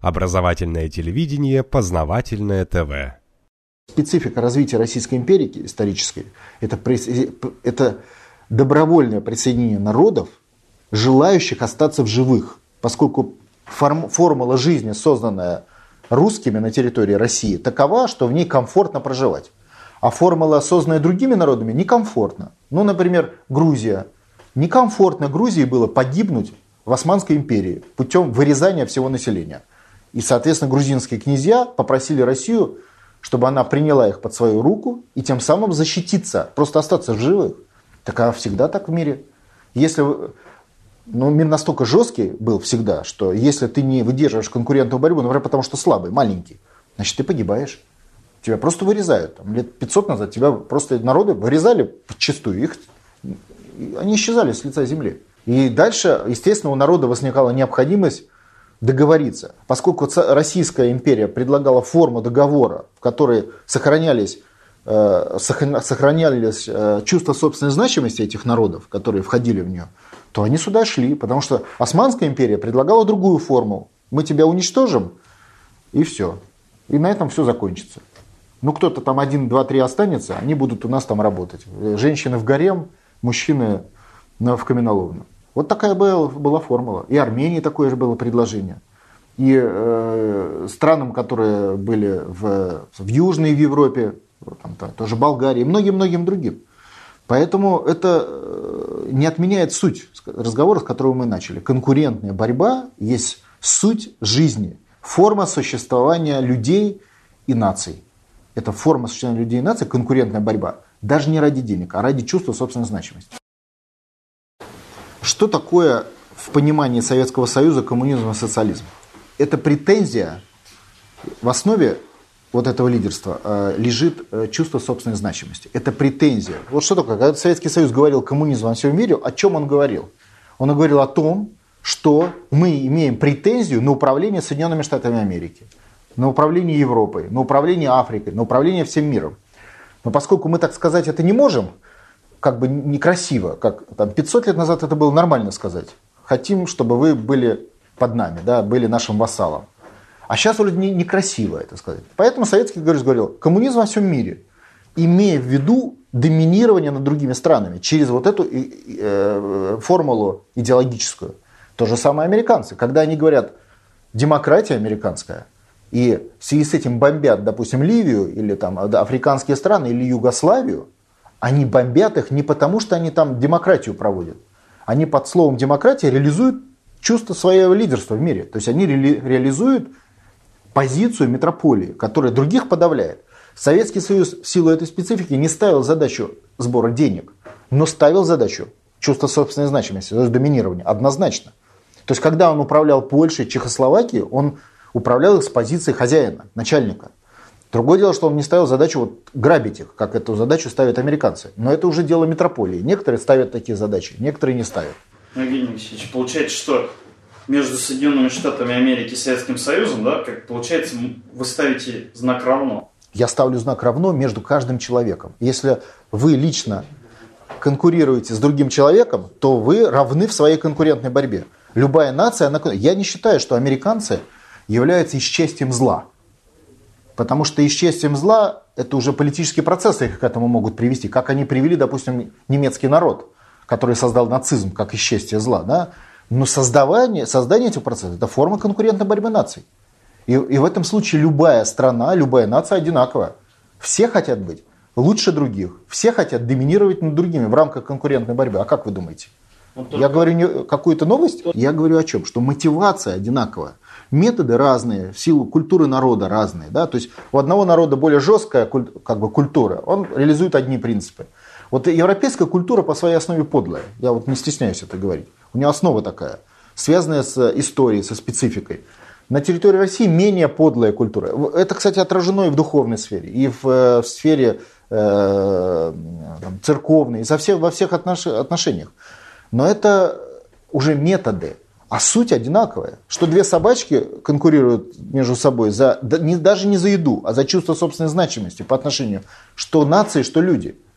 Образовательное телевидение, познавательное ТВ. Специфика развития Российской империи исторической – это, это добровольное присоединение народов, желающих остаться в живых, поскольку форм, формула жизни, созданная русскими на территории России, такова, что в ней комфортно проживать. А формула, созданная другими народами, некомфортна. Ну, например, Грузия. Некомфортно Грузии было погибнуть в Османской империи путем вырезания всего населения. И, соответственно, грузинские князья попросили Россию, чтобы она приняла их под свою руку и тем самым защититься, просто остаться в живых. Так а всегда так в мире. Если ну, мир настолько жесткий был всегда, что если ты не выдерживаешь конкурентную борьбу, например, потому что слабый, маленький, значит, ты погибаешь. Тебя просто вырезают. Там, лет 500 назад тебя просто народы вырезали подчастую. Их, они исчезали с лица земли. И дальше, естественно, у народа возникала необходимость договориться. Поскольку Российская империя предлагала форму договора, в которой сохранялись, э, сохранялись э, чувства собственной значимости этих народов, которые входили в нее, то они сюда шли, потому что Османская империя предлагала другую форму. Мы тебя уничтожим, и все. И на этом все закончится. Ну, кто-то там один, два, три останется, они будут у нас там работать. Женщины в гарем, мужчины в каменоломню. Вот такая была, была формула. И Армении такое же было предложение. И э, странам, которые были в, в Южной Европе, там, там, тоже Болгарии, многим-многим другим. Поэтому это э, не отменяет суть разговора, с которого мы начали. Конкурентная борьба есть суть жизни, форма существования людей и наций. Это форма существования людей и наций, конкурентная борьба. Даже не ради денег, а ради чувства собственной значимости. Что такое в понимании Советского Союза коммунизм и социализм? Это претензия, в основе вот этого лидерства э, лежит э, чувство собственной значимости. Это претензия. Вот что такое? Когда Советский Союз говорил коммунизм во всем мире, о чем он говорил? Он говорил о том, что мы имеем претензию на управление Соединенными Штатами Америки, на управление Европой, на управление Африкой, на управление всем миром. Но поскольку мы так сказать это не можем, как бы некрасиво, как там 500 лет назад это было нормально сказать. Хотим, чтобы вы были под нами, да, были нашим вассалом. А сейчас вроде не, некрасиво это сказать. Поэтому Советский Союз говорил, коммунизм во всем мире, имея в виду доминирование над другими странами через вот эту э, формулу идеологическую. То же самое американцы. Когда они говорят демократия американская, и в связи с этим бомбят, допустим, Ливию или там африканские страны или Югославию, они бомбят их не потому, что они там демократию проводят. Они под словом демократия реализуют чувство своего лидерства в мире. То есть они ре реализуют позицию метрополии, которая других подавляет. Советский Союз в силу этой специфики не ставил задачу сбора денег, но ставил задачу чувства собственной значимости, то есть доминирования, однозначно. То есть когда он управлял Польшей, Чехословакией, он управлял их с позиции хозяина, начальника. Другое дело, что он не ставил задачу вот грабить их, как эту задачу ставят американцы. Но это уже дело метрополии. Некоторые ставят такие задачи, некоторые не ставят. Евгений Алексеевич, получается, что между Соединенными Штатами Америки и Советским Союзом, да, как получается, вы ставите знак равно. Я ставлю знак равно между каждым человеком. Если вы лично конкурируете с другим человеком, то вы равны в своей конкурентной борьбе. Любая нация, она... я не считаю, что американцы являются исчестием зла. Потому что исчестием зла это уже политические процессы их к этому могут привести. Как они привели, допустим, немецкий народ, который создал нацизм как исчестие зла. Да? Но создавание, создание этих процессов – это форма конкурентной борьбы наций. И, и в этом случае любая страна, любая нация одинаковая. Все хотят быть лучше других. Все хотят доминировать над другими в рамках конкурентной борьбы. А как вы думаете? Вот Я говорю не какую-то новость? Я говорю о чем? Что мотивация одинаковая. Методы разные, в силу культуры народа разные. Да? То есть у одного народа более жесткая как бы, культура, он реализует одни принципы. Вот европейская культура по своей основе подлая. Я вот не стесняюсь это говорить. У нее основа такая, связанная с историей, со спецификой. На территории России менее подлая культура. Это, кстати, отражено и в духовной сфере, и в, э, в сфере э, там, церковной, и со всех, во всех отнош, отношениях. Но это уже методы, а суть одинаковая. Что две собачки конкурируют между собой за, не, даже не за еду, а за чувство собственной значимости по отношению что нации, что люди –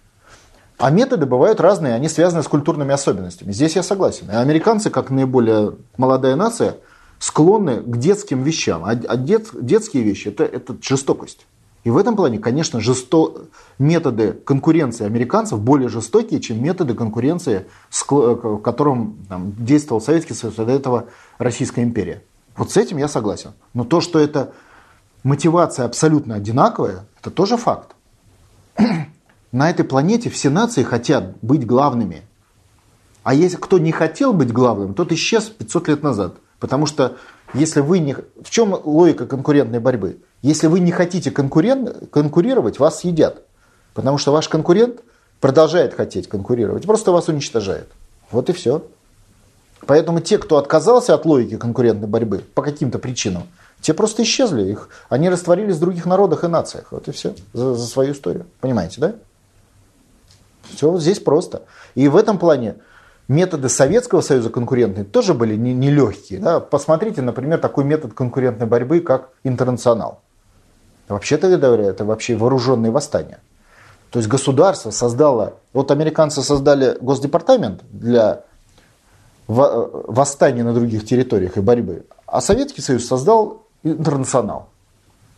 а методы бывают разные, они связаны с культурными особенностями. Здесь я согласен. И американцы, как наиболее молодая нация, склонны к детским вещам. А, а дет, детские вещи это, это жестокость. И в этом плане, конечно, жесто... методы конкуренции американцев более жестокие, чем методы конкуренции, в котором там, действовал Советский Союз, а до этого Российская империя. Вот с этим я согласен. Но то, что это мотивация абсолютно одинаковая, это тоже факт. На этой планете все нации хотят быть главными. А если кто не хотел быть главным, тот исчез 500 лет назад. Потому что если вы не... В чем логика конкурентной борьбы? Если вы не хотите конкурен... конкурировать, вас съедят. Потому что ваш конкурент продолжает хотеть конкурировать, просто вас уничтожает. Вот и все. Поэтому те, кто отказался от логики конкурентной борьбы по каким-то причинам, те просто исчезли. Их, они растворились в других народах и нациях. Вот и все. За, за свою историю. Понимаете, да? Все вот здесь просто. И в этом плане методы Советского Союза конкурентные тоже были нелегкие. Не, не да? Посмотрите, например, такой метод конкурентной борьбы, как интернационал. Вообще-то говоря, это вообще вооруженные восстания. То есть государство создало, вот американцы создали госдепартамент для восстания на других территориях и борьбы, а Советский Союз создал интернационал.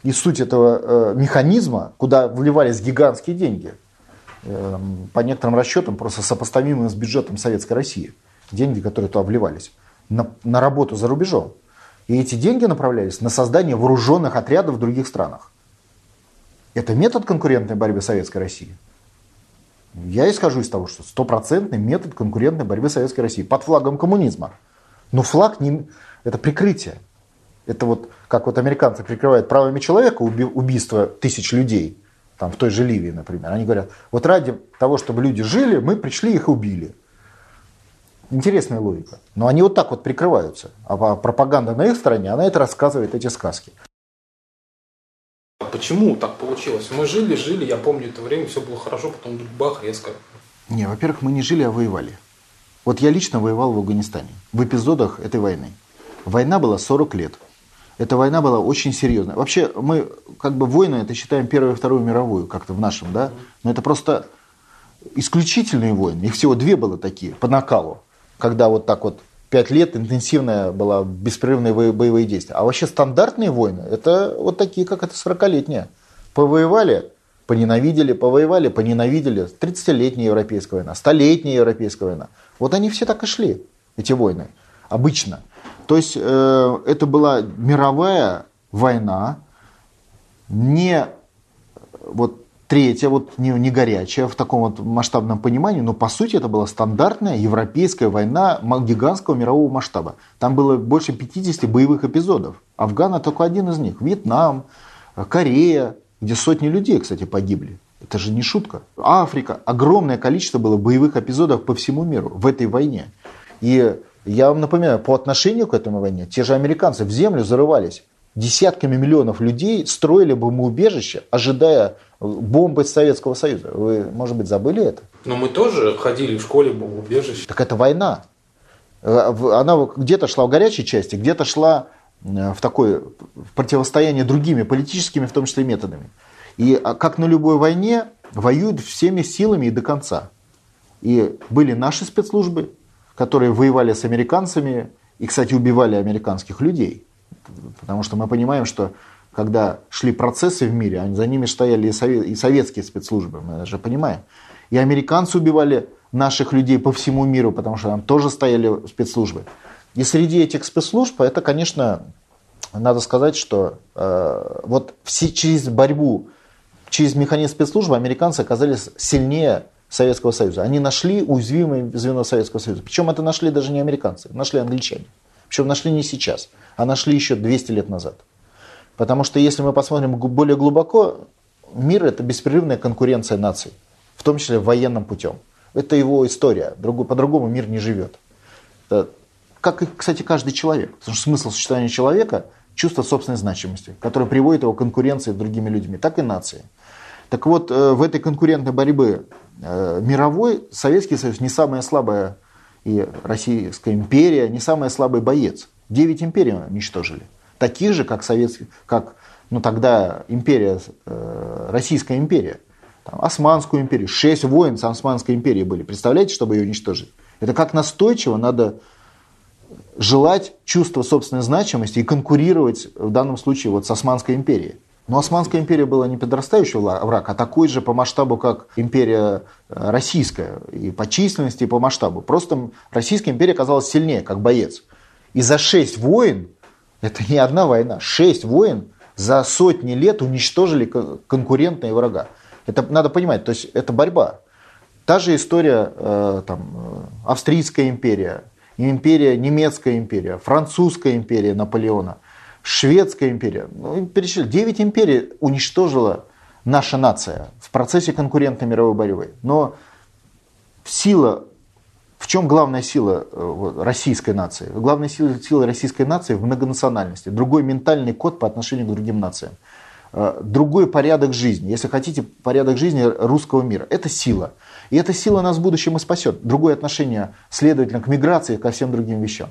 И суть этого э, механизма, куда вливались гигантские деньги, э, по некоторым расчетам просто сопоставимы с бюджетом Советской России, деньги, которые туда вливались, на, на работу за рубежом. И эти деньги направлялись на создание вооруженных отрядов в других странах. Это метод конкурентной борьбы Советской России. Я исхожу из того, что стопроцентный метод конкурентной борьбы Советской России под флагом коммунизма. Но флаг не, это прикрытие. Это вот как вот американцы прикрывают правами человека уби, убийство тысяч людей, там в той же Ливии, например. Они говорят, вот ради того, чтобы люди жили, мы пришли их убили. Интересная логика. Но они вот так вот прикрываются. А пропаганда на их стороне, она это рассказывает, эти сказки. Почему так получилось? Мы жили, жили, я помню это время, все было хорошо, потом бах, резко. Не, во-первых, мы не жили, а воевали. Вот я лично воевал в Афганистане, в эпизодах этой войны. Война была 40 лет. Эта война была очень серьезная. Вообще, мы как бы войны это считаем Первую и Вторую мировую, как-то в нашем, да? Но это просто исключительные войны. Их всего две было такие, по накалу. Когда вот так вот пять лет интенсивная была беспрерывные боевые действия. А вообще стандартные войны, это вот такие, как это 40-летняя. Повоевали, поненавидели, повоевали, поненавидели. 30-летняя европейская война, столетняя европейская война. Вот они все так и шли, эти войны, обычно. То есть э, это была мировая война, не вот третья, вот не, не горячая в таком вот масштабном понимании, но по сути это была стандартная европейская война гигантского мирового масштаба. Там было больше 50 боевых эпизодов. Афгана только один из них. Вьетнам, Корея, где сотни людей, кстати, погибли. Это же не шутка. Африка. Огромное количество было боевых эпизодов по всему миру в этой войне. И я вам напоминаю, по отношению к этому войне, те же американцы в землю зарывались. Десятками миллионов людей строили бы мы убежище, ожидая бомбы Советского Союза. Вы, может быть, забыли это? Но мы тоже ходили в школе в убежище. Так это война. Э, она где-то шла в горячей части, где-то шла э, в такое в противостояние другими политическими, в том числе методами. И а, как на любой войне, воюют всеми силами и до конца. И были наши спецслужбы, которые воевали с американцами и, кстати, убивали американских людей. Потому что мы понимаем, что когда шли процессы в мире, за ними стояли и, советские спецслужбы, мы же понимаем. И американцы убивали наших людей по всему миру, потому что там тоже стояли спецслужбы. И среди этих спецслужб, это, конечно, надо сказать, что э, вот все, через борьбу, через механизм спецслужбы американцы оказались сильнее Советского Союза. Они нашли уязвимое звено Советского Союза. Причем это нашли даже не американцы, нашли англичане. Причем нашли не сейчас, а нашли еще 200 лет назад. Потому что если мы посмотрим более глубоко, мир это беспрерывная конкуренция наций, в том числе военным путем. Это его история. По-другому мир не живет. Это, как и, кстати, каждый человек. Потому что смысл существования человека – чувство собственной значимости, которое приводит его к конкуренции с другими людьми, так и нации. Так вот, э, в этой конкурентной борьбе э, мировой Советский Союз не самая слабая и Российская империя не самый слабый боец. Девять империй уничтожили. Таких же, как, советский, как ну, тогда империя, э, Российская империя. Там, Османскую империю. Шесть войн с Османской империей были. Представляете, чтобы ее уничтожить? Это как настойчиво надо желать чувства собственной значимости и конкурировать в данном случае вот с Османской империей. Но Османская империя была не подрастающий враг, а такой же по масштабу, как империя э, российская, и по численности, и по масштабу. Просто Российская империя оказалась сильнее, как боец. И за шесть войн, это не одна война, шесть войн за сотни лет уничтожили конкурентные врага. Это надо понимать, то есть это борьба. Та же история, э, там, э, Австрийская империя, империя, немецкая империя, французская империя Наполеона – Шведская империя. Ну, перечислили. Девять империй уничтожила наша нация в процессе конкурентной мировой борьбы. Но сила, в чем главная сила э, российской нации? Главная сила, сила российской нации в многонациональности. Другой ментальный код по отношению к другим нациям. Э, другой порядок жизни. Если хотите, порядок жизни русского мира. Это сила. И эта сила нас в будущем и спасет. Другое отношение, следовательно, к миграции, ко всем другим вещам.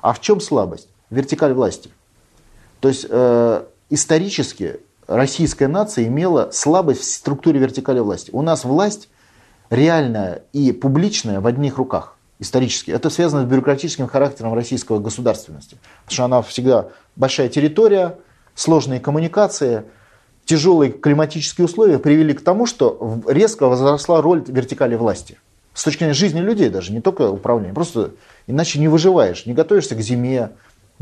А в чем слабость? Вертикаль власти – то есть э, исторически российская нация имела слабость в структуре вертикали власти. У нас власть реальная и публичная в одних руках исторически. Это связано с бюрократическим характером российского государственности. Потому что она всегда большая территория, сложные коммуникации, тяжелые климатические условия привели к тому, что резко возросла роль вертикали власти. С точки зрения жизни людей даже, не только управления. Просто иначе не выживаешь, не готовишься к зиме,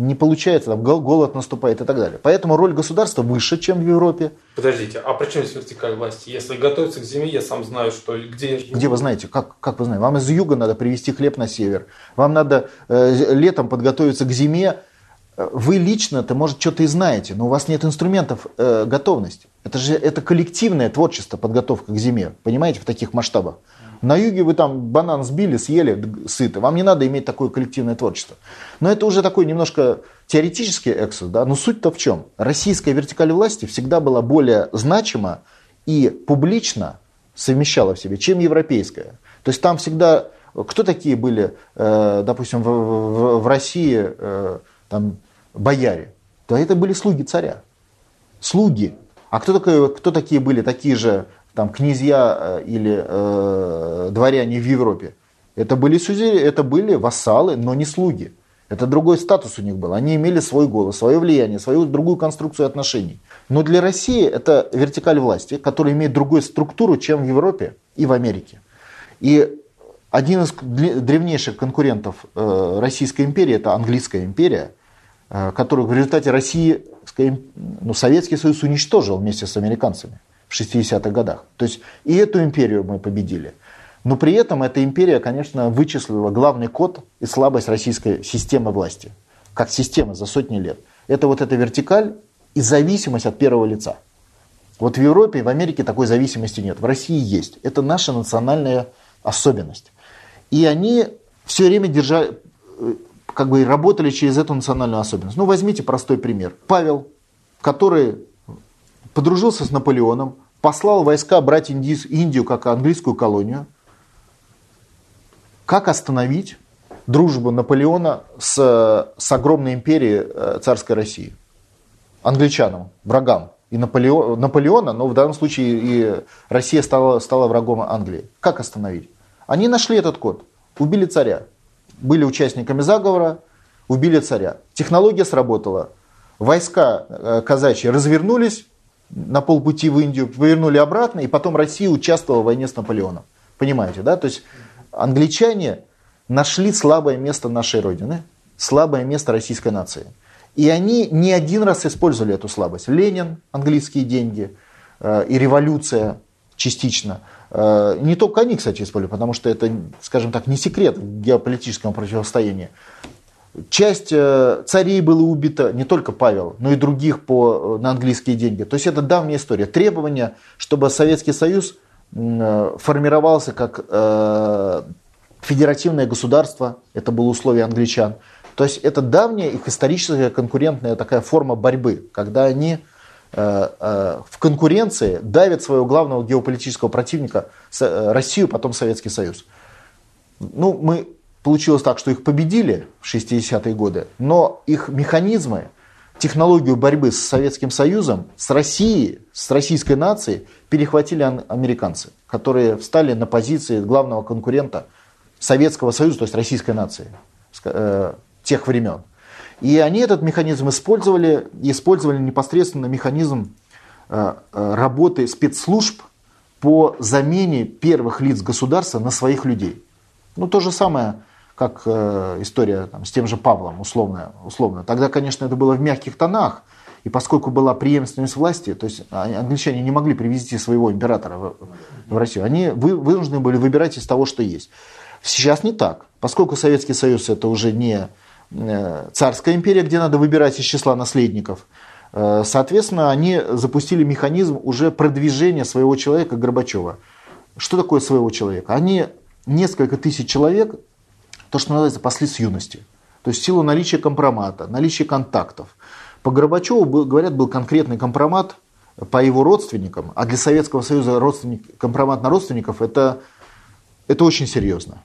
не получается, там голод наступает и так далее. Поэтому роль государства выше, чем в Европе. Подождите, а при чем здесь вертикаль власти? Если готовиться к зиме, я сам знаю, что где Где вы знаете? Как, как вы знаете? Вам из юга надо привезти хлеб на север. Вам надо э, летом подготовиться к зиме. Вы лично-то, может, что-то и знаете, но у вас нет инструментов э, готовности. Это же это коллективное творчество, подготовка к зиме. Понимаете, в таких масштабах. На юге вы там банан сбили, съели, сыты. Вам не надо иметь такое коллективное творчество. Но это уже такой немножко теоретический эксус. Да? Но суть-то в чем? Российская вертикаль власти всегда была более значима и публично совмещала в себе, чем европейская. То есть там всегда... Кто такие были, э, допустим, в, в, в России э, там, бояре? Да это были слуги царя. Слуги. А кто, такой, кто такие были такие же там, князья э, или э, дворяне в Европе. Это были, сюзери, это были вассалы, но не слуги. Это другой статус у них был. Они имели свой голос, свое влияние, свою другую конструкцию отношений. Но для России это вертикаль власти, которая имеет другую структуру, чем в Европе и в Америке. И один из древнейших конкурентов э, Российской империи – это Английская империя, э, которую в результате России, ну, Советский Союз уничтожил вместе с американцами в 60-х годах. То есть и эту империю мы победили. Но при этом эта империя, конечно, вычислила главный код и слабость российской системы власти, как системы за сотни лет. Это вот эта вертикаль и зависимость от первого лица. Вот в Европе и в Америке такой зависимости нет. В России есть. Это наша национальная особенность. И они все время держали, э, как бы работали через эту национальную особенность. Ну, возьмите простой пример. Павел, который подружился с Наполеоном, послал войска брать Индис, Индию как английскую колонию. Как остановить дружбу Наполеона с, с огромной империей э, царской России? Англичанам, врагам. И Наполеон, Наполеона, но в данном случае и Россия стала, стала врагом Англии. Как остановить? Они нашли этот код, убили царя. Были участниками заговора, убили царя. Технология сработала. Войска э, казачьи развернулись, на полпути в Индию, повернули обратно, и потом Россия участвовала в войне с Наполеоном. Понимаете, да? То есть англичане нашли слабое место нашей Родины, слабое место российской нации. И они не один раз использовали эту слабость. Ленин, английские деньги э, и революция частично. Э, не только они, кстати, использовали, потому что это, скажем так, не секрет в геополитическом противостоянии. Часть э, царей было убито, не только Павел, но и других по, э, на английские деньги. То есть это давняя история. Требование, чтобы Советский Союз э, формировался как федеративное государство, это было условие англичан. То есть это давняя их историческая конкурентная такая форма борьбы, когда они в конкуренции давят своего главного геополитического противника Россию, потом Советский Союз. Ну, мы Получилось так, что их победили в 60-е годы, но их механизмы, технологию борьбы с Советским Союзом, с Россией, с российской нацией перехватили американцы, которые встали на позиции главного конкурента Советского Союза, то есть российской нации. Э, тех времен. И они этот механизм использовали, использовали непосредственно механизм э, э, работы спецслужб по замене первых лиц государства на своих людей. Ну, то же самое, как э, история там, с тем же Павлом, условно, условно. Тогда, конечно, это было в мягких тонах, и поскольку была преемственность власти, то есть а, англичане не могли привезти своего императора в, в Россию, они вы, вынуждены были выбирать из того, что есть. Сейчас не так. Поскольку Советский Союз это уже не э, царская империя, где надо выбирать из числа наследников, э, соответственно, они запустили механизм уже продвижения своего человека Горбачева. Что такое своего человека? Они несколько тысяч человек, то, что называется, пасли с юности. То есть в силу наличия компромата, наличия контактов. По Горбачеву, говорят, был конкретный компромат по его родственникам, а для Советского Союза родственник, компромат на родственников это, это очень серьезно.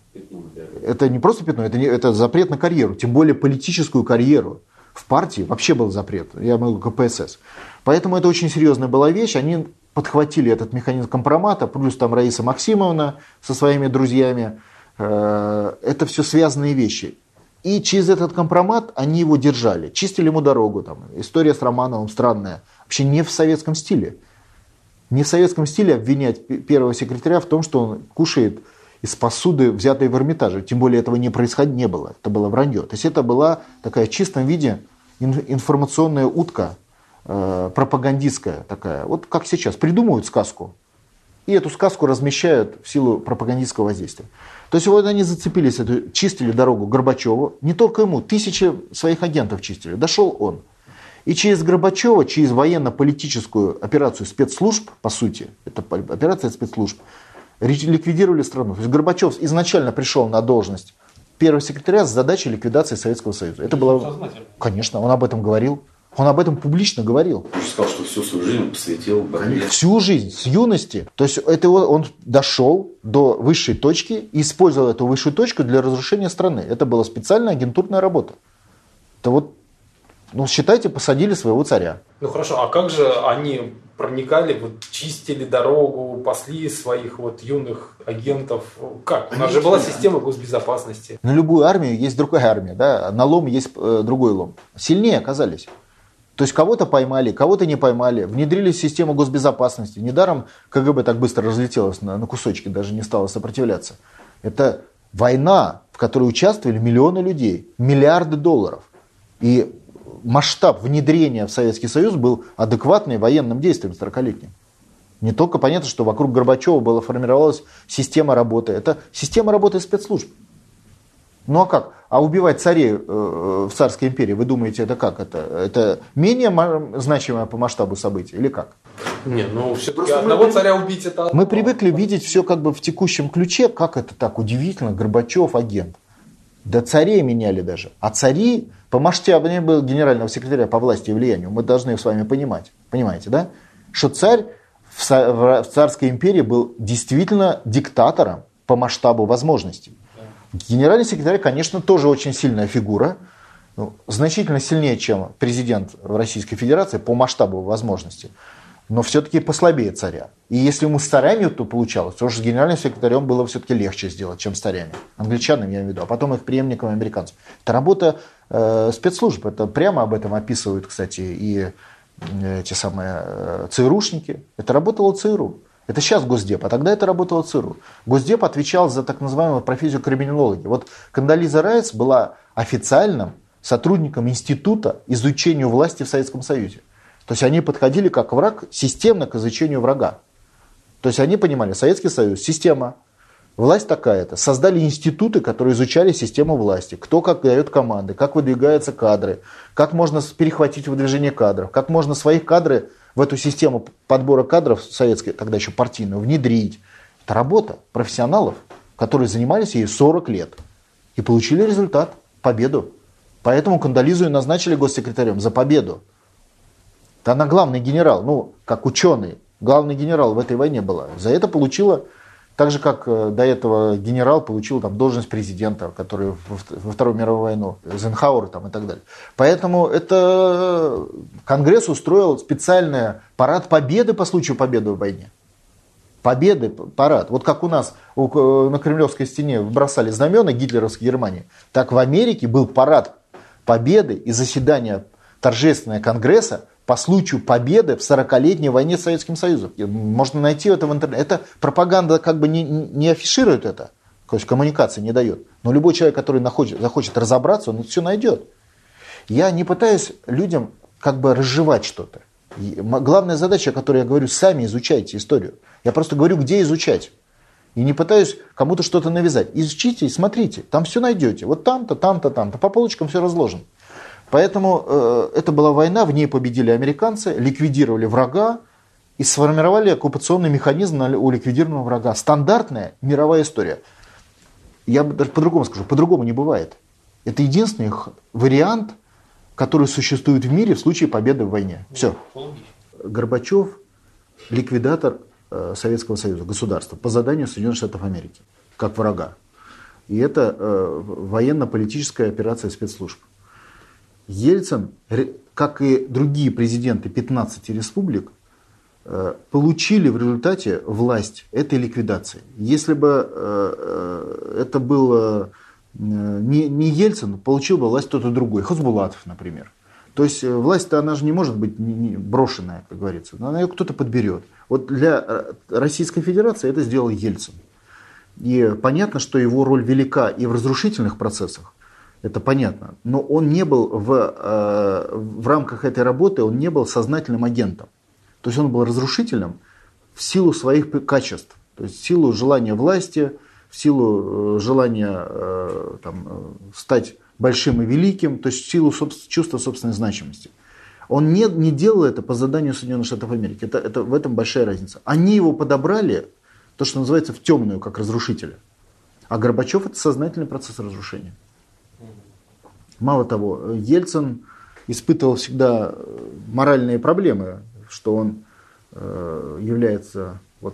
Это не просто пятно, это, не, это запрет на карьеру, тем более политическую карьеру. В партии вообще был запрет, я могу КПСС. Поэтому это очень серьезная была вещь, они подхватили этот механизм компромата, плюс там Раиса Максимовна со своими друзьями. Э, это все связанные вещи. И через этот компромат они его держали, чистили ему дорогу. Там. История с Романовым странная. Вообще не в советском стиле. Не в советском стиле обвинять первого секретаря в том, что он кушает из посуды, взятой в Эрмитаже. Тем более этого не происходило, не было. Это было вранье. То есть это была такая в чистом виде информационная утка, э, пропагандистская такая. Вот как сейчас. Придумывают сказку. И эту сказку размещают в силу пропагандистского воздействия. То есть вот они зацепились, эту, чистили дорогу Горбачеву, не только ему, тысячи своих агентов чистили, дошел он. И через Горбачева, через военно-политическую операцию спецслужб, по сути, это операция спецслужб, ликвидировали страну. То есть Горбачев изначально пришел на должность первого секретаря с задачей ликвидации Советского Союза. Это было... Конечно, он об этом говорил. Он об этом публично говорил. Он сказал, что всю свою жизнь посвятил борьбе. Всю жизнь, с юности. То есть это он дошел до высшей точки и использовал эту высшую точку для разрушения страны. Это была специальная агентурная работа. Это вот, ну, считайте, посадили своего царя. Ну хорошо, а как же они проникали, вот чистили дорогу, пасли своих вот юных агентов? Как? У нас же была система госбезопасности. На любую армию есть другая армия, да? На лом есть э, другой лом. Сильнее оказались. То есть кого-то поймали, кого-то не поймали, внедрили в систему госбезопасности. Недаром КГБ так быстро разлетелось на, на кусочки, даже не стало сопротивляться. Это война, в которой участвовали миллионы людей, миллиарды долларов. И масштаб внедрения в Советский Союз был адекватный военным действиям 40-летним. Не только понятно, что вокруг Горбачева была формировалась система работы. Это система работы спецслужб. Ну а как? А убивать царей э, в царской империи, вы думаете, это как? Это, это менее значимое по масштабу событий или как? Не, ну все-таки одного мы, царя убить это... Мы привыкли видеть все как бы в текущем ключе, как это так удивительно, Горбачев агент. Да царей меняли даже. А цари по масштабу не был генерального секретаря по власти и влиянию. Мы должны с вами понимать. Понимаете, да? Что царь в царской империи был действительно диктатором по масштабу возможностей. Генеральный секретарь, конечно, тоже очень сильная фигура, ну, значительно сильнее, чем президент Российской Федерации по масштабу возможностей, но все-таки послабее царя. И если ему с царями то получалось, то с генеральным секретарем было все-таки легче сделать, чем с царями. Англичанам, я имею в виду, а потом их преемникам американцам. Это работа э, спецслужб, это прямо об этом описывают, кстати, и э, те самые э, ЦРУшники. Это работало ЦРУ. Это сейчас Госдеп, а тогда это работало ЦРУ. Госдеп отвечал за так называемую профессию криминологии. Вот Кандализа Райц была официальным сотрудником Института изучения власти в Советском Союзе. То есть они подходили как враг системно к изучению врага. То есть они понимали, Советский Союз, система, власть такая-то. Создали институты, которые изучали систему власти. Кто как дает команды, как выдвигаются кадры, как можно перехватить выдвижение кадров, как можно свои кадры в эту систему подбора кадров советской, тогда еще партийную, внедрить. Это работа профессионалов, которые занимались ей 40 лет и получили результат, победу. Поэтому Кандализу и назначили госсекретарем за победу. Она главный генерал, ну, как ученый, главный генерал в этой войне была. За это получила так же, как э, до этого генерал получил там, должность президента, который во Вторую мировую войну, Эйзенхауэр там, и так далее. Поэтому это Конгресс устроил специальный парад победы по случаю победы в войне. Победы, парад. Вот как у нас на Кремлевской стене бросали знамена гитлеровской Германии, так в Америке был парад победы и заседания торжественного конгресса по случаю победы в 40-летней войне с Советским Союзом. Можно найти это в интернете. Это пропаганда как бы не, не афиширует это, то есть коммуникации не дает. Но любой человек, который находит, захочет разобраться, он все найдет. Я не пытаюсь людям как бы разжевать что-то. Главная задача, о которой я говорю, сами изучайте историю. Я просто говорю, где изучать. И не пытаюсь кому-то что-то навязать. Изучите и смотрите, там все найдете. Вот там-то, там-то, там-то. По полочкам все разложено. Поэтому э, это была война, в ней победили американцы, ликвидировали врага и сформировали оккупационный механизм у ликвидированного врага. Стандартная мировая история. Я даже по-другому скажу, по-другому не бывает. Это единственный вариант, который существует в мире в случае победы в войне. Все. Горбачев ликвидатор Э, Советского Союза, государства, по заданию Соединенных Штатов Америки, как врага. И это э, военно-политическая операция спецслужб. Ельцин, как и другие президенты 15 республик, э, получили в результате власть этой ликвидации. Если бы это был не, Ельцин, получил бы власть кто-то другой, Хазбулатов, например. То есть власть-то она же не может быть брошенная, как говорится. Она ее кто-то подберет. Вот для э, Российской Федерации это сделал Ельцин. И понятно, что его роль велика и в разрушительных процессах, это понятно, но он не был в, э, в рамках этой работы, он не был сознательным агентом. То есть он был разрушительным в силу своих качеств, то есть в силу желания власти, в силу э, желания там, стать большим и великим, то есть в силу чувства собственной значимости. Он не, не делал это по заданию Соединенных Штатов Америки. Это, это, в этом большая разница. Они его подобрали, то, что называется, в темную, как разрушителя. А Горбачев это сознательный процесс разрушения. Мало того, Ельцин испытывал всегда э, моральные проблемы, что он э, является вот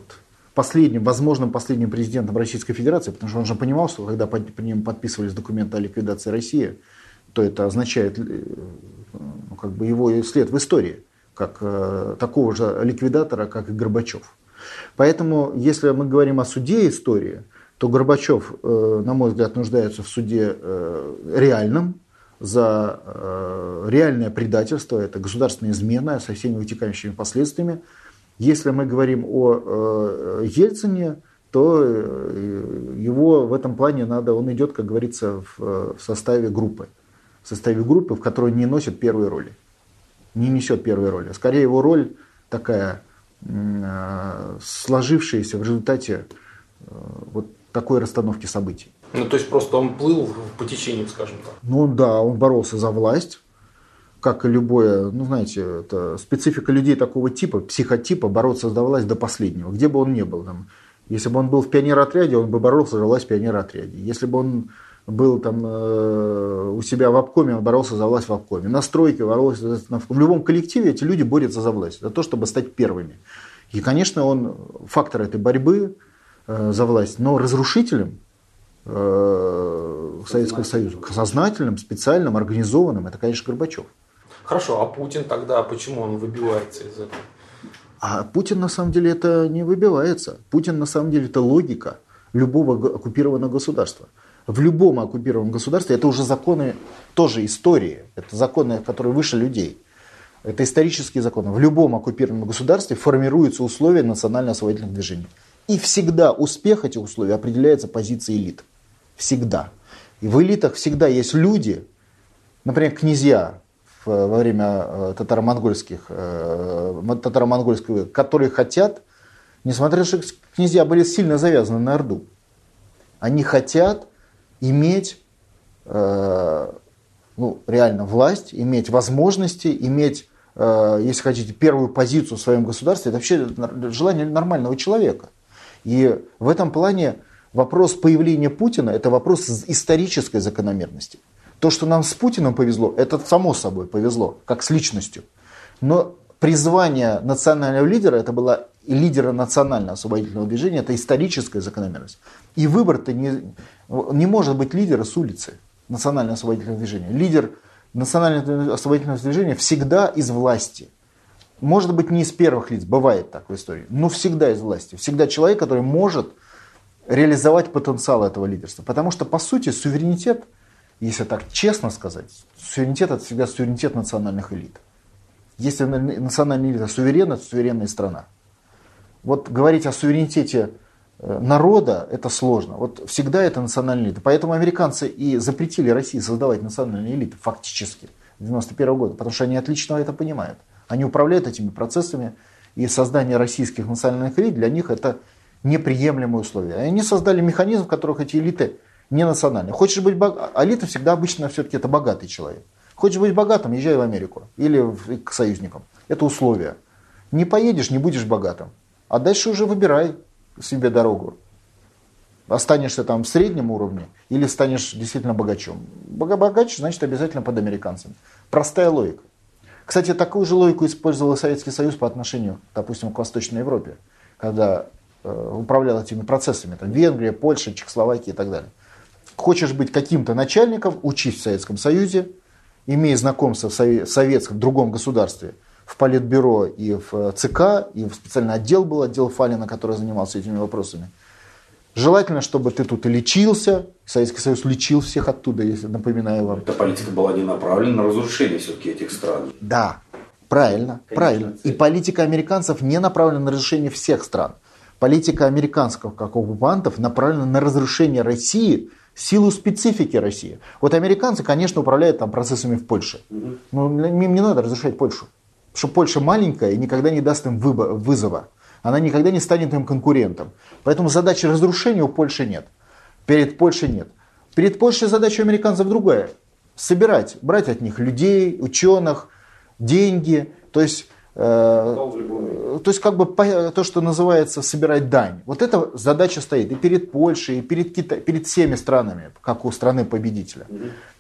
последним, возможным последним президентом Российской Федерации, потому что он же понимал, что когда по, по ним подписывались документы о ликвидации России, то это означает э, ну, как бы его след в истории, как э, такого же ликвидатора, как и Горбачев. Поэтому, если мы говорим о суде истории, то Горбачев, э, на мой взгляд, нуждается в суде э, реальном, за э, реальное предательство, это государственная измена со всеми вытекающими последствиями. Если мы говорим о э, Ельцине, то э, его в этом плане надо, он идет, как говорится, в, в составе группы в составе группы, в которой не носит первой роли. Не несет первой роли. Скорее его роль такая э, сложившаяся в результате э, вот такой расстановки событий. Ну, то есть просто он плыл по течению, скажем так. Ну да, он боролся за власть, как и любое, ну знаете, это специфика людей такого типа, психотипа, бороться за власть до последнего, где бы он ни был. Там, если бы он был в пионеротряде, он бы боролся за власть в пионеротряде. Если бы он был там э, у себя в обкоме, он боролся за власть в обкоме. На стройке боролся за... В любом коллективе эти люди борются за власть, за то, чтобы стать первыми. И, конечно, он фактор этой борьбы э, за власть, но разрушителем Советского Союза, сознательным, специальным, организованным, это, конечно, Горбачев. Хорошо, а Путин тогда, почему он выбивается из этого? А Путин на самом деле это не выбивается. Путин на самом деле это логика любого оккупированного государства в любом оккупированном государстве, это уже законы тоже истории, это законы, которые выше людей. Это исторические законы. В любом оккупированном государстве формируются условия национально-освободительных движений. И всегда успех этих условий определяется позицией элит. Всегда. И в элитах всегда есть люди, например, князья во время э, татаро-монгольских, э, татаро-монгольского, которые хотят, несмотря на то, что князья были сильно завязаны на Орду, они хотят иметь э, ну, реально власть, иметь возможности, иметь, э, если хотите, первую позицию в своем государстве, это вообще желание нормального человека. И в этом плане вопрос появления Путина – это вопрос исторической закономерности. То, что нам с Путиным повезло, это само собой повезло, как с личностью. Но призвание национального лидера, это была лидера национального освободительного движения, это историческая закономерность. И выбор-то не, не может быть лидера с улицы национального освободительного движения. Лидер национального освободительного движения всегда из власти. Может быть, не из первых лиц, бывает так в истории, но всегда из власти. Всегда человек, который может реализовать потенциал этого лидерства. Потому что, по сути, суверенитет если так честно сказать, суверенитет это всегда суверенитет национальных элит. Если национальная элита суверенна, то суверенная страна. Вот говорить о суверенитете э, народа это сложно. Вот всегда это национальная элита. Поэтому американцы и запретили России создавать национальные элиты фактически 91 года, потому что они отлично это понимают. Они управляют этими процессами, и создание российских национальных элит для них это неприемлемые условия. Они создали механизм, в которых эти элиты не национальные. Хочешь быть богатым, элита всегда обычно все-таки это богатый человек. Хочешь быть богатым, езжай в Америку или к союзникам. Это условие. Не поедешь, не будешь богатым. А дальше уже выбирай себе дорогу. Останешься там в среднем уровне или станешь действительно богачом. Богаче, значит, обязательно под американцами. Простая логика. Кстати, такую же логику использовал Советский Союз по отношению, допустим, к Восточной Европе, когда управлял этими процессами. Там Венгрия, Польша, Чехословакия и так далее. Хочешь быть каким-то начальником, учись в Советском Союзе, имей знакомство в советском, в другом государстве, в Политбюро и в э, ЦК, и в специальный отдел был, отдел Фалина, который занимался этими вопросами. Желательно, чтобы ты тут и лечился. Советский Союз лечил всех оттуда, если напоминаю вам. Эта политика была не направлена на разрушение все-таки этих стран. Да, правильно, Конечно, правильно. И политика американцев не направлена на разрушение всех стран. Политика американцев как оккупантов направлена на разрушение России силу специфики России. Вот американцы, конечно, управляют там процессами в Польше. Но им не надо разрушать Польшу. Потому что Польша маленькая и никогда не даст им вызова она никогда не станет им конкурентом. Поэтому задачи разрушения у Польши нет. Перед Польшей нет. Перед Польшей задача американцев другая. Собирать, брать от них людей, ученых, деньги. То есть, то есть как бы то, что называется собирать дань. Вот эта задача стоит и перед Польшей, и перед, Кита... перед всеми странами, как у страны победителя.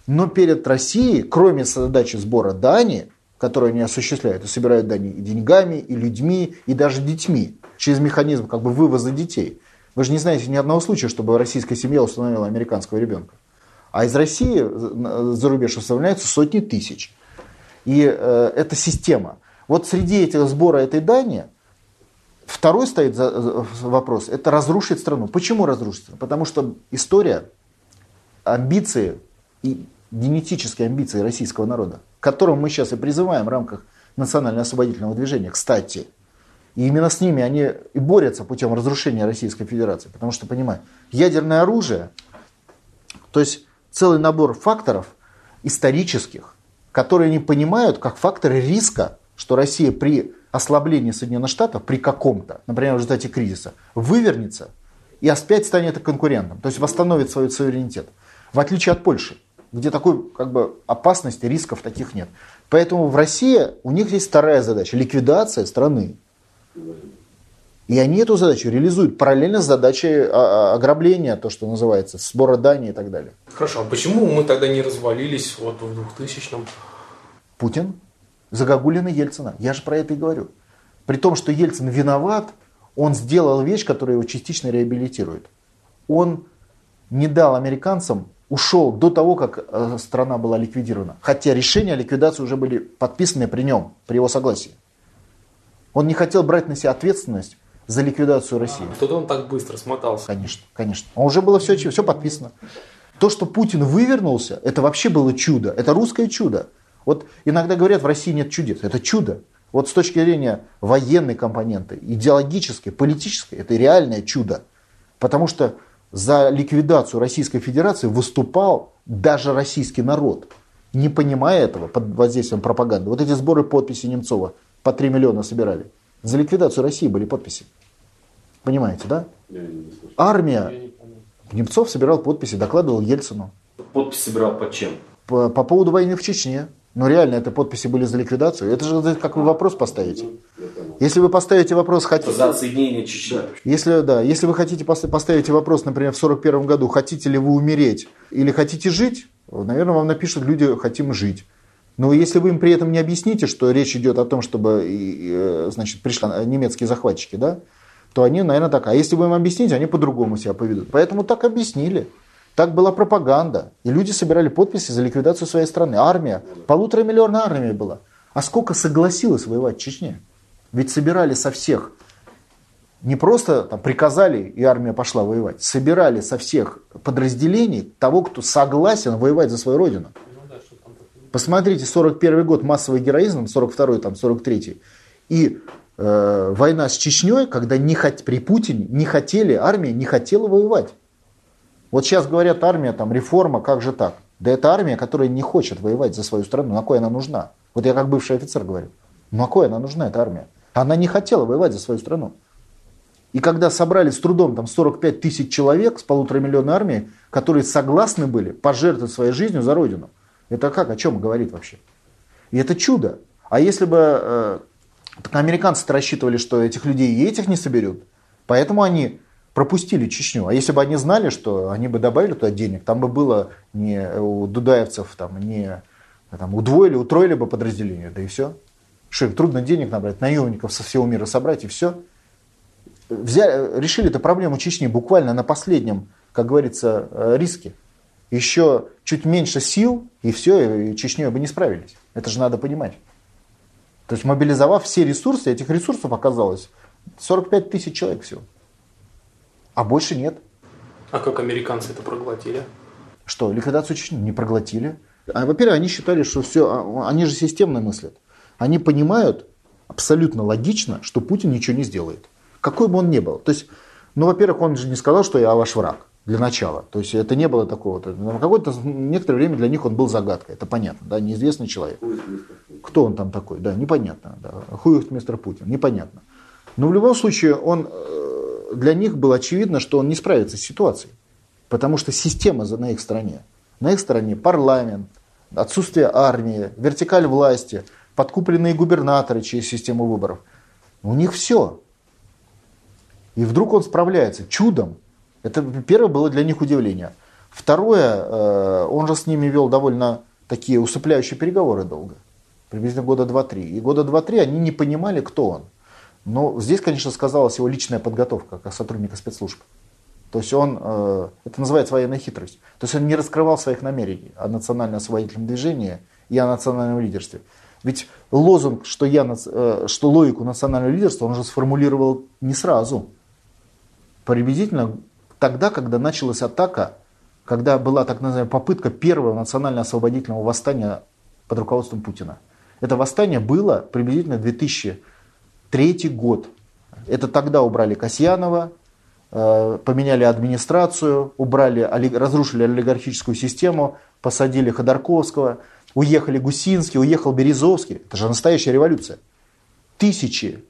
Но перед Россией, кроме задачи сбора дани, которые они осуществляют, и собирают дани и деньгами, и людьми, и даже детьми, через механизм как бы вывоза детей. Вы же не знаете ни одного случая, чтобы российская семья установила американского ребенка. А из России за рубеж уставляются сотни тысяч. И э, это система. Вот среди этих сбора этой дани второй стоит вопрос, это разрушить страну. Почему разрушить страну? Потому что история, амбиции и генетические амбиции российского народа, к которым мы сейчас и призываем в рамках национально-освободительного движения, кстати, и именно с ними они и борются путем разрушения Российской Федерации. Потому что, понимаю, ядерное оружие, то есть целый набор факторов исторических, которые они понимают как факторы риска, что Россия при ослаблении Соединенных Штатов, при каком-то, например, в результате кризиса, вывернется и опять станет конкурентом, то есть восстановит свой суверенитет. В отличие от Польши, где такой как бы, опасности, рисков таких нет. Поэтому в России у них есть вторая задача – ликвидация страны. И они эту задачу реализуют параллельно с задачей а, а, ограбления, то, что называется, сбора дани и так далее. Хорошо, а почему мы тогда не развалились вот в 2000-м? Путин, Загогулина Ельцина. Я же про это и говорю. При том, что Ельцин виноват, он сделал вещь, которая его частично реабилитирует. Он не дал американцам ушел до того, как э, страна была ликвидирована. Хотя решения о ликвидации уже были подписаны при нем, при его согласии. Он не хотел брать на себя ответственность за ликвидацию России. А, тут он так быстро смотался. Конечно, конечно. А уже было все, все подписано. То, что Путин вывернулся, это вообще было чудо. Это русское чудо. Вот иногда говорят, в России нет чудес. Это чудо. Вот с точки зрения военной компоненты, идеологической, политической, это реальное чудо. Потому что за ликвидацию Российской Федерации выступал даже российский народ, не понимая этого под воздействием пропаганды. Вот эти сборы подписей Немцова по 3 миллиона собирали. За ликвидацию России были подписи. Понимаете, да? Армия. Немцов собирал подписи, докладывал Ельцину. Подпись собирал под чем? По, по поводу войны в Чечне. Но реально, это подписи были за ликвидацию. Это же как вы вопрос поставите. Если вы поставите вопрос, хотите... За отсоединение Чечни. Если, да, если вы хотите поставить вопрос, например, в 41 году, хотите ли вы умереть или хотите жить, наверное, вам напишут люди «хотим жить». Но если вы им при этом не объясните, что речь идет о том, чтобы э, значит, пришли немецкие захватчики, да, то они, наверное, так. А если вы им объясните, они по-другому себя поведут. Поэтому так объяснили. Так была пропаганда. И люди собирали подписи за ликвидацию своей страны. Армия, полутора миллиона армии была. А сколько согласилась воевать в Чечне? Ведь собирали со всех Не просто там, приказали, и армия пошла воевать. Собирали со всех подразделений того, кто согласен воевать за свою родину. Посмотрите, 41 год массовый героизм, 42 там, 43 и э, война с Чечней, когда не хот... при Путине не хотели, армия не хотела воевать. Вот сейчас говорят, армия, там, реформа, как же так? Да это армия, которая не хочет воевать за свою страну. На кой она нужна? Вот я как бывший офицер говорю. На кой она нужна, эта армия? Она не хотела воевать за свою страну. И когда собрали с трудом там 45 тысяч человек с полутора миллиона армии, которые согласны были пожертвовать своей жизнью за Родину, это как, о чем говорит вообще? И это чудо. А если бы э, американцы рассчитывали, что этих людей и этих не соберут, поэтому они пропустили Чечню. А если бы они знали, что они бы добавили туда денег, там бы было не у дудаевцев, там, не там, удвоили, утроили бы подразделение, да и все. Что им трудно денег набрать, наемников со всего мира собрать и все взяли, решили эту проблему Чечни буквально на последнем, как говорится, э, риске. Еще чуть меньше сил, и все, и Чечней бы не справились. Это же надо понимать. То есть мобилизовав все ресурсы, этих ресурсов оказалось 45 тысяч человек всего. А больше нет. А как американцы это проглотили? Что, ликвидацию Чечни не проглотили? А, во-первых, они считали, что все, а, они же системно мыслят. Они понимают абсолютно логично, что Путин ничего не сделает какой бы он ни был. То есть, ну, во-первых, он же не сказал, что я ваш враг для начала. То есть это не было такого. На какое-то некоторое время для них он был загадкой. Это понятно, да, неизвестный человек. Кто он там такой? Да, непонятно. Да. Хуев мистер Путин, непонятно. Но в любом случае он, э, для них было очевидно, что он не справится с ситуацией. Потому что система на их стороне. На их стороне парламент, отсутствие армии, вертикаль власти, подкупленные губернаторы через систему выборов. У них все. И вдруг он справляется чудом. Это первое было для них удивление. Второе, э, он же с ними вел довольно такие усыпляющие переговоры долго. Приблизительно года два-три. И года два-три они не понимали, кто он. Но здесь, конечно, сказалась его личная подготовка как сотрудника спецслужб. То есть он, э, это называется военная хитрость. То есть он не раскрывал своих намерений о национально-освободительном движении и о национальном лидерстве. Ведь лозунг, что, я, э, что логику национального лидерства, он же сформулировал не сразу приблизительно тогда, когда началась атака, когда была так называемая попытка первого национально-освободительного восстания под руководством Путина. Это восстание было приблизительно 2003 год. Это тогда убрали Касьянова, э, поменяли администрацию, убрали, разрушили олигархическую систему, посадили Ходорковского, уехали Гусинский, уехал Березовский. Это же настоящая революция. Тысячи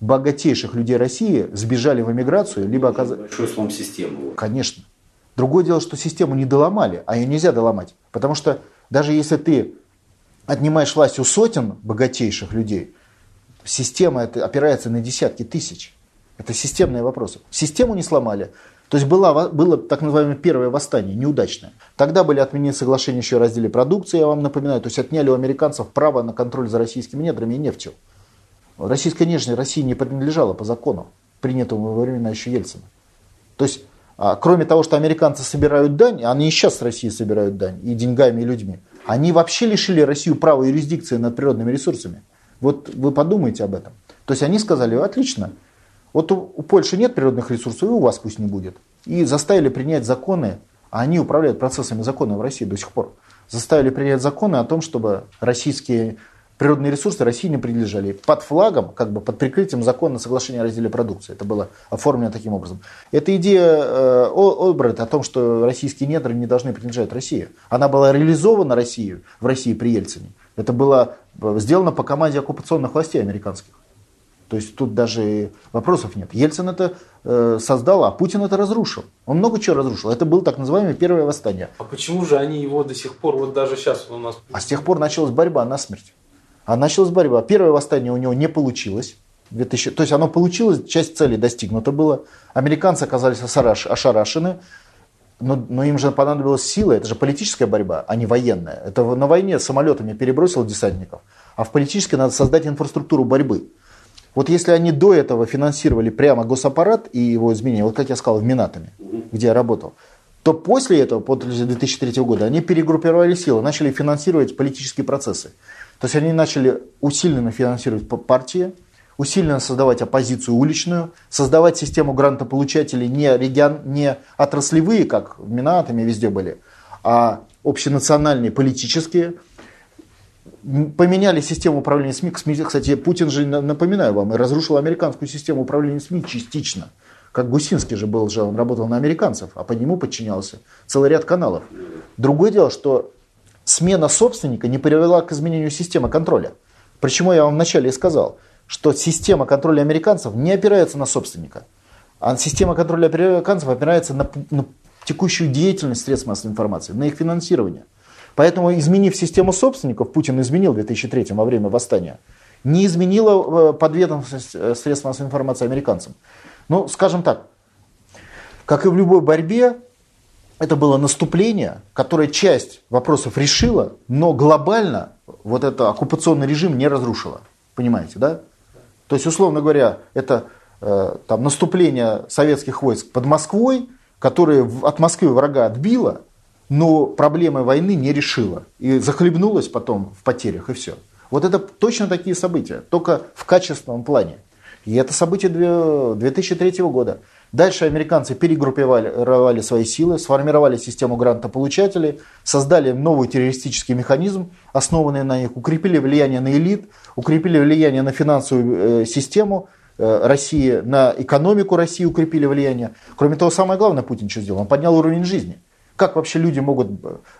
богатейших людей России сбежали в эмиграцию, либо оказались... Большой слом системы. Конечно. Другое дело, что систему не доломали, а ее нельзя доломать. Потому что даже если ты отнимаешь власть у сотен богатейших людей, система это опирается на десятки тысяч. Это системные вопросы. Систему не сломали. То есть было, было так называемое первое восстание, неудачное. Тогда были отменены соглашения еще о разделе продукции, я вам напоминаю. То есть отняли у американцев право на контроль за российскими недрами и нефтью. Российская нежность России не принадлежала по закону, принятому во времена еще Ельцина. То есть, а, кроме того, что американцы собирают дань, они и сейчас с России собирают дань, и деньгами, и людьми, они вообще лишили Россию права юрисдикции над природными ресурсами. Вот вы подумайте об этом. То есть они сказали, отлично, вот у, у Польши нет природных ресурсов, и у вас пусть не будет. И заставили принять законы, а они управляют процессами закона в России до сих пор. Заставили принять законы о том, чтобы российские природные ресурсы России не принадлежали. Под флагом, как бы под прикрытием закона соглашения о разделе продукции. Это было оформлено таким образом. Эта идея э, Оберта о том, что российские недры не должны принадлежать России, она была реализована Россией в России при Ельцине. Это было э, сделано по команде оккупационных властей американских. То есть тут даже вопросов нет. Ельцин это э, создал, а Путин это разрушил. Он много чего разрушил. Это было так называемое первое восстание. А почему же они его до сих пор, вот даже сейчас у нас... А с тех пор началась борьба на смерть. А началась борьба. Первое восстание у него не получилось. 2000, то есть оно получилось, часть цели достигнута было. Американцы оказались ошарашены, но, но им же понадобилась сила, это же политическая борьба, а не военная. Это на войне самолетами перебросил десантников, а в политической надо создать инфраструктуру борьбы. Вот если они до этого финансировали прямо госаппарат и его изменения, вот как я сказал, в Минатами, где я работал, то после этого, после 2003 года, они перегруппировали силы, начали финансировать политические процессы. То есть они начали усиленно финансировать партии, усиленно создавать оппозицию уличную, создавать систему грантополучателей не, регион, не отраслевые, как в Минатами везде были, а общенациональные, политические. Поменяли систему управления СМИ. Кстати, Путин же, напоминаю вам, разрушил американскую систему управления СМИ частично. Как Гусинский же был же, он работал на американцев, а по нему подчинялся целый ряд каналов. Другое дело, что смена собственника не привела к изменению системы контроля. Почему я вам вначале и сказал, что система контроля американцев не опирается на собственника, а система контроля американцев опирается на, на текущую деятельность средств массовой информации, на их финансирование. Поэтому, изменив систему собственников, Путин изменил в 2003 во время восстания, не изменила э, подведомственность э, средств массовой информации американцам. Ну, скажем так, как и в любой борьбе, это было наступление, которое часть вопросов решило, но глобально вот это оккупационный режим не разрушило. Понимаете, да? То есть, условно говоря, это э, там, наступление советских войск под Москвой, которое от Москвы врага отбило, но проблемы войны не решило. И захлебнулось потом в потерях, и все. Вот это точно такие события, только в качественном плане. И это событие 2003 года. Дальше американцы перегруппировали свои силы, сформировали систему грантополучателей, создали новый террористический механизм, основанный на них, укрепили влияние на элит, укрепили влияние на финансовую э, систему э, России, на экономику России укрепили влияние. Кроме того, самое главное Путин что сделал? Он поднял уровень жизни. Как вообще люди могут...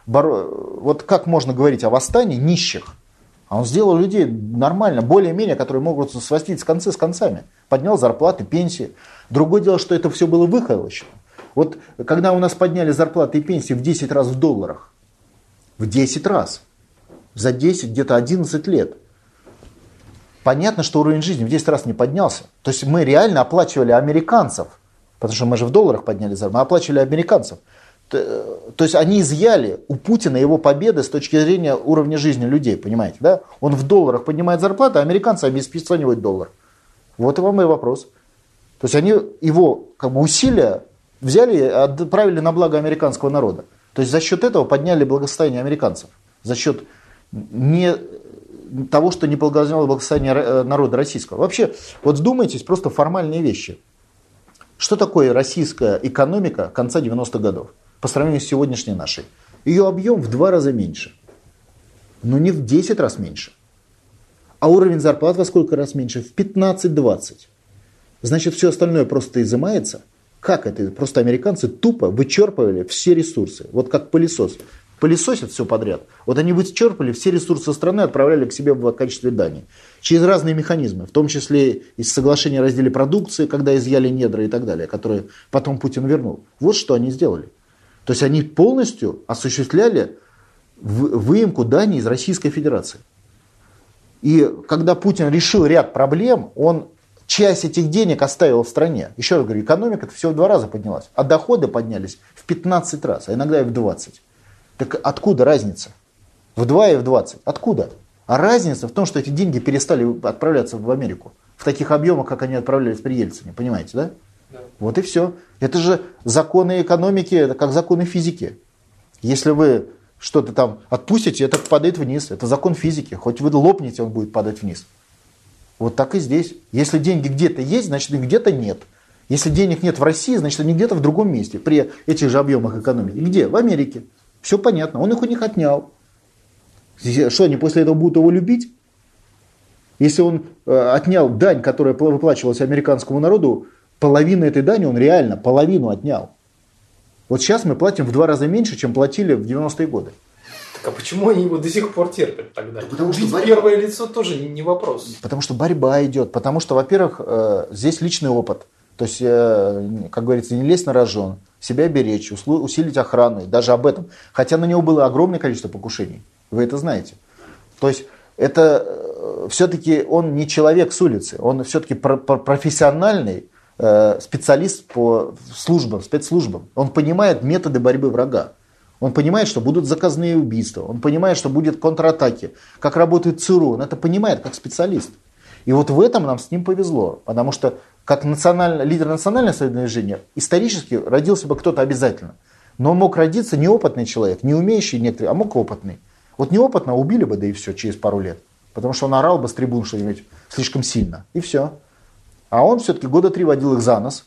Боро... Вот как можно говорить о восстании нищих? А он сделал людей нормально, более-менее, которые могут свастить с концы с концами. Поднял зарплаты, пенсии. Другое дело, что это все было выхолощено. Вот когда у нас подняли зарплаты и пенсии в 10 раз в долларах, в 10 раз, за 10, где-то 11 лет, понятно, что уровень жизни в 10 раз не поднялся. То есть мы реально оплачивали американцев, потому что мы же в долларах подняли зарплату, мы оплачивали американцев. То есть они изъяли у Путина его победы с точки зрения уровня жизни людей, понимаете, да? Он в долларах поднимает зарплату, а американцы обеспечивают доллар. Вот и вам и вопрос. То есть они его как бы, усилия взяли и отправили на благо американского народа. То есть за счет этого подняли благосостояние американцев. За счет не того, что не благословило благосостояние э, народа российского. Вообще, вот вдумайтесь, просто формальные вещи. Что такое российская экономика конца 90-х годов? По сравнению с сегодняшней нашей. Ее объем в два раза меньше. Но не в 10 раз меньше. А уровень зарплат во сколько раз меньше? В 15-20. Значит, все остальное просто изымается. Как это? Просто американцы тупо вычерпывали все ресурсы. Вот как пылесос. Пылесосят все подряд. Вот они вычерпали все ресурсы страны, отправляли к себе в качестве дани. Через разные механизмы, в том числе из соглашения о разделе продукции, когда изъяли недра и так далее, которые потом Путин вернул. Вот что они сделали. То есть они полностью осуществляли выемку дани из Российской Федерации. И когда Путин решил ряд проблем, он часть этих денег оставил в стране. Еще раз говорю, экономика это всего в два раза поднялась, а доходы поднялись в 15 раз, а иногда и в 20. Так откуда разница? В 2 и в 20. Откуда? А разница в том, что эти деньги перестали отправляться в Америку в таких объемах, как они отправлялись при Ельцине. Понимаете, да? Вот и все. Это же законы экономики, это как законы физики. Если вы что-то там отпустите, это падает вниз. Это закон физики. Хоть вы лопнете, он будет падать вниз. Вот так и здесь. Если деньги где-то есть, значит их где-то нет. Если денег нет в России, значит они где-то в другом месте, при этих же объемах экономики. Где? В Америке. Все понятно. Он их у них отнял. Что они после этого будут его любить? Если он э, отнял дань, которая выплачивалась американскому народу, половину этой дани он реально, половину отнял. Вот сейчас мы платим в два раза меньше, чем платили в 90-е годы. Так а почему они его до сих пор терпят тогда? Потому что борьба... первое лицо тоже не вопрос. Потому что борьба идет. Потому что, во-первых, э, здесь личный опыт. То есть, э, как говорится, не лезть на рожон, себя беречь, усилить охрану, даже об этом. Хотя на него было огромное количество покушений. Вы это знаете. То есть, это э, все-таки он не человек с улицы, он все-таки профессиональный специалист по службам, спецслужбам. Он понимает методы борьбы врага. Он понимает, что будут заказные убийства. Он понимает, что будет контратаки. Как работает ЦРУ. Он это понимает как специалист. И вот в этом нам с ним повезло. Потому что как национально, лидер национального движения исторически родился бы кто-то обязательно. Но мог родиться неопытный человек, не умеющий некоторые, а мог опытный. Вот неопытно убили бы, да и все, через пару лет. потому что он орал бы с трибун что-нибудь слишком сильно. И все. А он все-таки года три водил их за нос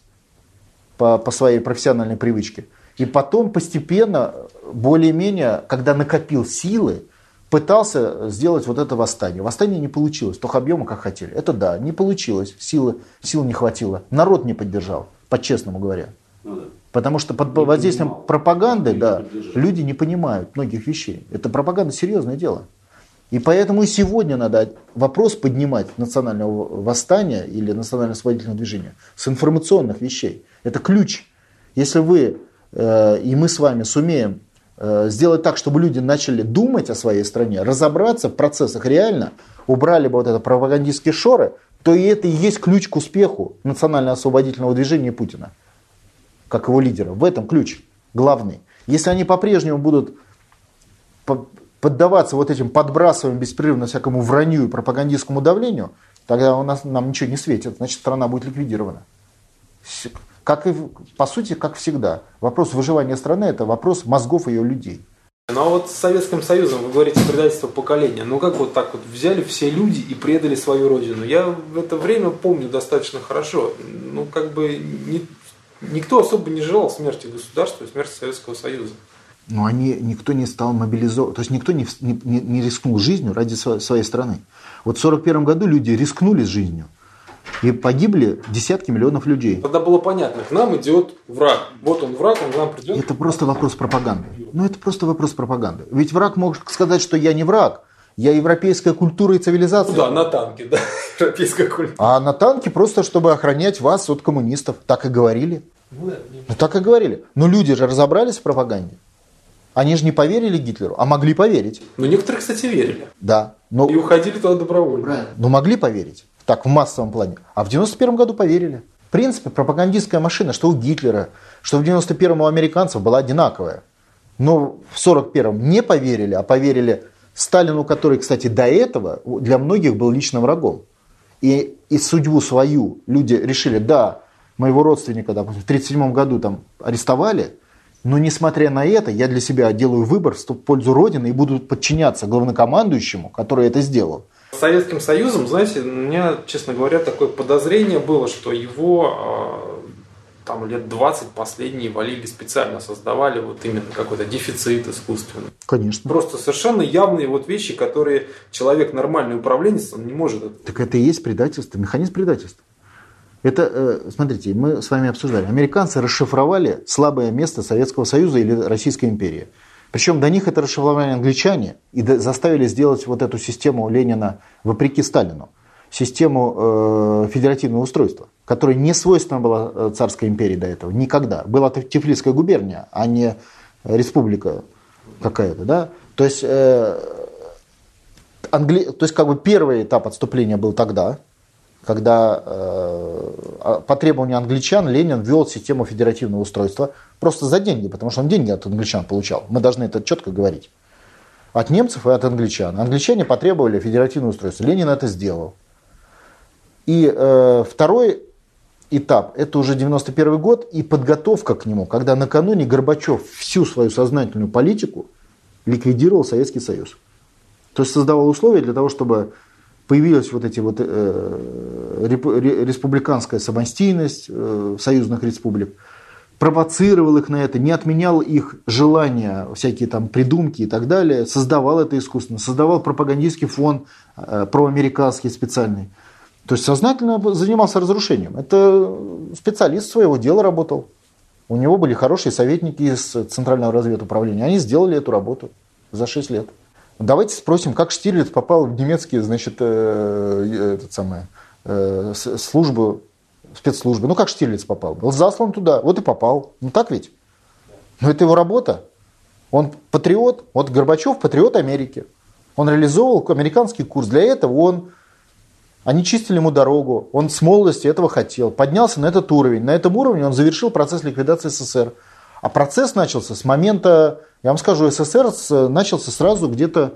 по, по своей профессиональной привычке. И потом постепенно, более-менее, когда накопил силы, пытался сделать вот это восстание. Восстание не получилось, того объема, как хотели. Это да, не получилось, силы, сил не хватило. Народ не поддержал, по-честному говоря. Ну да. Потому что под Не воздействием понимал. пропаганды, Не да, поддержал. люди не понимают многих вещей. Это пропаганда серьезное дело. И поэтому и сегодня надо вопрос поднимать национального восстания или национально-освободительного движения с информационных вещей. Это ключ. Если вы э, и мы с вами сумеем э, сделать так, чтобы люди начали думать о своей стране, разобраться в процессах реально, убрали бы вот это пропагандистские шоры, то и это и есть ключ к успеху национально-освободительного движения Путина как его лидера. В этом ключ главный. Если они по-прежнему будут поддаваться вот этим подбрасываем беспрерывно всякому вранью и пропагандистскому давлению, тогда у нас, нам ничего не светит, значит страна будет ликвидирована. Как и, по сути, как всегда. Вопрос выживания страны – это вопрос мозгов ее людей. Ну а вот с Советским Союзом, вы говорите, предательство поколения. Ну как вот так вот взяли все люди и предали свою родину? Я в это время помню достаточно хорошо. Ну как бы ни- никто особо не желал смерти государства смерти Советского Союза. Но они, никто не стал мобилизован, то есть никто не, не, не- рискнул жизнью ради сво- своей страны. Вот в 1941 году люди рискнули жизнью. И погибли десятки миллионов людей. Тогда было понятно, к нам идет враг. Вот он враг, он к нам придет. Это просто вопрос пропаганды. Ну, это просто вопрос пропаганды. Ведь враг может сказать, что я не враг, я европейская культура и цивилизация. Ну да, на танке, да, европейская культура. А на танке просто, чтобы охранять вас от коммунистов. Так и говорили. Ну, так и говорили. Но люди же разобрались в пропаганде. Они же не поверили Гитлеру, а могли поверить. Но некоторые, кстати, верили. Да. Но, И уходили туда добровольно. но могли поверить. Так, в массовом плане. А в 91 году поверили. В принципе, пропагандистская машина, что у Гитлера, что в 91-м у американцев была одинаковая. Но в 41-м не поверили, а поверили Сталину, который, кстати, до этого для многих был личным врагом. И, и судьбу свою люди решили, да, моего родственника, допустим, в 1937 году там арестовали, но несмотря на это, я для себя делаю выбор в пользу Родины и буду подчиняться главнокомандующему, который это сделал. С Советским Союзом, знаете, у меня, честно говоря, такое подозрение было, что его э, там лет 20 последние валили специально, создавали вот именно какой-то дефицит искусственный. Конечно. Просто совершенно явные вот вещи, которые человек нормальный управленец, он не может. Так это и есть предательство, механизм предательства. Это, э, смотрите, мы с вами обсуждали. Американцы расшифровали слабое место Советского Союза или Российской империи. Причем до них это расшифровали англичане и заставили сделать вот эту систему Ленина вопреки Сталину. Систему э, федеративного устройства, которая не свойственна была э, царской империи до этого. Никогда. Была Тиф- Тифлисская губерния, а не республика какая-то. Да? То есть э, Англи... То есть, как бы первый этап отступления был тогда, когда э, а- по требованию англичан Ленин ввел систему федеративного устройства просто за деньги, потому что он деньги от англичан получал. Мы должны это четко говорить. От немцев и от англичан. Англичане потребовали федеративное устройство. Ленин это сделал. И э, второй этап, это уже 91 год и подготовка к нему, когда накануне Горбачев всю свою сознательную политику ликвидировал Советский Союз. То есть создавал условия для того, чтобы появилась вот эти вот э, республиканская самостийность э, союзных республик, провоцировал их на это, не отменял их желания, всякие там придумки и так далее, создавал это искусственно, создавал пропагандистский фон э, проамериканский специальный. То есть сознательно занимался разрушением. Это специалист своего дела работал. У него были хорошие советники из Центрального разведуправления. Они сделали эту работу за 6 лет. Давайте спросим, как Штирлиц попал в немецкие, значит, э, этот самый, э, с- службу, спецслужбы. Ну, как Штирлиц попал? Был заслан туда, вот и попал. Ну, так ведь? Но это его работа. Он патриот, вот Горбачев патриот Америки. Он реализовывал американский курс. Для этого он, они чистили ему дорогу, он с молодости этого хотел, поднялся на этот уровень. На этом уровне он завершил процесс ликвидации СССР. А процесс начался с момента, я вам скажу, СССР начался сразу где-то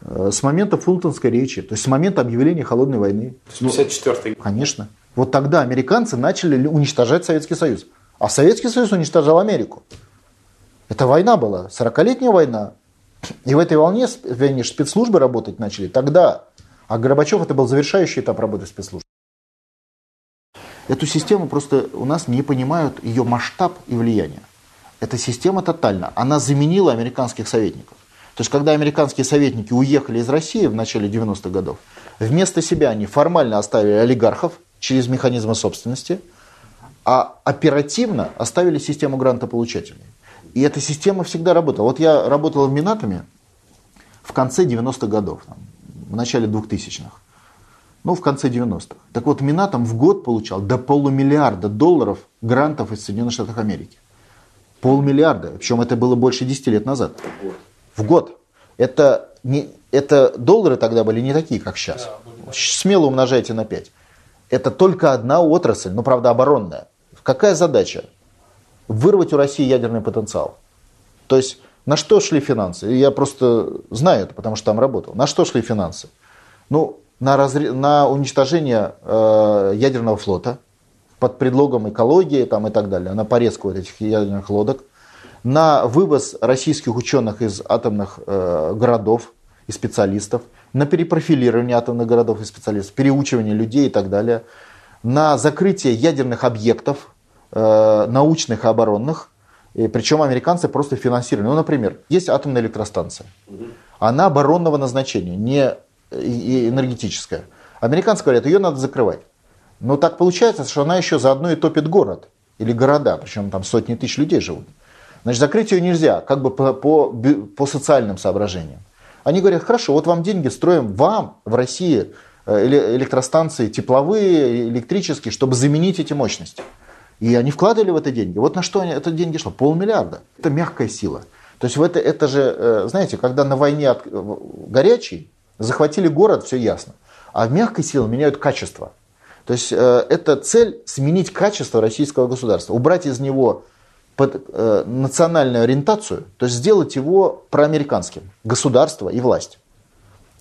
э, с момента Фултонской речи, то есть с момента объявления холодной войны. 54-й. Конечно. Вот тогда американцы начали ли- уничтожать Советский Союз. А Советский Союз уничтожал Америку. Это война была, 40-летняя война. И в этой волне войне спецслужбы работать начали тогда. А Горбачев это был завершающий этап работы спецслужб. Эту систему просто у нас не понимают ее масштаб и влияние. Эта система тотальна. Она заменила американских советников. То есть, когда американские советники уехали из России в начале 90-х годов, вместо себя они формально оставили олигархов через механизмы собственности, а оперативно оставили систему грантополучателей. И эта система всегда работала. Вот я работал в Минатоме в конце 90-х годов, там, в начале 2000-х. Ну, в конце 90-х. Так вот, Минатом в год получал до полумиллиарда долларов грантов из Соединенных Штатов Америки. Полмиллиарда. Причем это было больше 10 лет назад. В год. Это, не, это доллары тогда были не такие, как сейчас. Смело умножайте на 5. Это только одна отрасль, но, правда, оборонная. Какая задача? Вырвать у России ядерный потенциал. То есть, на что шли финансы? Я просто знаю это, потому что там работал. На что шли финансы? Ну, на, разре... на уничтожение э, ядерного флота под предлогом экологии там, и так далее, на порезку этих ядерных лодок, на вывоз российских ученых из атомных э, городов и специалистов, на перепрофилирование атомных городов и специалистов, переучивание людей и так далее, на закрытие ядерных объектов, э, научных и оборонных, и причем американцы просто финансировали. Ну, например, есть атомная электростанция. Она оборонного назначения, не энергетическая. Американцы говорят, ее надо закрывать. Но так получается, что она еще заодно и топит город или города, причем там сотни тысяч людей живут. Значит, закрыть ее нельзя, как бы по, по, по социальным соображениям. Они говорят, хорошо, вот вам деньги, строим вам в России э, электростанции тепловые, электрические, чтобы заменить эти мощности. И они вкладывали в это деньги. Вот на что они, это деньги шло? Полмиллиарда. Это мягкая сила. То есть в это, это же, э, знаете, когда на войне от, горячий, захватили город, все ясно. А мягкой силе меняют качество. То есть э, это цель сменить качество российского государства, убрать из него под э, национальную ориентацию, то есть сделать его проамериканским, государство и власть.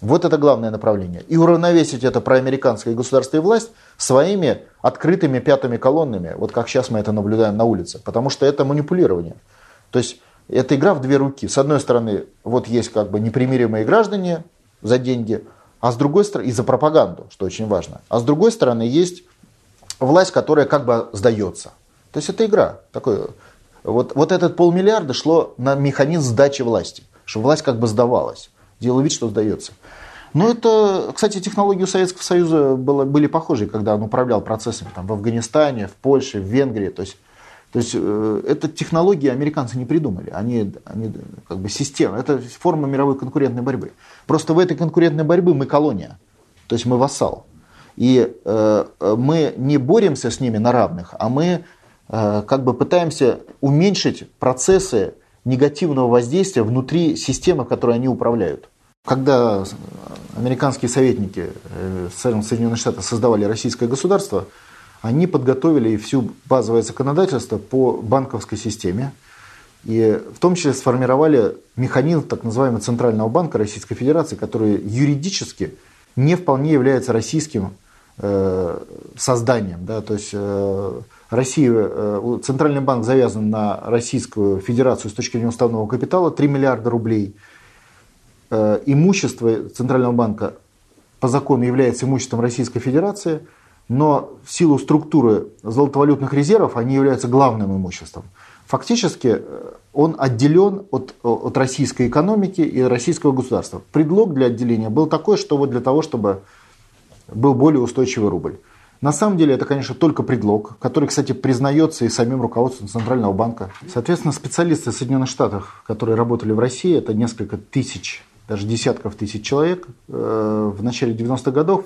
Вот это главное направление. И уравновесить это проамериканское государство и власть своими открытыми пятыми колоннами, вот как сейчас мы это наблюдаем на улице. Потому что это манипулирование. То есть это игра в две руки. С одной стороны, вот есть как бы непримиримые граждане за деньги, а с другой стороны, и за пропаганду, что очень важно. А с другой стороны, есть власть, которая как бы сдается. То есть это игра. Такой, вот, вот этот полмиллиарда шло на механизм сдачи власти, чтобы власть как бы сдавалась, делала вид, что сдается. Но это, кстати, технологии у Советского Союза было, были похожи, когда он управлял процессами там, в Афганистане, в Польше, в Венгрии. То есть, то есть э, это технологии американцы не придумали. Они, они как бы система. Это форма мировой конкурентной борьбы. Просто в этой конкурентной борьбе мы колония. То есть мы вассал. И э, мы не боремся с ними на равных, а мы э, как бы пытаемся уменьшить процессы негативного воздействия внутри системы, которой они управляют. Когда американские советники э, Соединенных Штатов создавали российское государство, они подготовили всю базовое законодательство по банковской системе, и в том числе сформировали механизм так называемого Центрального банка Российской Федерации, который юридически не вполне является российским э, созданием. Да? То есть э, Россия, э, Центральный банк завязан на Российскую Федерацию с точки зрения уставного капитала 3 миллиарда рублей – имущество Центрального банка по закону является имуществом Российской Федерации, но в силу структуры золотовалютных резервов они являются главным имуществом. Фактически э, он отделен от, от российской экономики и российского государства. Предлог для отделения был такой, что вот для того, чтобы был более устойчивый рубль. На самом деле это, конечно, только предлог, который, кстати, признается и самим руководством Центрального банка. Соответственно, специалисты Соединенных Штатов, которые работали в России, это несколько тысяч даже десятков тысяч человек э, в начале 90-х годов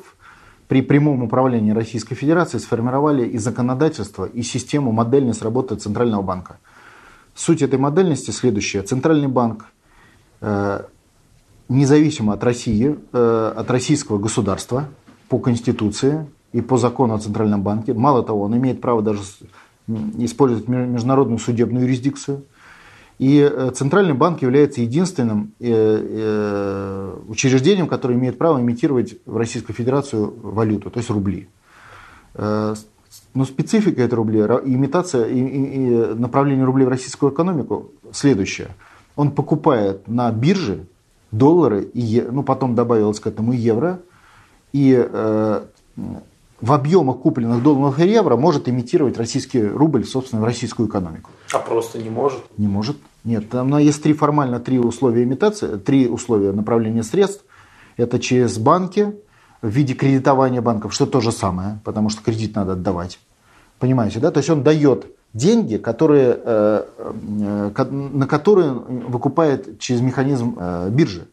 при прямом управлении Российской Федерации сформировали и законодательство, и систему модельность работы Центрального банка. Суть этой модельности следующая. Центральный банк э, независимо от России, э, от российского государства по Конституции и по закону о Центральном банке, мало того, он имеет право даже использовать международную судебную юрисдикцию – и э, Центральный банк является единственным э, э, учреждением, которое имеет право имитировать в Российскую Федерацию валюту, то есть рубли. Но специфика этой рубли, имитация и, и направление рублей в российскую экономику следующее. Он покупает на бирже доллары, и, ну потом добавилось к этому евро, и э, в объемах купленных долларов и евро может имитировать российский рубль, собственно, в российскую экономику. А просто не может. Не может. Нет, там есть три формально три условия имитации, три условия направления средств. Это через банки в виде кредитования банков, что то же самое, потому что кредит надо отдавать. Понимаете, да? То есть он дает деньги, которые, э, э, на которые выкупает через механизм э, биржи.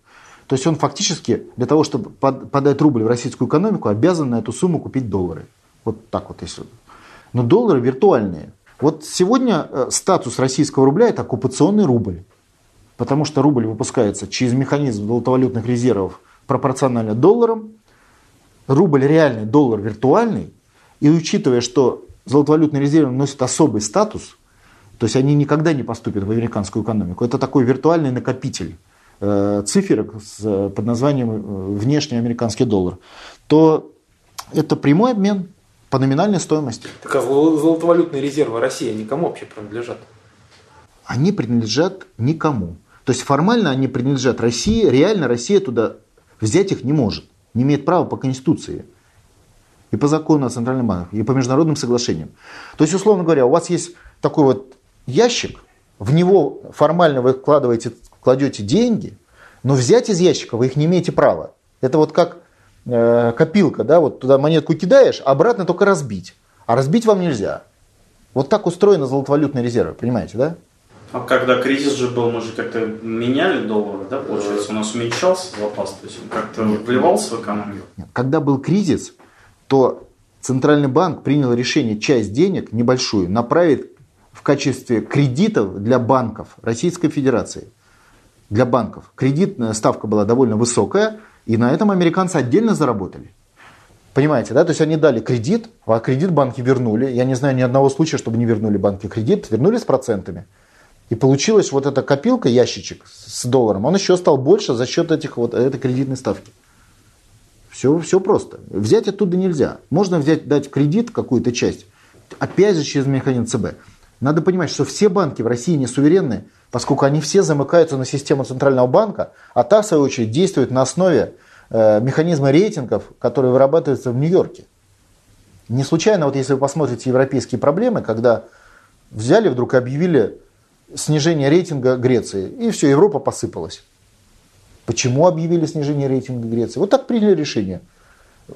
То есть он фактически для того, чтобы подать рубль в российскую экономику, обязан на эту сумму купить доллары. Вот так вот если. Но доллары виртуальные. Вот сегодня статус российского рубля это оккупационный рубль. Потому что рубль выпускается через механизм золотовалютных резервов пропорционально долларам. Рубль реальный, доллар виртуальный. И учитывая, что золотовалютные резервы носят особый статус, то есть они никогда не поступят в американскую экономику. Это такой виртуальный накопитель э, циферок с, под названием э, внешний американский доллар, то это прямой обмен по номинальной стоимости. Так а золотовалютные резервы России никому вообще принадлежат? Они принадлежат никому. То есть формально они принадлежат России, реально Россия туда взять их не может, не имеет права по Конституции и по закону о Центральном банке, и по международным соглашениям. То есть, условно говоря, у вас есть такой вот ящик, в него формально вы вкладываете, кладете деньги, но взять из ящика вы их не имеете права. Это вот как э, копилка, да, вот туда монетку кидаешь, а обратно только разбить. А разбить вам нельзя. Вот так устроены золотовалютные резервы, понимаете, да? А когда кризис же был, мы же как-то меняли доллары, да, получается, у нас уменьшался запас, то есть он как-то вливался в экономику? Нет. Когда был кризис, то Центральный банк принял решение часть денег, небольшую, направить в качестве кредитов для банков Российской Федерации. Для банков. Кредитная ставка была довольно высокая, и на этом американцы отдельно заработали. Понимаете, да? То есть они дали кредит, а кредит банки вернули. Я не знаю ни одного случая, чтобы не вернули банки кредит, вернули с процентами. И получилась вот эта копилка, ящичек с долларом, он еще стал больше за счет этих вот, этой кредитной ставки. Все, все просто. Взять оттуда нельзя. Можно взять, дать кредит какую-то часть, опять же через механизм ЦБ. Надо понимать, что все банки в России не суверенны, поскольку они все замыкаются на систему Центрального банка, а та, в свою очередь, действует на основе э, механизма рейтингов, которые вырабатываются в Нью-Йорке. Не случайно, вот если вы посмотрите европейские проблемы, когда взяли вдруг объявили снижение рейтинга Греции, и все, Европа посыпалась. Почему объявили снижение рейтинга Греции? Вот так приняли решение.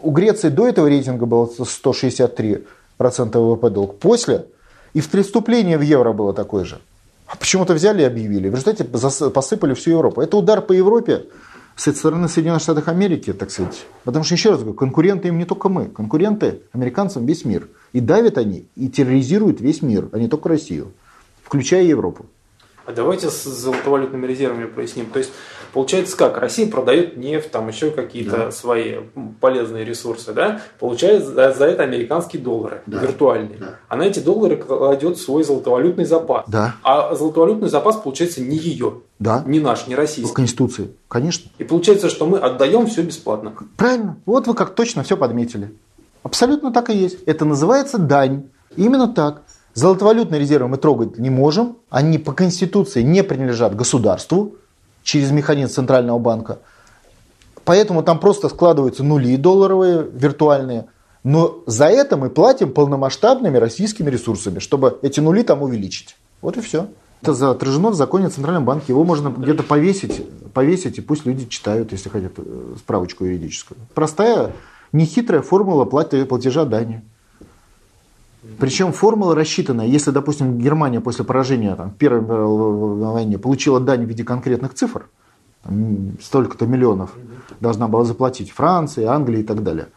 У Греции до этого рейтинга было 163% ВВП долг. После и в преступлении в евро было такое же. А почему-то взяли и объявили. В результате посыпали всю Европу. Это удар по Европе со стороны Соединенных Штатов Америки, так сказать. Потому что, еще раз говорю, конкуренты им не только мы. Конкуренты американцам весь мир. И давят они, и терроризируют весь мир, а не только Россию, включая Европу. А давайте с золотовалютными резервами проясним. То есть, получается как? Россия продает нефть, там еще какие-то да. свои полезные ресурсы, да? Получает за, за это американские доллары, да. виртуальные. Да. А на эти доллары кладет свой золотовалютный запас. Да. А золотовалютный запас, получается, не ее. Да. Не наш, не российский. По Конституции, конечно. И получается, что мы отдаем все бесплатно. Правильно. Вот вы как точно все подметили. Абсолютно так и есть. Это называется дань. Именно так. Золотовалютные резервы мы трогать не можем, они по Конституции не принадлежат государству через механизм Центрального банка. Поэтому там просто складываются нули долларовые, виртуальные. Но за это мы платим полномасштабными российскими ресурсами, чтобы эти нули там увеличить. Вот и все. Это отражено в законе о Центральном банке. Его можно где-то повесить, повесить, и пусть люди читают, если хотят, э, справочку юридическую. Простая, нехитрая формула платежа дани. Причем формула рассчитана, если, допустим, Германия после поражения там, в Первой мировой войне получила дань в виде конкретных цифр, столько-то миллионов должна была заплатить Франция, Англия и так далее,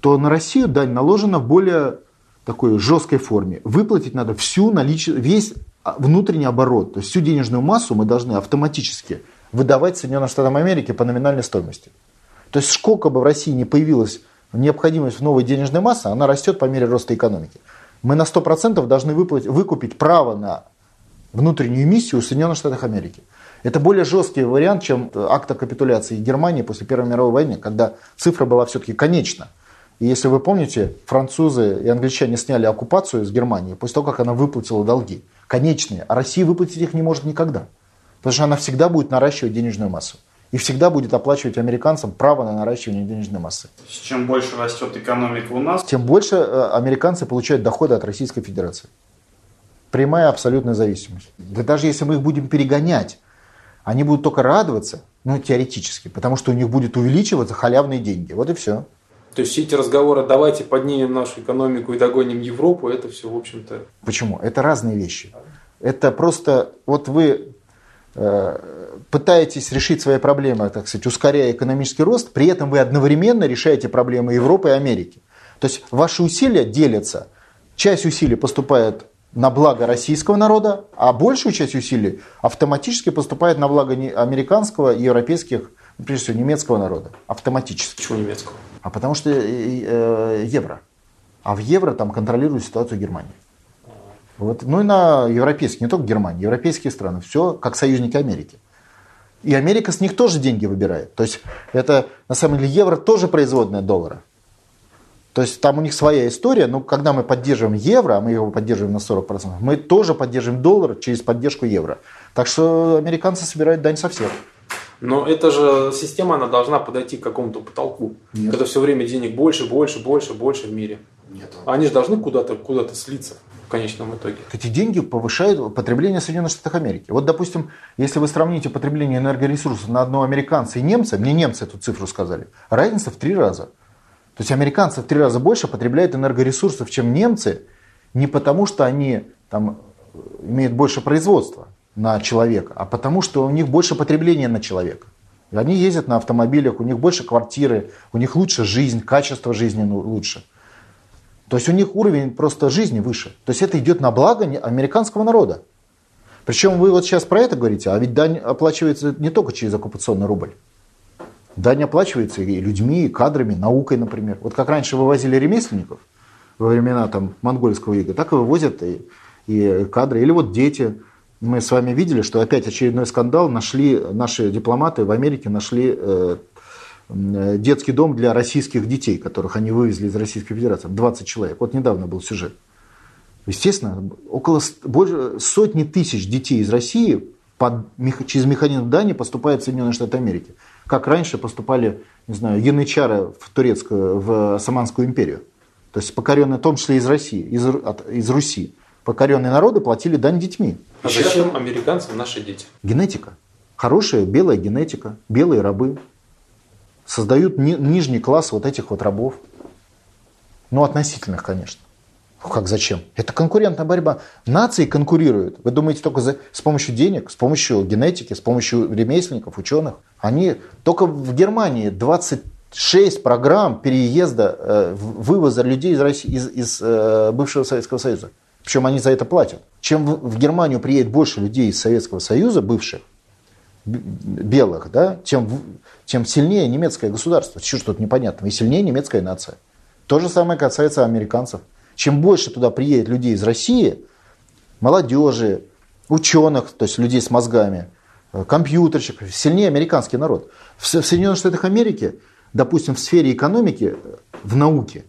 то на Россию дань наложена в более такой жесткой форме. Выплатить надо всю налич... весь внутренний оборот, то есть всю денежную массу мы должны автоматически выдавать Соединенным Штатам Америки по номинальной стоимости. То есть сколько бы в России не появилась необходимость в новой денежной массе, она растет по мере роста экономики мы на 100% должны выплатить, выкупить право на внутреннюю миссию в Соединенных Штатах Америки. Это более жесткий вариант, чем акта капитуляции Германии после Первой мировой войны, когда цифра была все-таки конечна. И если вы помните, французы и англичане сняли оккупацию с Германии после того, как она выплатила долги. Конечные. А Россия выплатить их не может никогда. Потому что она всегда будет наращивать денежную массу. И всегда будет оплачивать американцам право на наращивание денежной массы. Чем больше растет экономика у нас, Тем больше э, американцы получают доходы от Российской Федерации. Прямая абсолютная зависимость. Да даже если мы их будем перегонять, они будут только радоваться, ну, теоретически, потому что у них будет увеличиваться халявные деньги. Вот и все. То есть все эти разговоры, давайте поднимем нашу экономику и догоним Европу, это все, в общем-то, Почему? Это разные вещи. Это просто, вот вы пытаетесь решить свои проблемы, так сказать, ускоряя экономический рост, при этом вы одновременно решаете проблемы Европы и Америки. То есть ваши усилия делятся. Часть усилий поступает на благо российского народа, а большую часть усилий автоматически поступает на благо американского и европейских, ну, прежде всего немецкого народа. Автоматически. чего немецкого. А потому что э, э, евро. А в евро там контролирует ситуацию Германия. Вот. Ну и на европейские, не только Германия, европейские страны. Все как союзники Америки. И Америка с них тоже деньги выбирает. То есть это на самом деле евро тоже производная доллара. То есть там у них своя история, но когда мы поддерживаем евро, а мы его поддерживаем на 40%, мы тоже поддерживаем доллар через поддержку евро. Так что американцы собирают дань со всех. Но эта же система, она должна подойти к какому-то потолку. Нет. Когда все время денег больше, больше, больше, больше в мире. Нет. Они же должны куда-то куда слиться конечном итоге. Эти деньги повышают потребление Соединенных Штатах Америки. Вот, допустим, если вы сравните потребление энергоресурсов на одного американца и немца, мне немцы эту цифру сказали, разница в три раза. То есть американцы в три раза больше потребляют энергоресурсов, чем немцы, не потому что они там, имеют больше производства на человека, а потому что у них больше потребления на человека. Они ездят на автомобилях, у них больше квартиры, у них лучше жизнь, качество жизни ну, лучше. То есть у них уровень просто жизни выше. То есть это идет на благо американского народа. Причем вы вот сейчас про это говорите, а ведь дань оплачивается не только через оккупационный рубль. Дань оплачивается и людьми, и кадрами, наукой, например. Вот как раньше вывозили ремесленников во времена там, монгольского ига, так и вывозят и, и кадры. Или вот дети. Мы с вами видели, что опять очередной скандал. Нашли, наши дипломаты в Америке нашли э, детский дом для российских детей, которых они вывезли из Российской Федерации. 20 человек. Вот недавно был сюжет. Естественно, около больше сотни тысяч детей из России под через механизм Дани поступают в Соединенные Штаты Америки. Как раньше поступали, не знаю, янычары в турецкую, в Османскую империю. То есть покоренные, в том числе из России, из, от- из Руси. Покоренные народы платили дань детьми. А зачем американцам наши дети? Генетика. Хорошая белая генетика, белые рабы. Создают ни- нижний класс вот этих вот рабов. Ну, относительных, конечно. Ну, Как зачем? Это конкурентная борьба. Нации конкурируют. Вы думаете только за, с помощью денег, с помощью генетики, с помощью ремесленников, ученых? Они только в Германии 26 программ переезда, э, вывоза людей из, России, из, из, э, бывшего Советского Союза. Причем они за это платят. Чем в, в Германию приедет больше людей из Советского Союза, бывших, белых, да, тем, тем сильнее немецкое государство. Чего ж тут непонятно? И сильнее немецкая нация. То же самое касается американцев. Чем больше туда приедет людей из России, молодежи, ученых, то есть людей с мозгами, э, компьютерщиков, сильнее американский народ. В Соединенных Штатах Америки, допустим, в сфере экономики, э, в науке,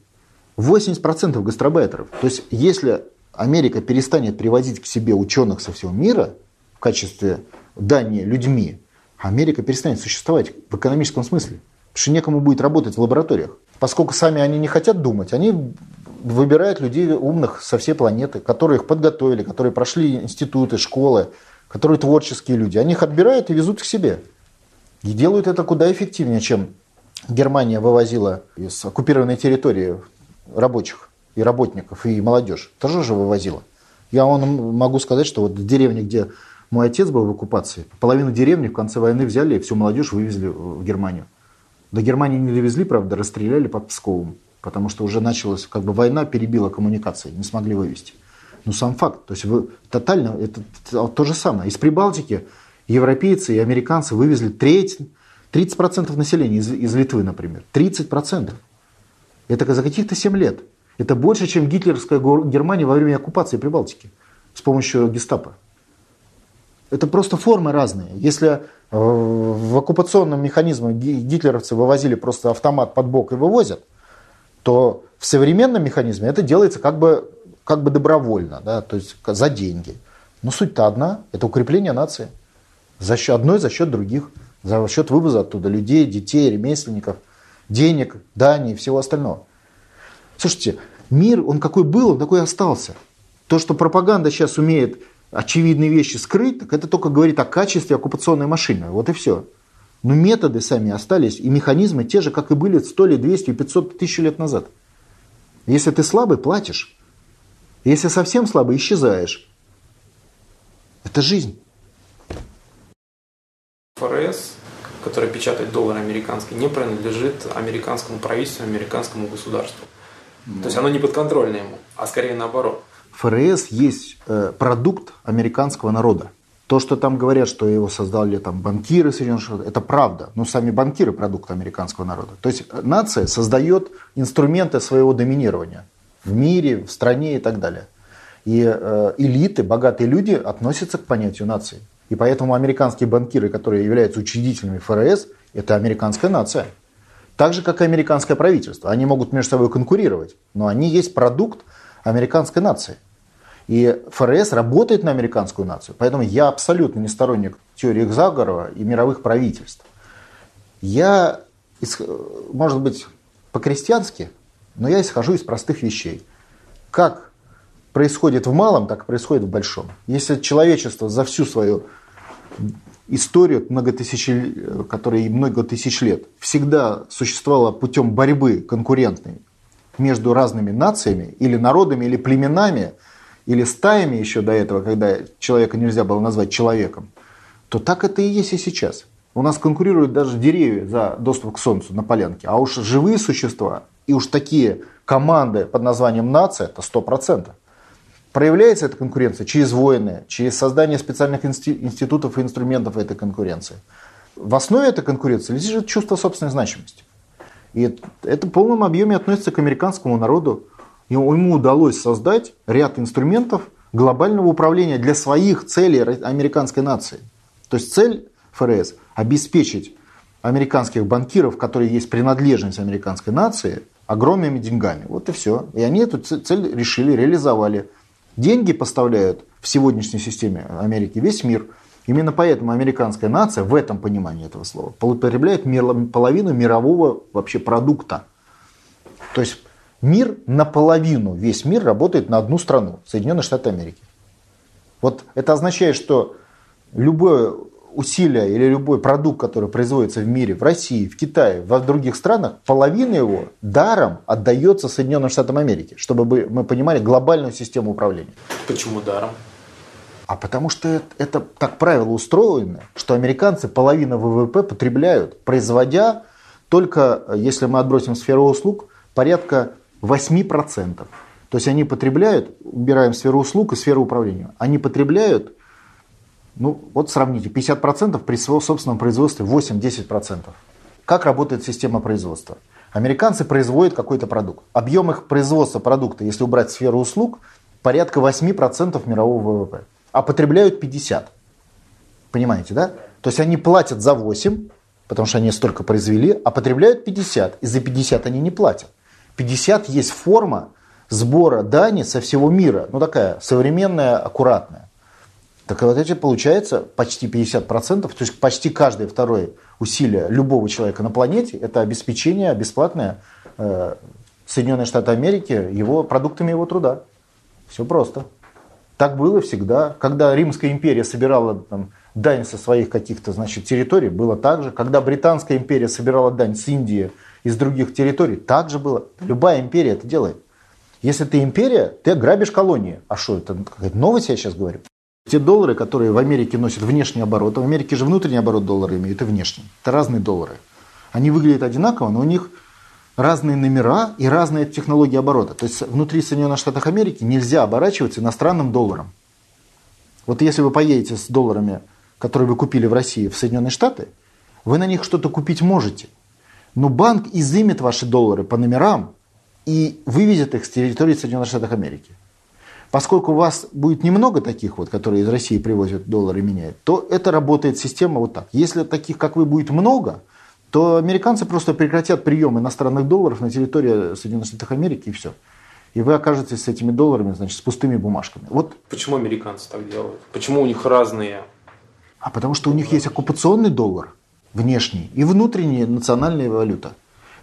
80% гастробайтеров. То есть если Америка перестанет привозить к себе ученых со всего мира в качестве дани людьми, Америка перестанет существовать в экономическом смысле. Потому что некому будет работать в лабораториях. Поскольку сами они не хотят думать, они выбирают людей умных со всей планеты, которые их подготовили, которые прошли институты, школы, которые творческие люди. Они их отбирают и везут к себе. И делают это куда эффективнее, чем Германия вывозила из оккупированной территории рабочих и работников, и молодежь. Тоже же вывозила. Я вам могу сказать, что вот в деревне, где мой отец был в оккупации, половину деревни в конце войны взяли и всю молодежь вывезли в Германию. До Германии не довезли, правда, расстреляли под Псковом, потому что уже началась, как бы война перебила коммуникации, не смогли вывести. Но сам факт, то есть вы тотально, это т- то же самое. Из Прибалтики европейцы и американцы вывезли треть, 30% населения из, из Литвы, например. 30%. Это за каких-то 7 лет. Это больше, чем гитлеровская Германия во время оккупации Прибалтики с помощью гестапо. Это просто формы разные. Если э, в оккупационном механизме ги- гитлеровцы вывозили просто автомат под бок и вывозят, то в современном механизме это делается как бы, как бы добровольно, да, то есть за деньги. Но суть-то одна, это укрепление нации. За счет, одной за счет других. За счет вывоза оттуда людей, детей, ремесленников, денег, дани и всего остального. Слушайте, мир, он какой был, он такой и остался. То, что пропаганда сейчас умеет очевидные вещи скрыть, так это только говорит о качестве оккупационной машины. Вот и все. Но методы сами остались, и механизмы те же, как и были 100 лет, 200, 500, тысяч лет назад. Если ты слабый, платишь. Если совсем слабый, исчезаешь. Это жизнь. ФРС, который печатает доллар американский, не принадлежит американскому правительству, американскому государству. То есть оно не подконтрольно ему, а скорее наоборот. ФРС есть э, продукт американского народа. То, что там говорят, что его создали там, банкиры Соединенных Штатов, это правда. Но сами банкиры – продукт американского народа. То есть нация создает инструменты своего доминирования в мире, в стране и так далее. И э, элиты, богатые люди относятся к понятию нации. И поэтому американские банкиры, которые являются учредителями ФРС, это американская нация. Так же, как и американское правительство. Они могут между собой конкурировать, но они есть продукт американской нации. И ФРС работает на американскую нацию. Поэтому я абсолютно не сторонник теории заговора и мировых правительств. Я, может быть, по-крестьянски, но я исхожу из простых вещей. Как происходит в малом, так и происходит в большом. Если человечество за всю свою историю, многотысяч, которая много тысяч лет, всегда существовала путем борьбы конкурентной между разными нациями или народами, или племенами, или стаями еще до этого, когда человека нельзя было назвать человеком, то так это и есть и сейчас. У нас конкурируют даже деревья за доступ к Солнцу на полянке, а уж живые существа и уж такие команды под названием нация, это 100%. Проявляется эта конкуренция через войны, через создание специальных институтов и инструментов этой конкуренции. В основе этой конкуренции лежит чувство собственной значимости. И это в полном объеме относится к американскому народу. Ему удалось создать ряд инструментов глобального управления для своих целей американской нации. То есть цель ФРС – обеспечить американских банкиров, которые есть принадлежность американской нации, огромными деньгами. Вот и все. И они эту цель решили, реализовали. Деньги поставляют в сегодняшней системе Америки весь мир. Именно поэтому американская нация в этом понимании этого слова потребляет половину мирового вообще продукта. То есть мир наполовину, весь мир работает на одну страну, Соединенные Штаты Америки. Вот это означает, что любое усилие или любой продукт, который производится в мире, в России, в Китае, в других странах, половина его даром отдается Соединенным Штатам Америки, чтобы мы понимали глобальную систему управления. Почему даром? А потому что это, это так правило устроено, что американцы половину ВВП потребляют, производя только, если мы отбросим сферу услуг, порядка 8%. То есть они потребляют, убираем сферу услуг и сферу управления, они потребляют ну, вот сравните, 50% при своем собственном производстве 8-10%. Как работает система производства? Американцы производят какой-то продукт. Объем их производства продукта, если убрать сферу услуг, порядка 8% мирового ВВП. А потребляют 50%. Понимаете, да? То есть они платят за 8, потому что они столько произвели, а потребляют 50. И за 50 они не платят. 50 есть форма сбора дани со всего мира. Ну такая современная, аккуратная. Так вот эти получается почти 50%, то есть почти каждое второе усилие любого человека на планете это обеспечение бесплатное э, Соединенные Штаты Америки его продуктами его труда. Все просто. Так было всегда. Когда Римская империя собирала там, дань со своих каких-то значит, территорий, было так же. Когда Британская империя собирала дань с Индии, из других территорий, так же было. Любая империя это делает. Если ты империя, ты грабишь колонии. А что, это какая-то новость я сейчас говорю? Те доллары, которые в Америке носят внешний оборот, а в Америке же внутренний оборот доллара имеют и внешний. Это разные доллары. Они выглядят одинаково, но у них разные номера и разные технологии оборота. То есть внутри Соединенных Штатов Америки нельзя оборачиваться иностранным долларом. Вот если вы поедете с долларами, которые вы купили в России, в Соединенные Штаты, вы на них что-то купить можете. Но банк изымет ваши доллары по номерам и вывезет их с территории Соединенных Штатов Америки. Поскольку у вас будет немного таких вот, которые из России привозят доллары и меняют, то это работает система вот так. Если таких, как вы, будет много, то американцы просто прекратят прием иностранных долларов на территории Соединенных Штатов Америки и все. И вы окажетесь с этими долларами, значит, с пустыми бумажками. Вот. Почему американцы так делают? Почему у них разные? А потому что у них есть оккупационный доллар внешний и внутренняя национальная валюта.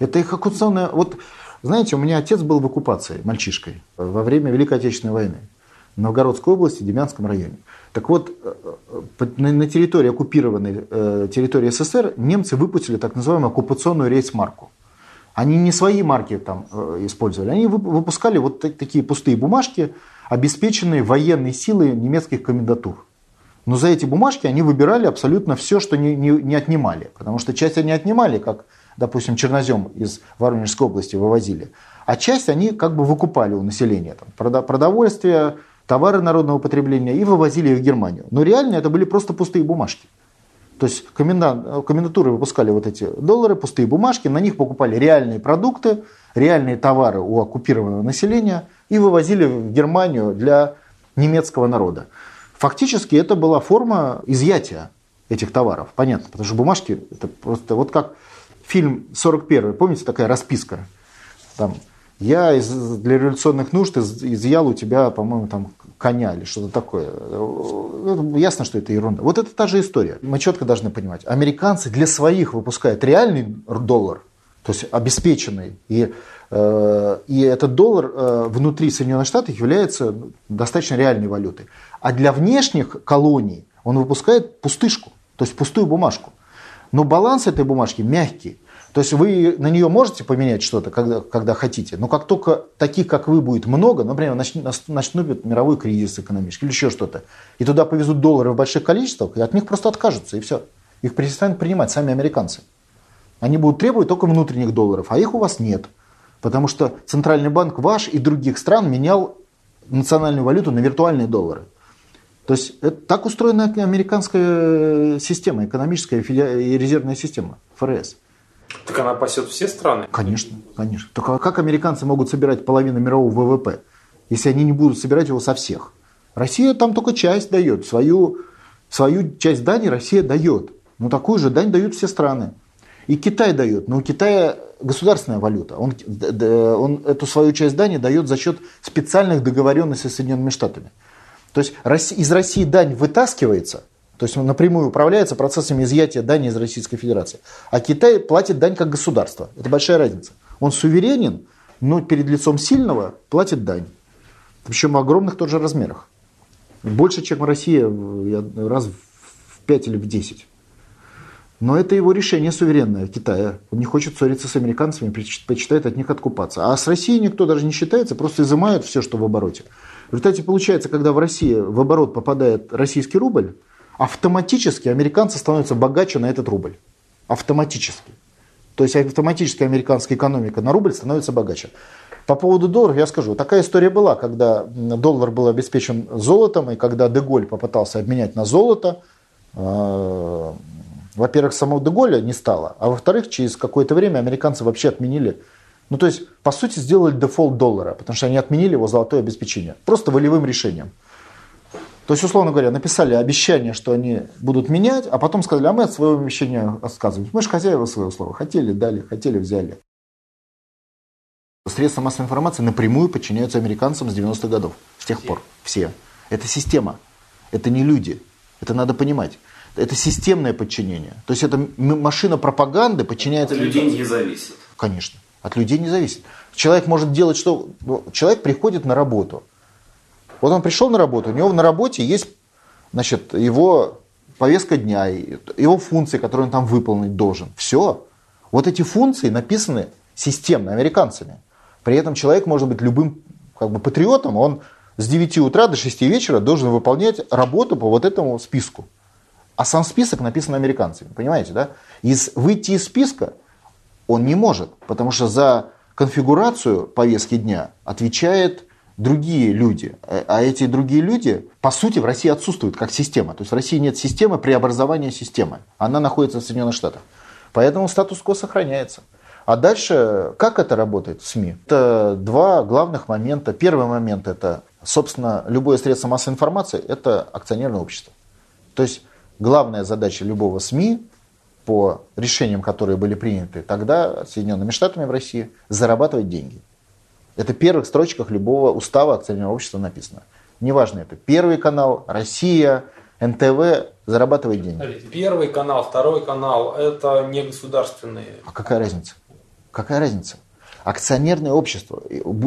Это их оккупационная... Вот, знаете, у меня отец был в оккупации мальчишкой во время Великой Отечественной войны в Новгородской области, Демянском районе. Так вот, э, на территории оккупированной э, территории СССР немцы выпустили так называемую оккупационную рейс-марку. Они не свои марки там э, использовали, они выпускали вот такие пустые бумажки, обеспеченные военной силой немецких комендатур. Но за эти бумажки они выбирали абсолютно все, что не, не, не отнимали. Потому что часть они отнимали, как, допустим, чернозем из Воронежской области вывозили. А часть они как бы выкупали у населения. Там, продовольствие, товары народного потребления и вывозили их в Германию. Но реально это были просто пустые бумажки. То есть комендатуры выпускали вот эти доллары, пустые бумажки, на них покупали реальные продукты, реальные товары у оккупированного населения и вывозили в Германию для немецкого народа. Фактически это была форма изъятия этих товаров. Понятно, потому что бумажки это просто вот как фильм 41, помните такая расписка? Там, я из, для революционных нужд из, изъял у тебя, по-моему, там коня или что-то такое. Ну, ясно, что это ерунда. Вот это та же история. Мы четко должны понимать. Американцы для своих выпускают реальный доллар, то есть обеспеченный. И, э, и этот доллар э, внутри Соединенных Штатов является достаточно реальной валютой. А для внешних колоний он выпускает пустышку, то есть пустую бумажку. Но баланс этой бумажки мягкий. То есть вы на нее можете поменять что-то, когда, когда хотите, но как только таких, как вы, будет много, например, начнут мировой кризис экономический или еще что-то, и туда повезут доллары в больших количествах, и от них просто откажутся, и все. Их перестанут принимать сами американцы. Они будут требовать только внутренних долларов, а их у вас нет. Потому что Центральный банк ваш и других стран менял национальную валюту на виртуальные доллары. То есть это, так устроена американская система, экономическая и резервная система, ФРС. Так она пасет все страны? Конечно, конечно. Только как американцы могут собирать половину мирового ВВП, если они не будут собирать его со всех? Россия там только часть дает, свою, свою часть дани Россия дает. Но такую же дань дают все страны. И Китай дает, но у Китая государственная валюта. Он, он эту свою часть дани дает за счет специальных договоренностей с Соединенными Штатами. То есть из России дань вытаскивается, то есть он напрямую управляется процессами изъятия дани из Российской Федерации. А Китай платит дань как государство. Это большая разница. Он суверенен, но перед лицом сильного платит дань. Причем в огромных тоже размерах. Больше, чем Россия раз в 5 или в 10. Но это его решение суверенное Китая. Он не хочет ссориться с американцами, предпочитает от них откупаться. А с Россией никто даже не считается, просто изымают все, что в обороте. В результате получается, когда в России в оборот попадает российский рубль, автоматически американцы становятся богаче на этот рубль. Автоматически. То есть автоматически американская экономика на рубль становится богаче. По поводу доллара я скажу, такая история была, когда доллар был обеспечен золотом, и когда Деголь попытался обменять на золото, э, во-первых, самого Деголя не стало, а во-вторых, через какое-то время американцы вообще отменили ну, то есть, по сути, сделали дефолт доллара, потому что они отменили его золотое обеспечение. Просто волевым решением. То есть, условно говоря, написали обещание, что они будут менять, а потом сказали, а мы от своего обещания отказываемся. Мы же хозяева своего слова. Хотели, дали, хотели, взяли. Средства массовой информации напрямую подчиняются американцам с 90-х годов. С тех пор. Все. Это система. Это не люди. Это надо понимать. Это системное подчинение. То есть это машина пропаганды подчиняется... От людей не зависит. Конечно. От людей не зависит. Человек может делать что... Ну, человек приходит на работу. Вот он пришел на работу, у него на работе есть значит, его повестка дня, его функции, которые он там выполнить должен. Все. Вот эти функции написаны системно американцами. При этом человек может быть любым как бы, патриотом, он с 9 утра до 6 вечера должен выполнять работу по вот этому списку. А сам список написан американцами, понимаете, да? Из, выйти из списка он не может, потому что за конфигурацию повестки дня отвечает другие люди. А эти другие люди, по сути, в России отсутствуют как система. То есть в России нет системы преобразования системы. Она находится в Соединенных Штатах. Поэтому статус-кво сохраняется. А дальше, как это работает в СМИ? Это два главных момента. Первый момент – это, собственно, любое средство массовой информации – это акционерное общество. То есть главная задача любого СМИ по решениям, которые были приняты тогда Соединенными Штатами в России, зарабатывать деньги. Это в первых строчках любого устава акционерного общества написано. Неважно, это Первый канал, Россия, НТВ зарабатывает деньги. Первый канал, второй канал – это не государственные. А какая разница? Какая разница? Акционерное общество.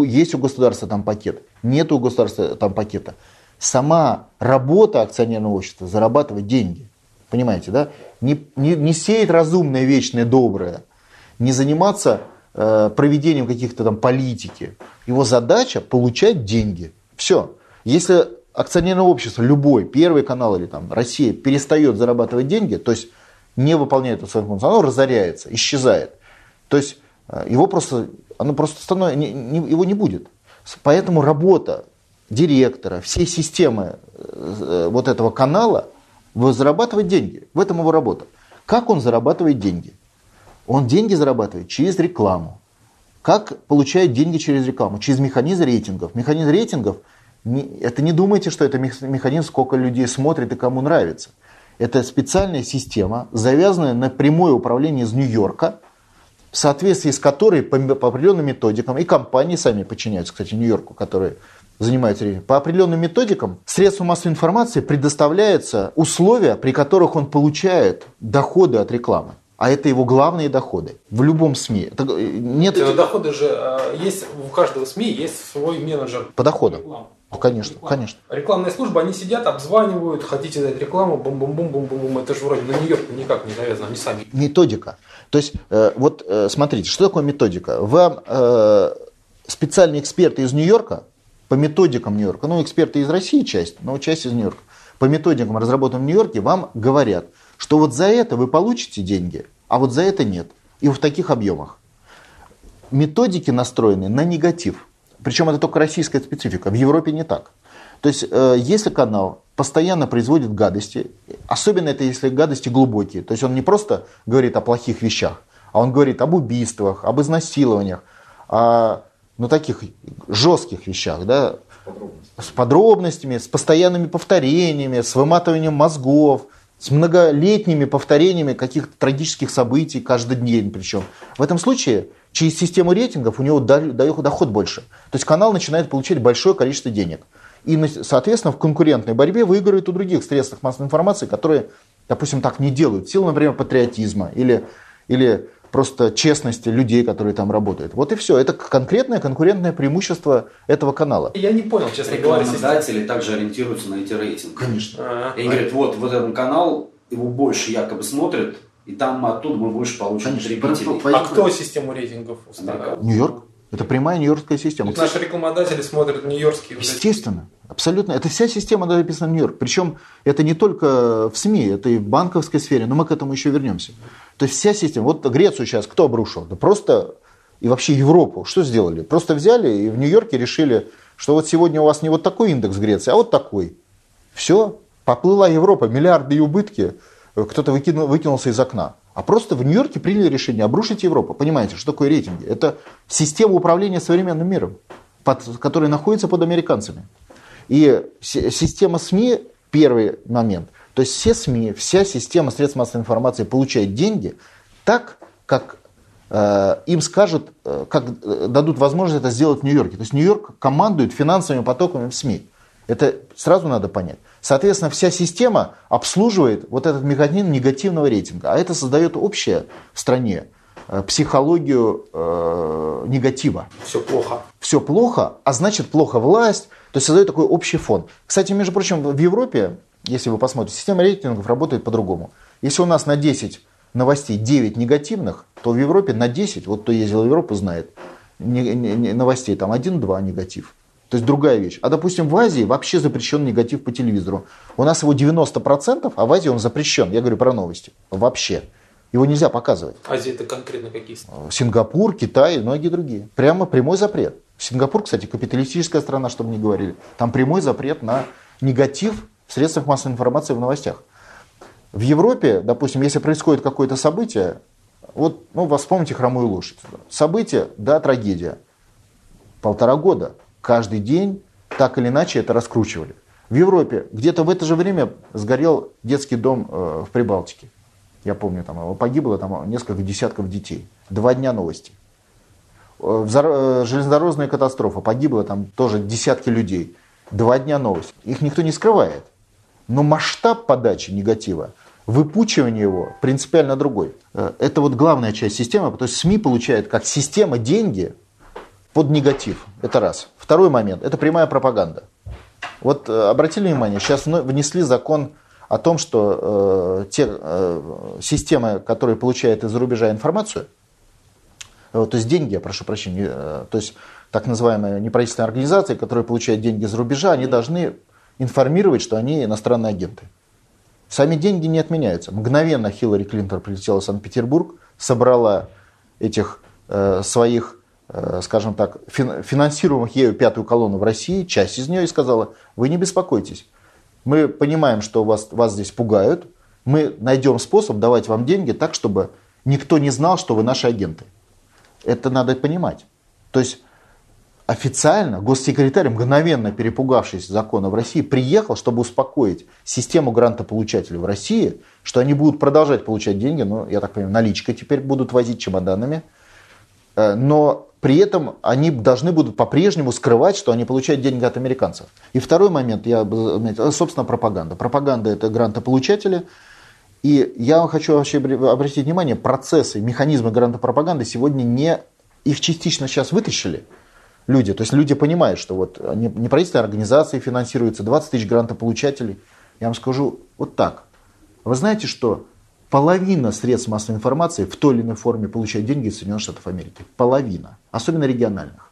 Есть у государства там пакет, нет у государства там пакета. Сама работа акционерного общества зарабатывать деньги. Понимаете, да? Не, не, не сеять разумное, вечное, доброе. Не заниматься проведением каких-то там политики. Его задача получать деньги. Все. Если акционерное общество, любой, первый канал или там Россия перестает зарабатывать деньги, то есть не выполняет эту свою функцию, оно разоряется, исчезает. То есть э, его просто, оно просто становится, не, не, его не будет. Поэтому работа директора, всей системы э, вот этого канала зарабатывать деньги. В этом его работа. Как он зарабатывает деньги? Он деньги зарабатывает через рекламу. Как получает деньги через рекламу? Через механизм рейтингов. Механизм рейтингов – это не думайте, что это механизм, сколько людей смотрит и кому нравится. Это специальная система, завязанная на прямое управление из Нью-Йорка, в соответствии с которой по, определенным методикам, и компании сами подчиняются, кстати, Нью-Йорку, которые занимаются по определенным методикам, средству массовой информации предоставляются условия, при которых он получает доходы от рекламы. А это его главные доходы в любом СМИ. Это, э, нет... Это доходы же а, есть у каждого СМИ есть свой менеджер по доходам. Ну, конечно, реклама. конечно. Рекламная служба, они сидят, обзванивают, хотите дать рекламу, бум-бум-бум-бум-бум. Это же вроде на Нью-Йорк никак не завязано, они сами. Методика. То есть, э, вот э, смотрите, что такое методика? Вам э, специальные эксперты из Нью-Йорка, по методикам Нью-Йорка, ну, эксперты из России часть, но часть из Нью-Йорка, по методикам, разработанным в Нью-Йорке, вам говорят, что вот за это вы получите деньги, а вот за это нет. И в таких объемах. Методики настроены на негатив. Причем это только российская специфика. В Европе не так. То есть, э, если канал постоянно производит гадости, особенно это если гадости глубокие, то есть он не просто говорит о плохих вещах, а он говорит об убийствах, об изнасилованиях, о ну, таких жестких вещах, да, с подробностями, с постоянными повторениями, с выматыванием мозгов, с многолетними повторениями каких-то трагических событий каждый день причем. В этом случае через систему рейтингов у него доход больше. То есть канал начинает получать большое количество денег. И, соответственно, в конкурентной борьбе выигрывает у других средств массовой информации, которые, допустим, так не делают. Силу, например, патриотизма или, или просто честности людей, которые там работают. Вот и все. Это конкретное конкурентное преимущество этого канала. Я не понял, честно говоря. Рекламодатели также ориентируются на эти рейтинги. Конечно. А-а-а. И они говорят, вот, вот этот канал, его больше якобы смотрят, и там оттуда мы больше получим потребителей. А кто систему рейтингов устанавливает? Нью-Йорк. Это прямая нью-йоркская система. То наши рекламодатели смотрят нью-йоркские. Естественно. Абсолютно. Это вся система написана в Нью-Йорк. Причем это не только в СМИ, это и в банковской сфере, но мы к этому еще вернемся. То есть вся система. Вот Грецию сейчас кто обрушил? Да просто и вообще Европу. Что сделали? Просто взяли и в Нью-Йорке решили, что вот сегодня у вас не вот такой индекс Греции, а вот такой. Все, поплыла Европа, миллиарды и убытки, кто-то выкинул, выкинулся из окна. А просто в Нью-Йорке приняли решение обрушить Европу. Понимаете, что такое рейтинги? Это система управления современным миром, под, которая находится под американцами. И система СМИ, первый момент, то есть все СМИ, вся система средств массовой информации получает деньги так, как э, им скажут, э, как э, дадут возможность это сделать в Нью-Йорке. То есть Нью-Йорк командует финансовыми потоками в СМИ. Это сразу надо понять. Соответственно, вся система обслуживает вот этот механизм негативного рейтинга. А это создает общее в стране э, психологию э, негатива. Все плохо. Все плохо, а значит плохо власть. То есть создает такой общий фон. Кстати, между прочим, в Европе, если вы посмотрите, система рейтингов работает по-другому. Если у нас на 10 новостей 9 негативных, то в Европе на 10, вот кто ездил в Европу знает, новостей там 1-2 негатив. То есть другая вещь. А допустим в Азии вообще запрещен негатив по телевизору. У нас его 90%, а в Азии он запрещен. Я говорю про новости. Вообще. Его нельзя показывать. Азия это конкретно какие страны? Сингапур, Китай и многие другие. Прямо прямой запрет. Сингапур, кстати, капиталистическая страна, чтобы не говорили. Там прямой запрет на негатив в средствах массовой информации в новостях. В Европе, допустим, если происходит какое-то событие, вот, ну, вспомните хромую лошадь. Событие, да, трагедия. Полтора года каждый день так или иначе это раскручивали. В Европе где-то в это же время сгорел детский дом э, в Прибалтике. Я помню, там погибло там несколько десятков детей. Два дня новости. Э, э, железнодорожная катастрофа. Погибло там тоже десятки людей. Два дня новости. Их никто не скрывает. Но масштаб подачи негатива, выпучивание его принципиально другой. Это вот главная часть системы. То есть СМИ получают как система деньги под негатив. Это раз. Второй момент – это прямая пропаганда. Вот э, обратили внимание, сейчас внесли закон о том, что э, те э, системы, которые получают из-за рубежа информацию, э, то есть деньги, я прошу прощения, э, то есть так называемые неправительственные организации, которые получают деньги из-за рубежа, они должны информировать, что они иностранные агенты. Сами деньги не отменяются. Мгновенно Хиллари Клинтон прилетела в Санкт-Петербург, собрала этих э, своих скажем так, финансируемых ею пятую колонну в России, часть из нее, и сказала, вы не беспокойтесь, мы понимаем, что вас, вас здесь пугают, мы найдем способ давать вам деньги так, чтобы никто не знал, что вы наши агенты. Это надо понимать. То есть официально госсекретарь, мгновенно перепугавшись закона в России, приехал, чтобы успокоить систему грантополучателей в России, что они будут продолжать получать деньги, ну, я так понимаю, наличкой теперь будут возить чемоданами, э, но при этом они должны будут по-прежнему скрывать, что они получают деньги от американцев. И второй момент, я собственно, пропаганда. Пропаганда – это грантополучатели. И я хочу вообще обратить внимание, процессы, механизмы грантопропаганды сегодня не... Их частично сейчас вытащили люди. То есть люди понимают, что вот неправительственные организации финансируются, 20 тысяч грантополучателей. Я вам скажу вот так. Вы знаете, что половина средств массовой информации в той или иной форме получает деньги из Соединенных Штатов Америки. Половина. Особенно региональных.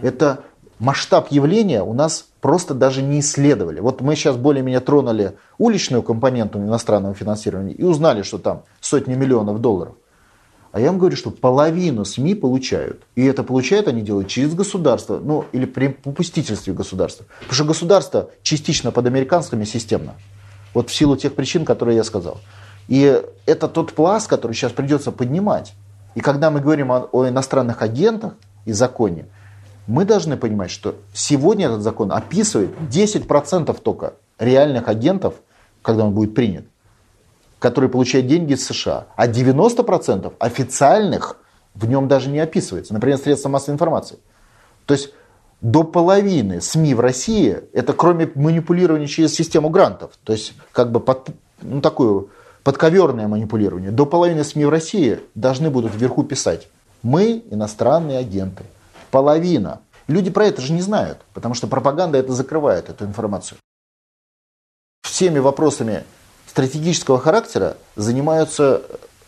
Это масштаб явления у нас просто даже не исследовали. Вот мы сейчас более-менее тронули уличную компоненту иностранного финансирования и узнали, что там сотни миллионов долларов. А я вам говорю, что половину СМИ получают. И это получают они делают через государство, ну или при попустительстве государства. Потому что государство частично под американскими системно. Вот в силу тех причин, которые я сказал. И это тот пласт, который сейчас придется поднимать. И когда мы говорим о, о иностранных агентах и законе, мы должны понимать, что сегодня этот закон описывает 10% только реальных агентов, когда он будет принят, которые получают деньги из США, а 90% официальных в нем даже не описывается. Например, средства массовой информации. То есть до половины СМИ в России, это кроме манипулирования через систему грантов, то есть как бы под, ну, такую подковерное манипулирование. До половины СМИ в России должны будут вверху писать «Мы иностранные агенты». Половина. Люди про это же не знают, потому что пропаганда это закрывает, эту информацию. Всеми вопросами стратегического характера занимаются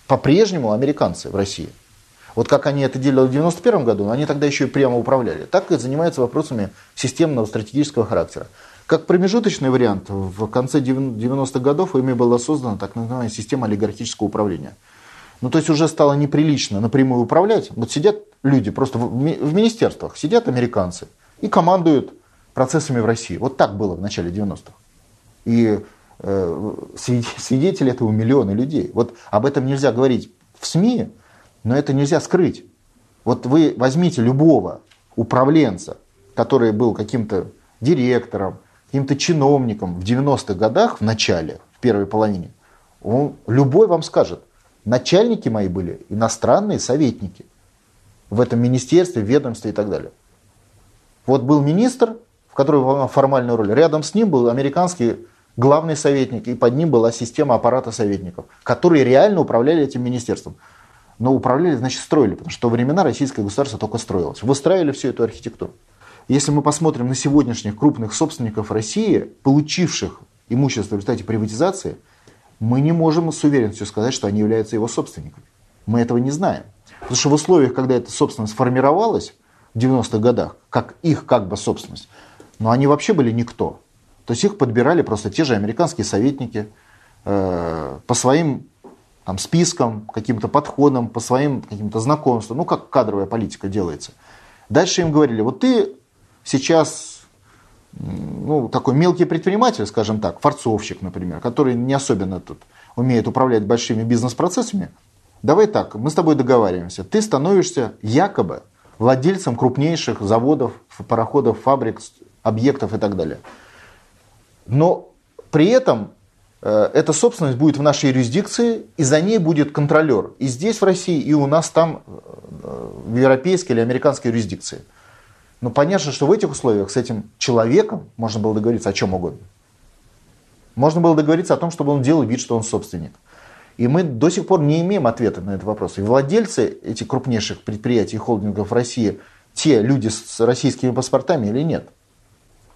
по-прежнему американцы в России. Вот как они это делали в 1991 году, они тогда еще и прямо управляли. Так и занимаются вопросами системного стратегического характера. Как промежуточный вариант, в конце 90-х годов ими была создана так называемая система олигархического управления. Ну, то есть уже стало неприлично напрямую управлять. Вот сидят люди просто в, министерствах, сидят американцы и командуют процессами в России. Вот так было в начале 90-х. И э, свидетели этого миллионы людей. Вот об этом нельзя говорить в СМИ, но это нельзя скрыть. Вот вы возьмите любого управленца, который был каким-то директором, каким-то чиновником в 90-х годах, в начале, в первой половине, он, любой вам скажет, начальники мои были иностранные советники в этом министерстве, ведомстве и так далее. Вот был министр, в котором выполнял формальную роль, рядом с ним был американский главный советник, и под ним была система аппарата советников, которые реально управляли этим министерством. Но управляли, значит, строили, потому что в времена российское государство только строилось. Выстраивали всю эту архитектуру. Если мы посмотрим на сегодняшних крупных собственников России, получивших имущество в результате приватизации, мы не можем с уверенностью сказать, что они являются его собственниками. Мы этого не знаем. Потому что в условиях, когда эта собственность формировалась в 90-х годах, как их как бы собственность, но они вообще были никто. То есть их подбирали просто те же американские советники э, по своим там, спискам, каким-то подходам, по своим каким-то знакомствам, ну как кадровая политика делается. Дальше им говорили, вот ты сейчас ну, такой мелкий предприниматель, скажем так, форцовщик, например, который не особенно тут умеет управлять большими бизнес-процессами, давай так, мы с тобой договариваемся, ты становишься якобы владельцем крупнейших заводов, пароходов, фабрик, объектов и так далее. Но при этом э, эта собственность будет в нашей юрисдикции, и за ней будет контролер. И здесь в России, и у нас там, э, в европейской или американской юрисдикции. Но понятно, что в этих условиях с этим человеком можно было договориться о чем угодно. Можно было договориться о том, чтобы он делал вид, что он собственник. И мы до сих пор не имеем ответа на этот вопрос. И владельцы этих крупнейших предприятий и холдингов России, те люди с российскими паспортами или нет?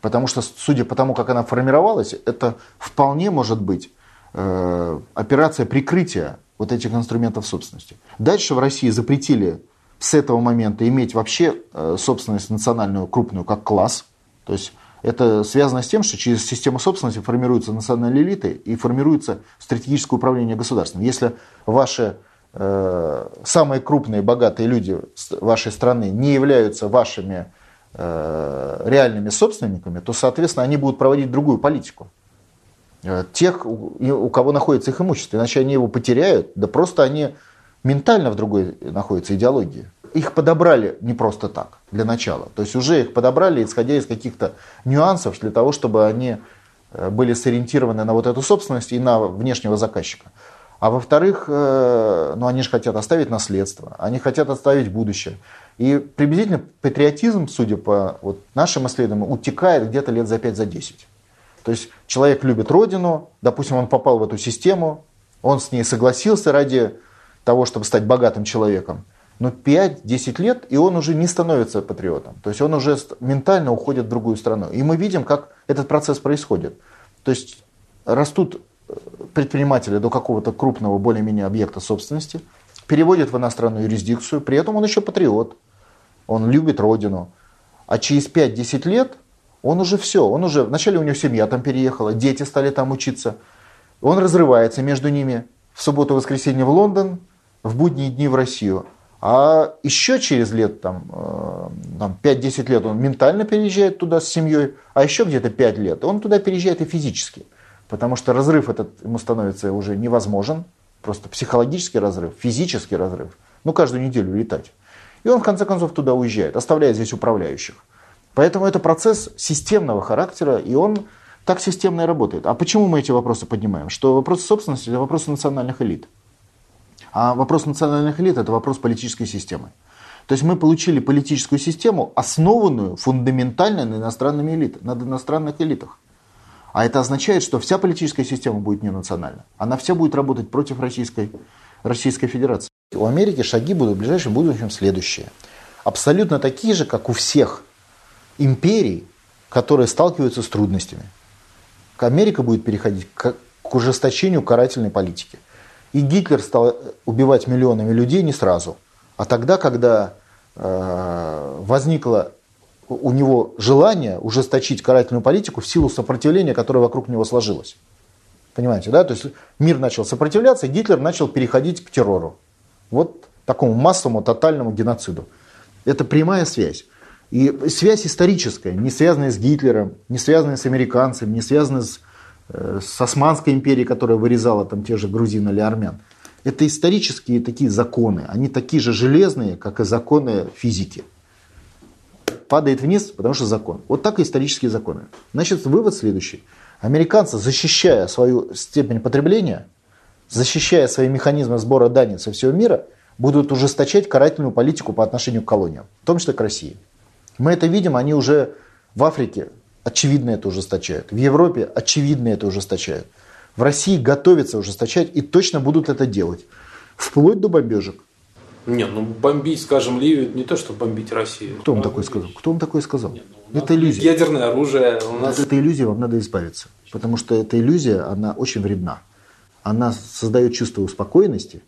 Потому что, судя по тому, как она формировалась, это вполне может быть э, операция прикрытия вот этих инструментов собственности. Дальше в России запретили с этого момента иметь вообще э, собственность национальную крупную как класс. То есть это связано с тем, что через систему собственности формируются национальные элиты и формируется стратегическое управление государством. Если ваши э, самые крупные богатые люди вашей страны не являются вашими э, реальными собственниками, то, соответственно, они будут проводить другую политику. Э, тех, у кого находится их имущество, иначе они его потеряют, да просто они ментально в другой находятся идеологии их подобрали не просто так, для начала. То есть уже их подобрали, исходя из каких-то нюансов, для того, чтобы они э, были сориентированы на вот эту собственность и на внешнего заказчика. А во-вторых, э, ну они же хотят оставить наследство, они хотят оставить будущее. И приблизительно патриотизм, судя по вот нашим исследованиям, утекает где-то лет за 5-10. За 10. То есть человек любит родину, допустим, он попал в эту систему, он с ней согласился ради того, чтобы стать богатым человеком но 5-10 лет, и он уже не становится патриотом. То есть он уже ментально уходит в другую страну. И мы видим, как этот процесс происходит. То есть растут э, предприниматели до какого-то крупного более-менее объекта собственности, переводят в иностранную юрисдикцию, при этом он еще патриот, он любит родину. А через 5-10 лет он уже все, он уже, вначале у него семья там переехала, дети стали там учиться, он разрывается между ними в субботу-воскресенье в Лондон, в будние дни в Россию. А еще через лет, там, э, там 5-10 лет он ментально переезжает туда с семьей, а еще где-то 5 лет он туда переезжает и физически. Потому что разрыв этот ему становится уже невозможен, просто психологический разрыв, физический разрыв. Ну, каждую неделю летать. И он в конце концов туда уезжает, оставляя здесь управляющих. Поэтому это процесс системного характера, и он так системно и работает. А почему мы эти вопросы поднимаем? Что вопросы собственности – это вопросы национальных элит. А вопрос национальных элит – это вопрос политической системы. То есть мы получили политическую систему, основанную фундаментально на, иностранными элитах, на иностранных элитах. А это означает, что вся политическая система будет не национальна. Она вся будет работать против Российской, Российской Федерации. У Америки шаги будут в ближайшем будущем следующие. Абсолютно такие же, как у всех империй, которые сталкиваются с трудностями. Америка будет переходить к, к ужесточению карательной политики. И Гитлер стал убивать миллионами людей не сразу, а тогда, когда э, возникло у него желание ужесточить карательную политику в силу сопротивления, которое вокруг него сложилось. Понимаете, да? То есть мир начал сопротивляться, и Гитлер начал переходить к террору. Вот такому массовому, тотальному геноциду. Это прямая связь. И связь историческая, не связанная с Гитлером, не связанная с американцами, не связанная с с Османской империей, которая вырезала там те же грузин или армян. Это исторические такие законы. Они такие же железные, как и законы физики. Падает вниз, потому что закон. Вот так и исторические законы. Значит, вывод следующий. Американцы, защищая свою степень потребления, защищая свои механизмы сбора дани со всего мира, будут ужесточать карательную политику по отношению к колониям, в том числе к России. Мы это видим, они уже в Африке очевидно это ужесточают. В Европе очевидно это ужесточают. В России готовятся ужесточать и точно будут это делать. Вплоть до бомбежек. Нет, ну бомбить, скажем, Ливию, не то, что бомбить Россию. Кто вам такой сказал? Кто вам такой сказал? Нет, ну, это иллюзия. Ядерное оружие у нас. От этой иллюзии вам надо избавиться. Потому что эта иллюзия, она очень вредна. Она создает чувство успокоенности,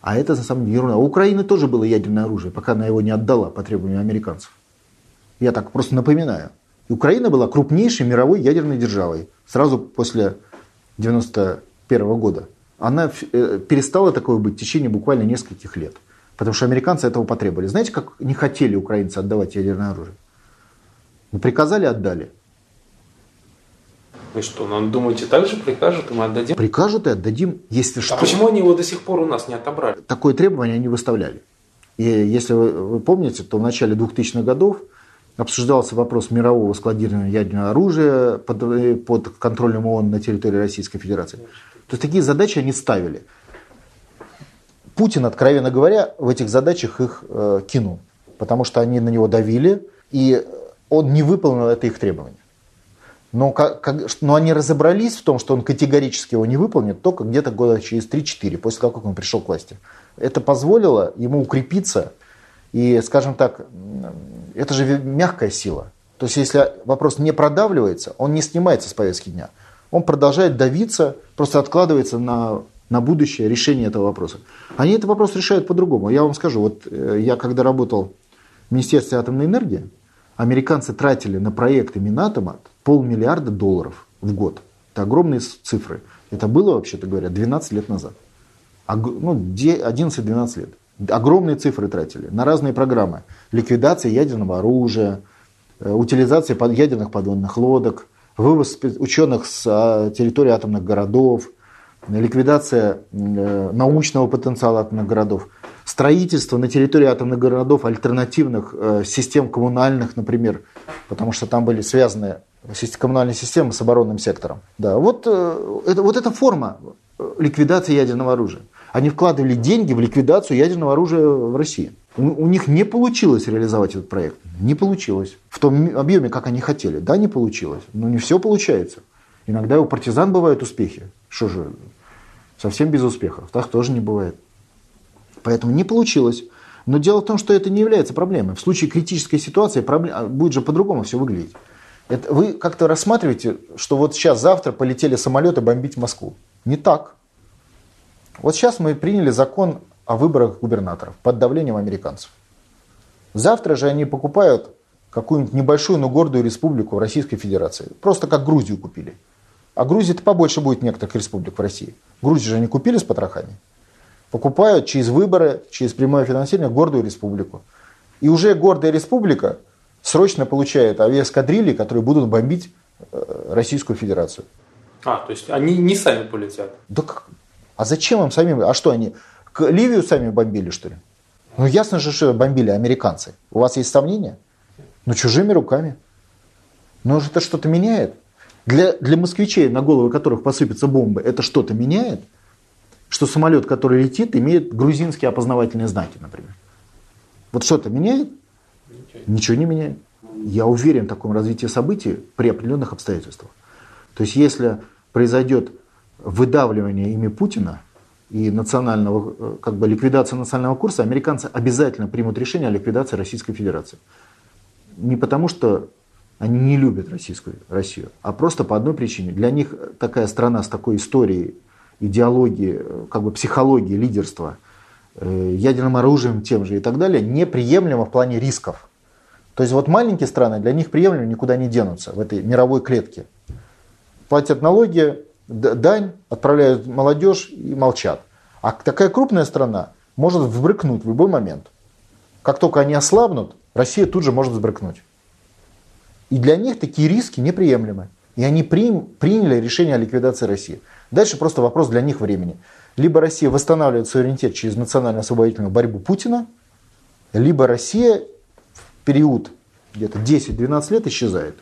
а это на самом деле ерунда. У Украины тоже было ядерное оружие, пока она его не отдала по требованию американцев. Я так просто напоминаю. И Украина была крупнейшей мировой ядерной державой сразу после 1991 года. Она э, перестала такое быть в течение буквально нескольких лет. Потому что американцы этого потребовали. Знаете, как не хотели украинцы отдавать ядерное оружие? Ну, приказали, отдали. И что, нам думаете, так же прикажут, и мы отдадим? Прикажут и отдадим, если а что. А почему они его до сих пор у нас не отобрали? Такое требование они выставляли. И если вы, вы помните, то в начале 2000-х годов обсуждался вопрос мирового складирования ядерного оружия под, э, под контролем ООН на территории Российской Федерации. То есть такие задачи они ставили. Путин, откровенно говоря, в этих задачах их э, кинул, потому что они на него давили, и он не выполнил это их требование. Но, как, как, но они разобрались в том, что он категорически его не выполнит только где-то года через 3-4, после того, как он пришел к власти. Это позволило ему укрепиться. И, скажем так, это же мягкая сила. То есть, если вопрос не продавливается, он не снимается с повестки дня. Он продолжает давиться, просто откладывается на, на будущее решение этого вопроса. Они этот вопрос решают по-другому. Я вам скажу, вот э, я когда работал в Министерстве атомной энергии, американцы тратили на проекты Минатома полмиллиарда долларов в год. Это огромные цифры. Это было, вообще-то говоря, 12 лет назад. Ну, 11-12 лет. Огромные цифры тратили на разные программы. Ликвидация ядерного оружия, э, утилизация ядерных подводных лодок, вывоз ученых с а, территории атомных городов, ликвидация э, научного потенциала атомных городов, строительство на территории атомных городов альтернативных э, систем коммунальных, например, потому что там были связаны коммунальные системы с оборонным сектором. Да, вот, это, вот эта форма ликвидации ядерного оружия. Они вкладывали деньги в ликвидацию ядерного оружия в России. У, у них не получилось реализовать этот проект. Не получилось. В том объеме, как они хотели. Да, не получилось. Но не все получается. Иногда у партизан бывают успехи. Что же, совсем без успехов. Так тоже не бывает. Поэтому не получилось. Но дело в том, что это не является проблемой. В случае критической ситуации проблем... А, будет же по-другому все выглядеть. Это вы как-то рассматриваете, что вот сейчас, завтра полетели самолеты бомбить Москву. Не так. Вот сейчас мы приняли закон о выборах губернаторов под давлением американцев. Завтра же они покупают какую-нибудь небольшую, но гордую республику в Российской Федерации. Просто как Грузию купили. А Грузии-то побольше будет некоторых республик в России. Грузию же они купили с потрохами. Покупают через выборы, через прямое финансирование гордую республику. И уже гордая республика срочно получает авиаскадрильи, которые будут бомбить э, Российскую Федерацию. А, то есть они не сами полетят? Да как? А зачем им самим? А что они? Ливию сами бомбили, что ли? Ну, ясно же, что бомбили американцы. У вас есть сомнения? Ну, чужими руками. Но это что-то меняет. Для, для москвичей, на головы которых посыпятся бомбы, это что-то меняет? Что самолет, который летит, имеет грузинские опознавательные знаки, например. Вот что-то меняет? Ничего. Ничего не меняет. Я уверен в таком развитии событий при определенных обстоятельствах. То есть, если произойдет выдавливание ими Путина и национального, э, как бы ликвидация национального курса, американцы обязательно примут решение о ликвидации Российской Федерации. Не потому, что они не любят Российскую Россию, а просто по одной причине. Для них такая страна с такой историей, идеологией, э, как бы психологией, лидерства, э, ядерным оружием тем же и так далее, неприемлемо в плане рисков. То есть вот маленькие страны для них приемлемо никуда не денутся в этой мировой клетке. Платят налоги, дань, отправляют молодежь и молчат. А такая крупная страна может взбрыкнуть в любой момент. Как только они ослабнут, Россия тут же может взбрыкнуть. И для них такие риски неприемлемы. И они при, приняли решение о ликвидации России. Дальше просто вопрос для них времени. Либо Россия восстанавливает суверенитет через национально-освободительную борьбу Путина, либо Россия в период где-то 10-12 лет исчезает.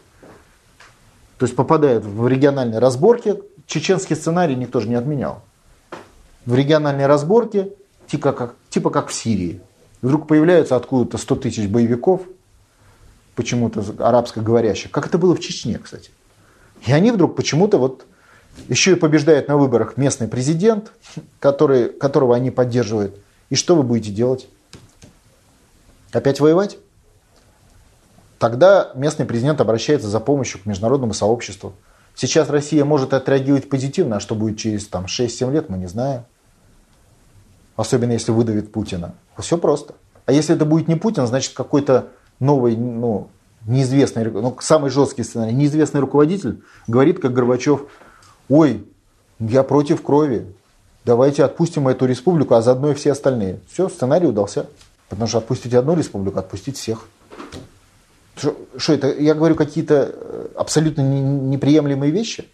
То есть попадает в региональные разборки, чеченский сценарий никто же не отменял. В региональные разборки, типа как, типа как в Сирии. Вдруг появляются откуда-то 100 тысяч боевиков, почему-то арабскоговорящих, как это было в Чечне, кстати. И они вдруг почему-то вот еще и побеждает на выборах местный президент, который, которого они поддерживают. И что вы будете делать? Опять воевать? Тогда местный президент обращается за помощью к международному сообществу. Сейчас Россия может отреагировать позитивно, а что будет через там, 6-7 лет, мы не знаем. Особенно если выдавит Путина. Все просто. А если это будет не Путин, значит какой-то новый, ну, неизвестный, ну, самый жесткий сценарий, неизвестный руководитель говорит, как Горбачев, ой, я против крови, давайте отпустим эту республику, а заодно и все остальные. Все, сценарий удался. Потому что отпустить одну республику, отпустить всех. Что это? Я говорю какие-то э, абсолютно неприемлемые вещи?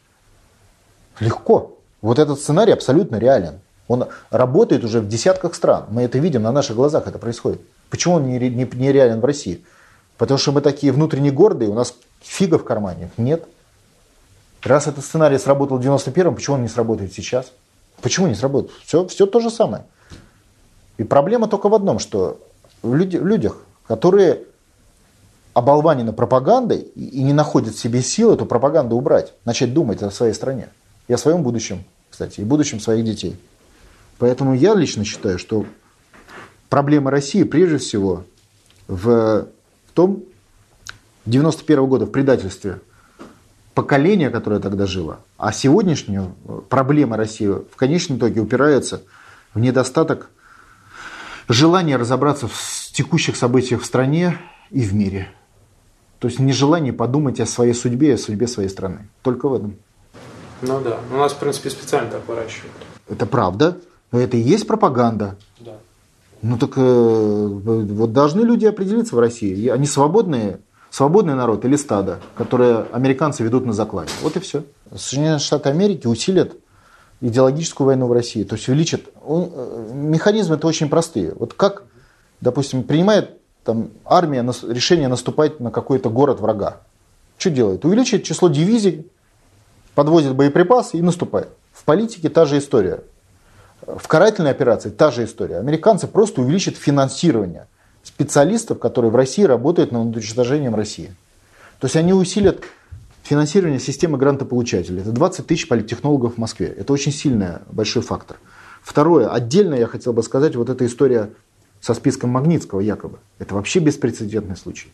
Легко. Вот этот сценарий абсолютно реален. Он работает уже в десятках стран. Мы это видим, на наших глазах это происходит. Почему он не, не, не реален в России? Потому что мы такие внутренне гордые, у нас фига в кармане. Нет. Раз этот сценарий сработал в 91-м, почему он не сработает сейчас? Почему не сработает? Все, все то же самое. И проблема только в одном, что в людях, которые оболванены пропагандой и не находят в себе сил эту пропаганду убрать, начать думать о своей стране и о своем будущем, кстати, и будущем своих детей. Поэтому я лично считаю, что проблема России прежде всего в том, 91 года в предательстве поколения, которое тогда жило, а сегодняшняя проблема России в конечном итоге упирается в недостаток желания разобраться в текущих событиях в стране и в мире. То есть нежелание подумать о своей судьбе и о судьбе своей страны. Только в этом. Ну да. У нас, в принципе, специально так выращивают. Это правда. Это и есть пропаганда. Да. Ну так э, вот должны люди определиться в России. Они свободные, свободный народ или стадо, которое американцы ведут на закладе. Вот и все. Соединенные Штаты Америки усилят идеологическую войну в России. То есть увеличат. Он, э, механизмы это очень простые. Вот как, допустим, принимает там, армия решение наступать на какой-то город врага. Что делает? Увеличивает число дивизий, подвозит боеприпасы и наступает. В политике та же история. В карательной операции та же история. Американцы просто увеличат финансирование специалистов, которые в России работают над уничтожением России. То есть они усилят финансирование системы грантополучателей. Это 20 тысяч политтехнологов в Москве. Это очень сильный, большой фактор. Второе, отдельно я хотел бы сказать, вот эта история со списком Магнитского якобы. Это вообще беспрецедентный случай.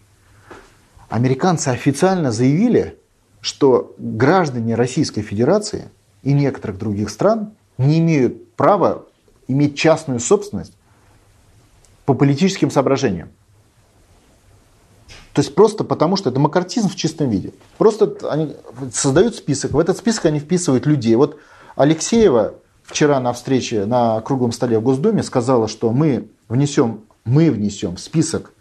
Американцы официально заявили, что граждане Российской Федерации и некоторых других стран не имеют права иметь частную собственность по политическим соображениям. То есть просто потому, что это макартизм в чистом виде. Просто они создают список, в этот список они вписывают людей. Вот Алексеева вчера на встрече на круглом столе в Госдуме сказала, что мы внесем, мы внесем в список,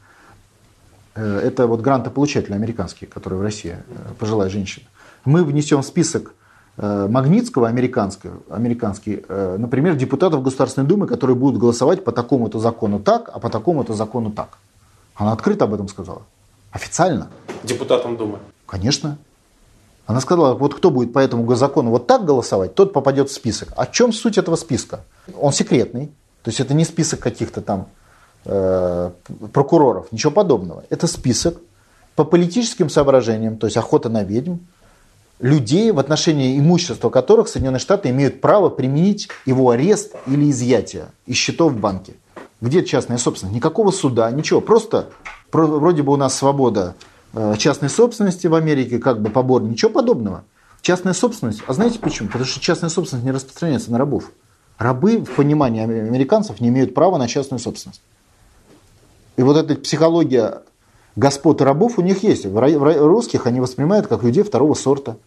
э, это вот грантополучатели американские, которые в России, э, пожилая женщина, мы внесем в список Э, Магнитского, американского, американский, например, депутатов Государственной Думы, которые будут голосовать по такому-то закону так, а по такому-то закону так. Она открыто об этом сказала. Официально. Депутатам Думы. Конечно. Она сказала, вот кто будет по этому закону вот так голосовать, тот попадет в список. О чем суть этого списка? Он секретный. То есть это не список каких-то там э, прокуроров, ничего подобного. Это список по политическим соображениям, то есть охота на ведьм, людей, в отношении имущества которых Соединенные Штаты имеют право применить его арест или изъятие из счетов в банке. Где частная собственность? Никакого суда, ничего. Просто вроде бы у нас свобода э, частной собственности в Америке, как бы побор, ничего подобного. Частная собственность, а знаете почему? Потому что частная собственность не распространяется на рабов. Рабы в понимании американцев не имеют права на частную собственность. И вот эта психология господ и рабов у них есть. В русских они воспринимают как людей второго сорта.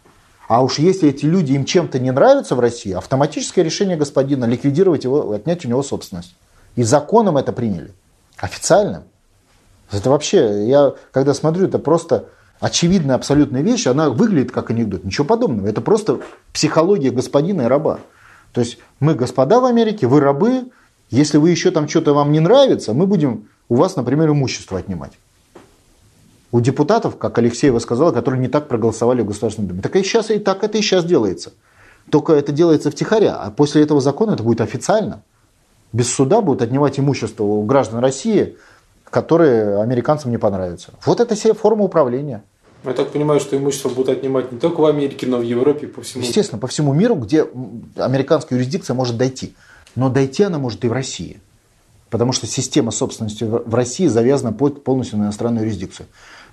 А уж если эти люди им чем-то не нравятся в России, автоматическое решение господина ликвидировать его, отнять у него собственность. И законом это приняли. Официально. Это вообще, я когда смотрю, это просто очевидная абсолютная вещь, она выглядит как анекдот. Ничего подобного. Это просто психология господина и раба. То есть мы господа в Америке, вы рабы. Если вы еще там что-то вам не нравится, мы будем у вас, например, имущество отнимать у депутатов, как Алексеева сказала, которые не так проголосовали в Государственной Думе. Так и сейчас и так это и сейчас делается. Только это делается втихаря, а после этого закона это будет официально. Без суда будут отнимать имущество у граждан России, которые американцам не понравятся. Вот это все форма управления. Я так понимаю, что имущество будут отнимать не только в Америке, но и в Европе, по всему Естественно, по всему миру, где американская юрисдикция может дойти. Но дойти она может и в России. Потому что система собственности в России завязана полностью на иностранную юрисдикцию.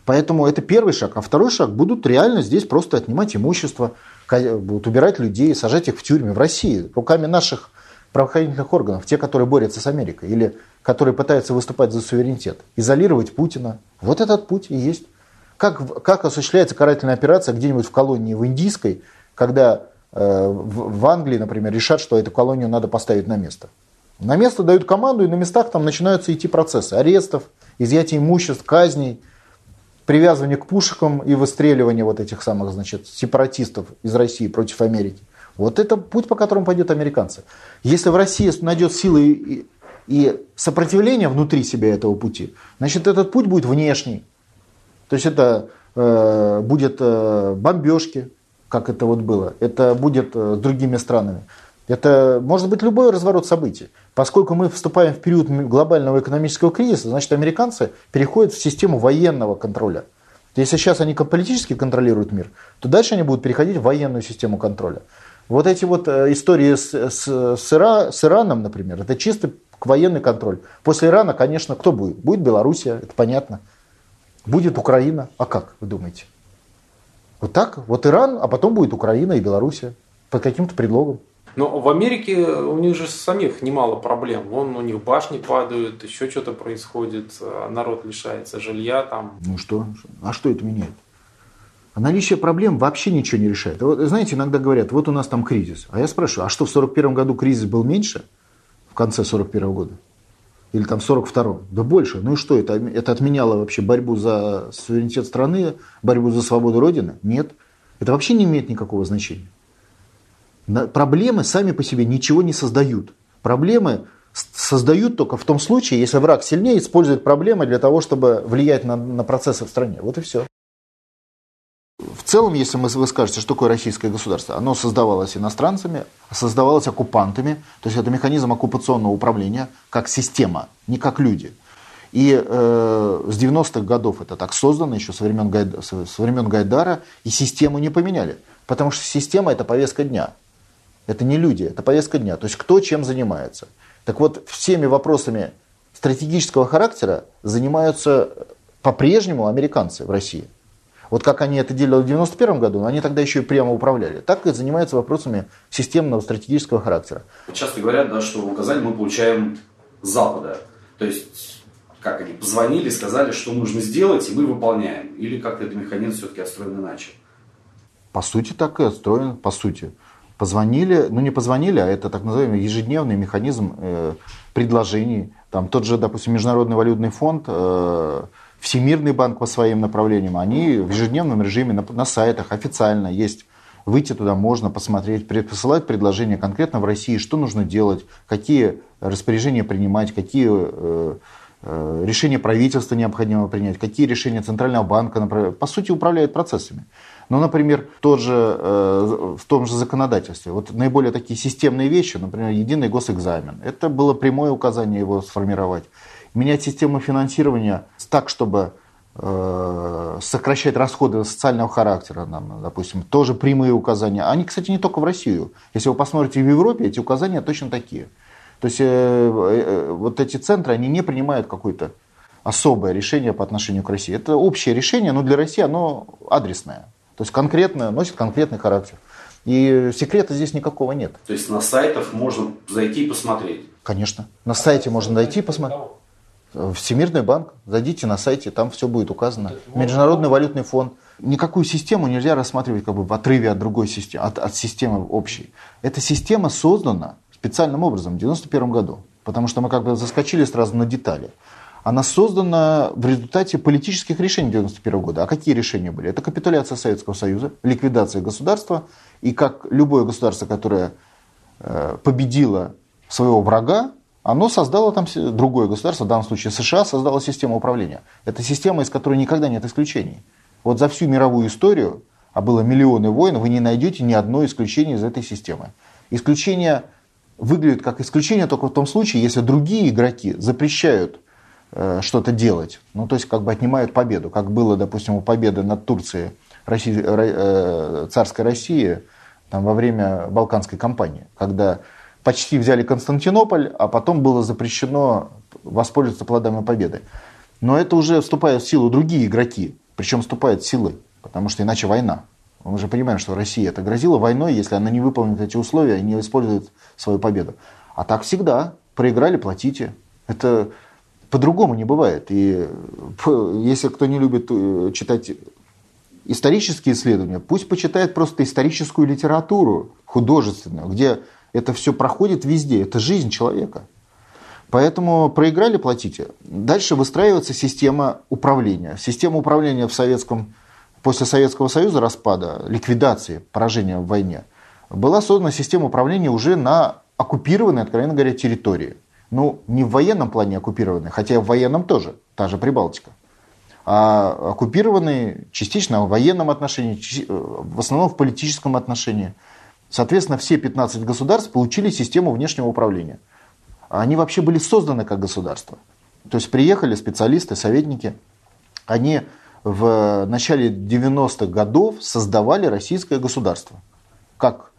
Поэтому это первый шаг. А второй шаг будут реально здесь просто отнимать имущество, будут убирать людей, сажать их в тюрьме в России руками наших правоохранительных органов, те, которые борются с Америкой или которые пытаются выступать за суверенитет. Изолировать Путина. Вот этот путь и есть. Как, как осуществляется карательная операция где-нибудь в колонии в Индийской, когда э, в, Англии, например, решат, что эту колонию надо поставить на место. На место дают команду, и на местах там начинаются идти процессы арестов, изъятия имуществ, казней, привязывание к пушкам и выстреливание вот этих самых, значит, сепаратистов из России против Америки. Вот это путь, по которому пойдут американцы. Если в России найдет силы и, и сопротивление внутри себя этого пути, значит, этот путь будет внешний. То есть это э, будет э, бомбежки, как это вот было. Это будет э, с другими странами. Это может быть любой разворот событий. Поскольку мы вступаем в период глобального экономического кризиса, значит, американцы переходят в систему военного контроля. Если сейчас они политически контролируют мир, то дальше они будут переходить в военную систему контроля. Вот эти вот э, истории с, с, с, Ира, с Ираном, например, это чисто военный контроль. После Ирана, конечно, кто будет? Будет Белоруссия, это понятно. Будет Украина. А как, вы думаете? Вот так? Вот Иран, а потом будет Украина и Белоруссия. Под каким-то предлогом. Но в Америке у них же самих немало проблем. Вон у них башни падают, еще что-то происходит, а народ лишается жилья там. Ну что? А что это меняет? А наличие проблем вообще ничего не решает. Вот, знаете, иногда говорят, вот у нас там кризис. А я спрашиваю, а что в 41 году кризис был меньше? В конце 41 года? Или там в 42-м? Да больше. Ну и что, это, это отменяло вообще борьбу за суверенитет страны, борьбу за свободу Родины? Нет. Это вообще не имеет никакого значения. Проблемы сами по себе ничего не создают. Проблемы создают только в том случае, если враг сильнее использует проблемы для того, чтобы влиять на, на процессы в стране. Вот и все. В целом, если вы скажете, что такое российское государство, оно создавалось иностранцами, создавалось оккупантами, то есть это механизм оккупационного управления как система, не как люди. И э, с 90-х годов это так создано, еще со времен, Гайда, со времен Гайдара, и систему не поменяли. Потому что система – это повестка дня. Это не люди, это повестка дня. То есть кто чем занимается. Так вот, всеми вопросами стратегического характера занимаются по-прежнему американцы в России. Вот как они это делали в 91 году, они тогда еще и прямо управляли. Так и занимаются вопросами системного стратегического характера. Часто говорят, да, что указания мы получаем с Запада. То есть, как они позвонили, сказали, что нужно сделать, и мы выполняем. Или как-то этот механизм все-таки отстроен иначе? По сути, так и отстроен, по сути. Позвонили, ну не позвонили, а это так называемый ежедневный механизм э, предложений. Там тот же, допустим, Международный валютный фонд, э, Всемирный банк по своим направлениям, они в ежедневном режиме на, на сайтах официально есть. Выйти туда можно, посмотреть, посылать предложения конкретно в России, что нужно делать, какие распоряжения принимать, какие э, э, решения правительства необходимо принять, какие решения Центрального банка, по сути, управляют процессами. Ну, например, тот же, э, в том же законодательстве. Вот наиболее такие системные вещи, например, единый госэкзамен. Это было прямое указание его сформировать. Менять систему финансирования так, чтобы э, сокращать расходы социального характера, нам, допустим, тоже прямые указания. Они, кстати, не только в Россию. Если вы посмотрите в Европе, эти указания точно такие. То есть э, вот эти центры, они не принимают какое-то особое решение по отношению к России. Это общее решение, но для России оно адресное. То есть конкретно, носит конкретный характер. И секрета здесь никакого нет. То есть на сайтах можно зайти и посмотреть? Конечно. На сайте можно зайти и посмотреть. Всемирный банк, зайдите на сайте, там все будет указано. Международный валютный фонд. Никакую систему нельзя рассматривать как бы в отрыве от другой системы, от, от системы общей. Эта система создана специальным образом в 1991 году, потому что мы как бы заскочили сразу на детали она создана в результате политических решений 1991 года. А какие решения были? Это капитуляция Советского Союза, ликвидация государства, и как любое государство, которое э, победило своего врага, оно создало там другое государство, в данном случае США, создало систему управления. Это система, из которой никогда нет исключений. Вот за всю мировую историю, а было миллионы войн, вы не найдете ни одно исключение из этой системы. Исключение выглядит как исключение только в том случае, если другие игроки запрещают Э, что-то делать. Ну, то есть, как бы отнимают победу. Как было, допустим, у победы над Турцией России, э, царской России там, во время Балканской кампании, когда почти взяли Константинополь, а потом было запрещено воспользоваться плодами победы. Но это уже вступают в силу другие игроки, причем вступают силы, потому что иначе война. Мы же понимаем, что Россия это грозила войной, если она не выполнит эти условия и не использует свою победу. А так всегда. Проиграли, платите. Это по-другому не бывает. И если кто не любит э, читать исторические исследования, пусть почитает просто историческую литературу художественную, где это все проходит везде. Это жизнь человека. Поэтому проиграли, платите. Дальше выстраивается система управления. Система управления в советском, после Советского Союза распада, ликвидации, поражения в войне, была создана система управления уже на оккупированной, откровенно говоря, территории ну, не в военном плане оккупированные, хотя в военном тоже, та же Прибалтика, а оккупированные частично в военном отношении, э, в основном в политическом отношении. Соответственно, все 15 государств получили систему внешнего управления. они вообще были созданы как государство. То есть приехали специалисты, советники, они в начале 90-х годов создавали российское государство как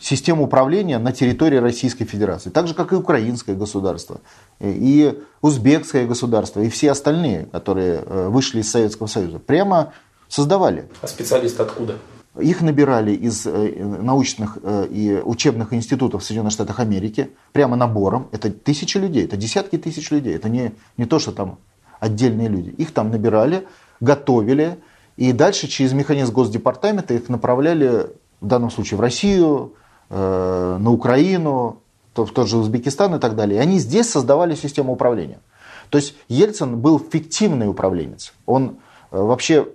систему управления на территории Российской Федерации. Так же, как и украинское государство, и узбекское государство, и все остальные, которые э, вышли из Советского Союза. Прямо создавали. А специалисты откуда? Их набирали из э, научных э, и учебных институтов Соединенных Штатах Америки прямо набором. Это тысячи людей, это десятки тысяч людей. Это не, не то, что там отдельные люди. Их там набирали, готовили, и дальше через механизм Госдепартамента их направляли в данном случае в Россию, э, на Украину, в тот же Узбекистан и так далее. И они здесь создавали систему управления. То есть Ельцин был фиктивный управленец. Он вообще,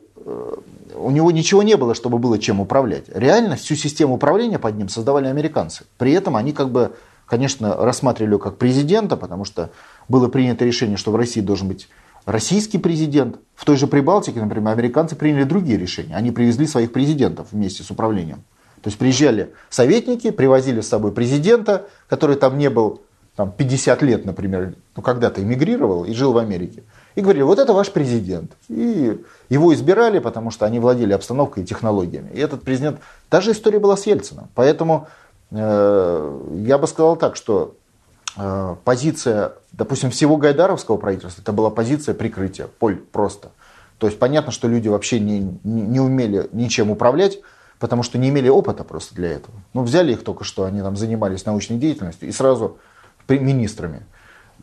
у него ничего не было, чтобы было чем управлять. Реально всю систему управления под ним создавали американцы. При этом они как бы, конечно, рассматривали его как президента, потому что было принято решение, что в России должен быть российский президент. В той же Прибалтике, например, американцы приняли другие решения. Они привезли своих президентов вместе с управлением. То есть приезжали советники, привозили с собой президента, который там не был там, 50 лет, например, ну, когда-то эмигрировал и жил в Америке. И говорили, вот это ваш президент. И его избирали, потому что они владели обстановкой и технологиями. И этот президент... Та же история была с Ельцином. Поэтому э, я бы сказал так, что э, позиция, допустим, всего Гайдаровского правительства, это была позиция прикрытия, поль просто. То есть понятно, что люди вообще не, не, не умели ничем управлять, потому что не имели опыта просто для этого. Ну, взяли их только что, они там занимались научной деятельностью, и сразу министрами.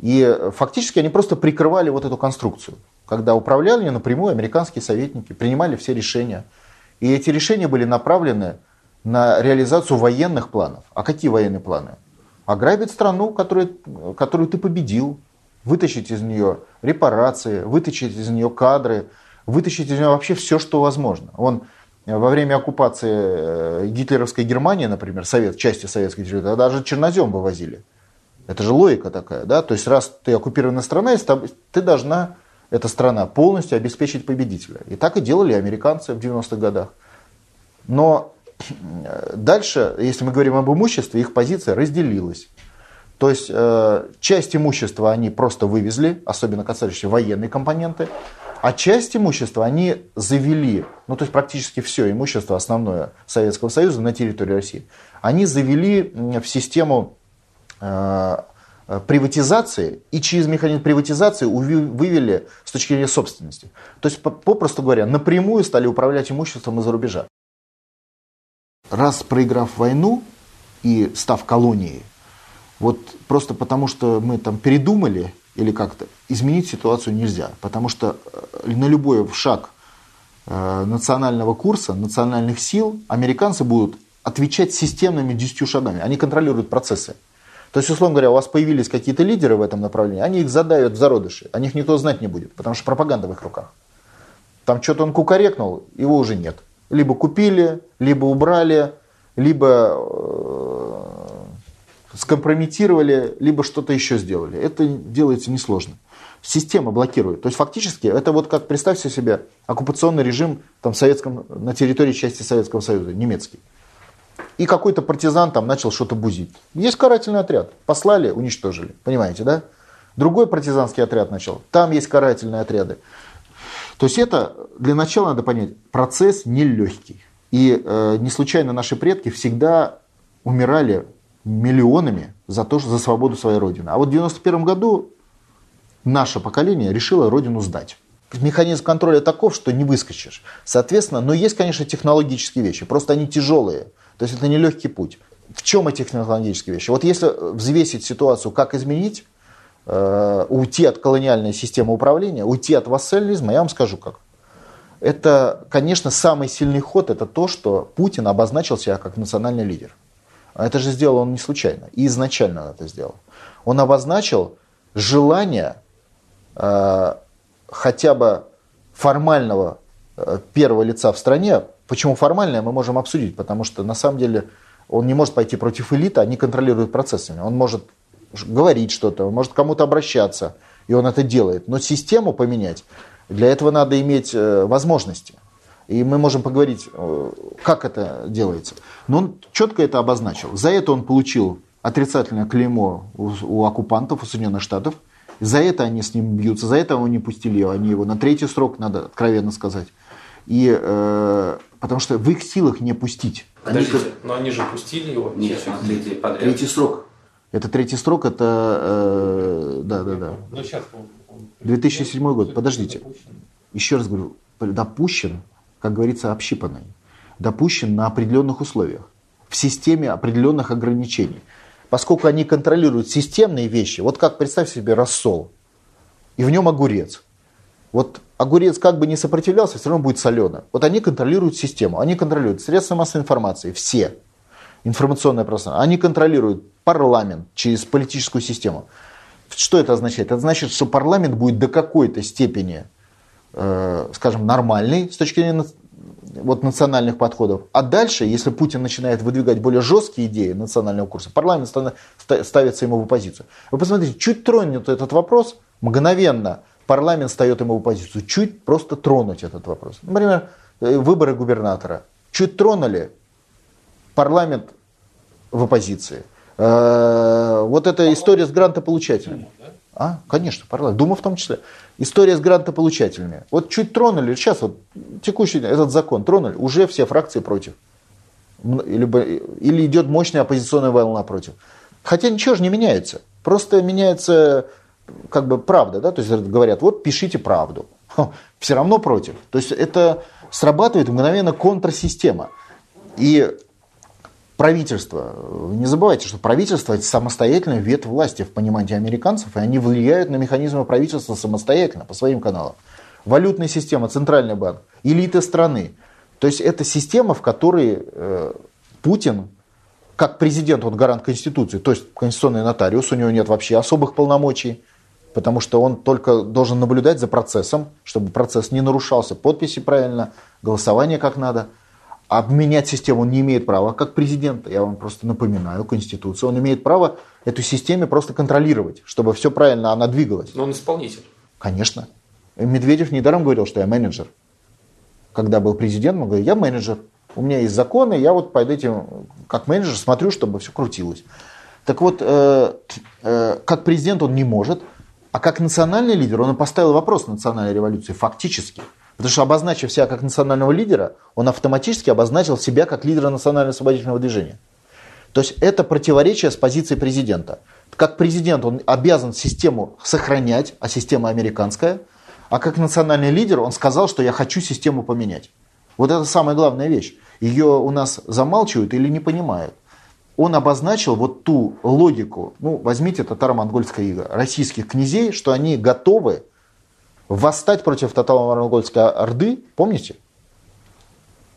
И фактически они просто прикрывали вот эту конструкцию, когда управляли напрямую американские советники, принимали все решения. И эти решения были направлены на реализацию военных планов. А какие военные планы? Ограбить страну, которую, которую ты победил, вытащить из нее репарации, вытащить из нее кадры, вытащить из нее вообще все, что возможно. Он во время оккупации э, гитлеровской Германии, например, совет, части советской территории, даже чернозем вывозили. Это же логика такая, да? То есть раз ты оккупированная страна, ты должна, эта страна, полностью обеспечить победителя. И так и делали американцы в 90-х годах. Но э, дальше, если мы говорим об имуществе, их позиция разделилась. То есть э, часть имущества они просто вывезли, особенно касающиеся военной компоненты, а часть имущества они завели, ну то есть практически все имущество основное Советского Союза на территории России, они завели в систему приватизации и через механизм приватизации вывели с точки зрения собственности. То есть, попросту говоря, напрямую стали управлять имуществом из-за рубежа. Раз проиграв войну и став колонией, вот просто потому что мы там передумали или как-то, изменить ситуацию нельзя. Потому что э, на любой шаг э, национального курса, национальных сил, американцы будут отвечать системными десятью шагами. Они контролируют процессы. То есть, условно говоря, у вас появились какие-то лидеры в этом направлении, они их задают в зародыши, о них никто знать не будет, потому что пропаганда в их руках. Там что-то он кукарекнул, его уже нет. Либо купили, либо убрали, либо э, скомпрометировали, либо что-то еще сделали. Это делается несложно. Система блокирует. То есть фактически это вот как представьте себе оккупационный режим там, советском, на территории части Советского Союза, немецкий. И какой-то партизан там начал что-то бузить. Есть карательный отряд. Послали, уничтожили. Понимаете, да? Другой партизанский отряд начал. Там есть карательные отряды. То есть это для начала надо понять, процесс нелегкий. И э, не случайно наши предки всегда умирали миллионами за то, что за свободу своей родины. А вот в 91 году наше поколение решило родину сдать. Механизм контроля таков, что не выскочишь. Соответственно, но есть, конечно, технологические вещи, просто они тяжелые. То есть это не легкий путь. В чем эти технологические вещи? Вот если взвесить ситуацию, как изменить, э, уйти от колониальной системы управления, уйти от вассализма, я вам скажу как. Это, конечно, самый сильный ход, это то, что Путин обозначил себя как национальный лидер. А это же сделал он не случайно. И изначально он это сделал. Он обозначил желание э, хотя бы формального э, первого лица в стране. Почему формальное, мы можем обсудить, потому что на самом деле он не может пойти против элиты, они контролируют процессами. Он может говорить что-то, он может кому-то обращаться, и он это делает. Но систему поменять, для этого надо иметь э, возможности. И мы можем поговорить, э, как это делается. Но он четко это обозначил. За это он получил отрицательное клеймо у, у оккупантов, у Соединенных Штатов. За это они с ним бьются, за это его не пустили, они его на третий срок, надо откровенно сказать. И, э, потому что в их силах не пустить. Подождите, но они же пустили его. Нет, третий подряд. Третий срок. Это третий срок, это... Э, да, да, да. Но сейчас 2007 год. Подождите. Еще раз говорю, допущен, как говорится, общипанный. Допущен на определенных условиях. В системе определенных ограничений. Поскольку они контролируют системные вещи, вот как представь себе рассол, и в нем огурец. Вот огурец как бы не сопротивлялся, все равно будет солено. Вот они контролируют систему, они контролируют средства массовой информации, все, информационное пространство, они контролируют парламент через политическую систему. Что это означает? Это значит, что парламент будет до какой-то степени, э, скажем, нормальный с точки зрения вот, национальных подходов. А дальше, если Путин начинает выдвигать более жесткие идеи национального курса, парламент ставится ему в оппозицию. Вы посмотрите, чуть тронет этот вопрос, мгновенно парламент встает ему в оппозицию. Чуть просто тронуть этот вопрос. Например, э, выборы губернатора. Чуть тронули, парламент в оппозиции. Э, вот эта история с грантополучателями. А, конечно, парламент. Дума в том числе. История с грантополучателями. Вот чуть тронули, сейчас вот текущий этот закон тронули, уже все фракции против. Или, или идет мощная оппозиционная волна против. Хотя ничего же не меняется. Просто меняется как бы правда, да, то есть говорят, вот пишите правду. Все равно против. То есть это срабатывает мгновенно контрсистема. И правительство. Не забывайте, что правительство это самостоятельная ветвь власти в понимании американцев, и они влияют на механизмы правительства самостоятельно по своим каналам. Валютная система, центральный банк, элиты страны. То есть это система, в которой э, Путин, как президент, он гарант Конституции, то есть конституционный нотариус, у него нет вообще особых полномочий, потому что он только должен наблюдать за процессом, чтобы процесс не нарушался, подписи правильно, голосование как надо – обменять систему он не имеет права, как президент, я вам просто напоминаю, Конституция, он имеет право эту систему просто контролировать, чтобы все правильно она двигалась. Но он исполнитель. Конечно. Медведев недаром говорил, что я менеджер. Когда был президент, он говорил, я менеджер, у меня есть законы, я вот под этим, как менеджер, смотрю, чтобы все крутилось. Так вот, э, э, как президент он не может, а как национальный лидер он поставил вопрос национальной революции фактически – Потому что обозначив себя как национального лидера, он автоматически обозначил себя как лидера национально-освободительного движения. То есть это противоречие с позицией президента. Как президент он обязан систему сохранять, а система американская, а как национальный лидер он сказал, что я хочу систему поменять. Вот это самая главная вещь. Ее у нас замалчивают или не понимают. Он обозначил вот ту логику, ну возьмите татаро-монгольское иго, российских князей, что они готовы восстать против татаро-монгольской орды, помните?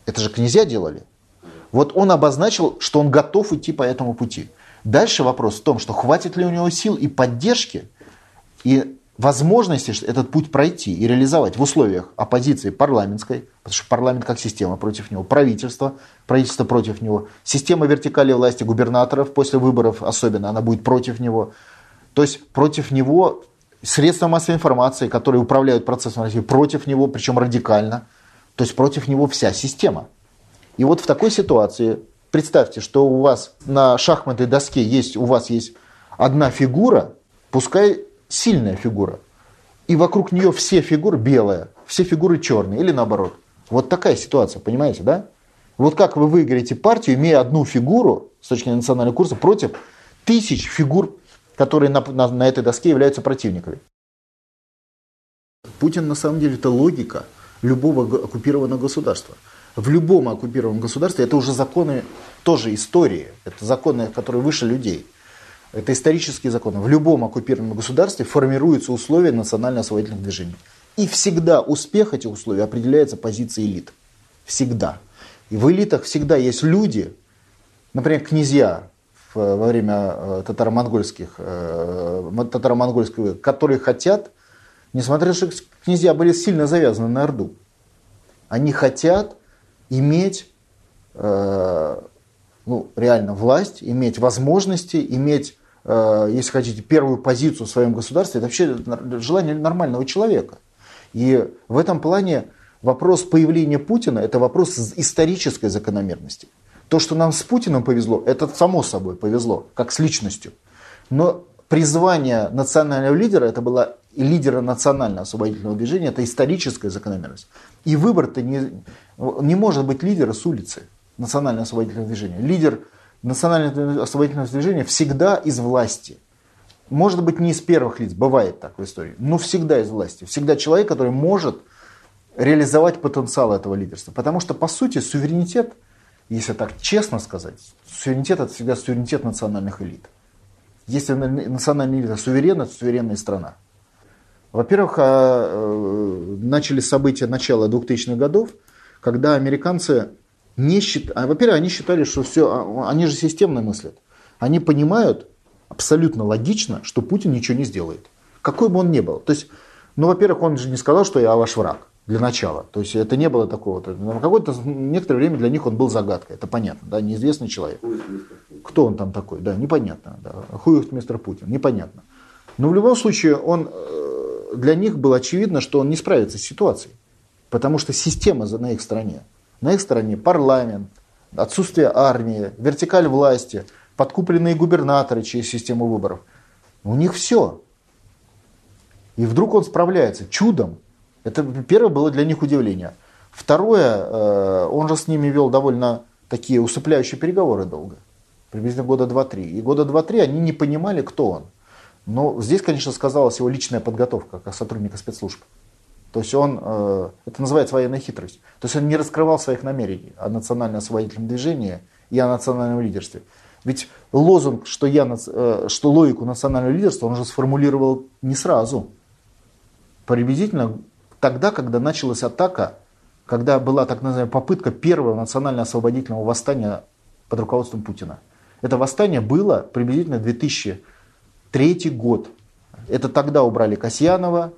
Это же князья делали. Вот он обозначил, что он готов идти по этому пути. Дальше вопрос в том, что хватит ли у него сил и поддержки, и возможности этот путь пройти и реализовать в условиях оппозиции парламентской, потому что парламент как система против него, правительство, правительство против него, система вертикали власти губернаторов после выборов особенно, она будет против него. То есть против него средства массовой информации, которые управляют процессом России, против него, причем радикально. То есть против него вся система. И вот в такой ситуации представьте, что у вас на шахматной доске есть, у вас есть одна фигура, пускай сильная фигура, и вокруг нее все фигуры белые, все фигуры черные или наоборот. Вот такая ситуация, понимаете, да? Вот как вы выиграете партию, имея одну фигуру с точки зрения национального курса против тысяч фигур которые на, на, на этой доске являются противниками. Путин на самом деле это логика любого оккупированного государства. В любом оккупированном государстве это уже законы тоже истории, это законы, которые выше людей. Это исторические законы. В любом оккупированном государстве формируются условия национально-освободительных движений. И всегда успех этих условий определяется позицией элит. Всегда. И в элитах всегда есть люди, например, князья, во время э, татаро-монгольских, э, татаро-монгольского, которые хотят, несмотря на то, что князья были сильно завязаны на Орду, они хотят иметь э, ну, реально власть, иметь возможности, иметь, если хотите, первую позицию в своем государстве. Это вообще желание нормального человека. И в этом плане вопрос появления Путина – это вопрос исторической закономерности. То, что нам с Путиным повезло, это само собой повезло, как с личностью. Но призвание национального лидера, это была лидера национального освободительного движения, это историческая закономерность. И выбор-то не, не может быть лидера с улицы национального освободительного движения. Лидер национального освободительного движения всегда из власти. Может быть, не из первых лиц, бывает так в истории, но всегда из власти. Всегда человек, который может реализовать потенциал этого лидерства. Потому что, по сути, суверенитет, если так честно сказать, суверенитет это всегда суверенитет национальных элит. Если национальная элита суверенна, то суверенная страна. Во-первых, а, э, начали события начала 2000-х годов, когда американцы не считали, во-первых, они считали, что все, а, они же системно мыслят. Они понимают абсолютно логично, что Путин ничего не сделает. Какой бы он ни был. То есть, ну, во-первых, он же не сказал, что я ваш враг для начала. То есть это не было такого. На какое-то некоторое время для них он был загадкой. Это понятно, да, неизвестный человек. Кто он там такой? Да, непонятно. Да. Хуев мистер Путин, непонятно. Но в любом случае он, э, для них было очевидно, что он не справится с ситуацией. Потому что система на их стороне. На их стороне парламент, отсутствие армии, вертикаль власти, подкупленные губернаторы через систему выборов. У них все. И вдруг он справляется чудом. Это первое было для них удивление. Второе, э, он же с ними вел довольно такие усыпляющие переговоры долго. Приблизительно года два-три. И года два-три они не понимали, кто он. Но здесь, конечно, сказалась его личная подготовка как сотрудника спецслужб. То есть он, э, это называется военная хитрость. То есть он не раскрывал своих намерений о национально-освободительном движении и о национальном лидерстве. Ведь лозунг, что, я, э, что логику национального лидерства, он же сформулировал не сразу. Приблизительно тогда, когда началась атака, когда была так называемая попытка первого национально-освободительного восстания под руководством Путина. Это восстание было приблизительно 2003 год. Это тогда убрали Касьянова,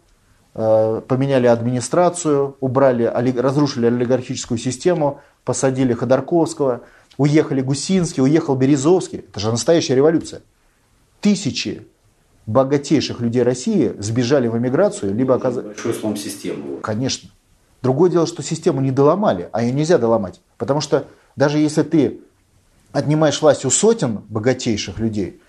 поменяли администрацию, убрали, разрушили олигархическую систему, посадили Ходорковского, уехали Гусинский, уехал Березовский. Это же настоящая революция. Тысячи богатейших людей России сбежали в эмиграцию, либо оказались... Большой слом системы. Конечно. Другое дело, что систему не доломали, а ее нельзя доломать. Потому что даже если ты отнимаешь власть у сотен богатейших людей,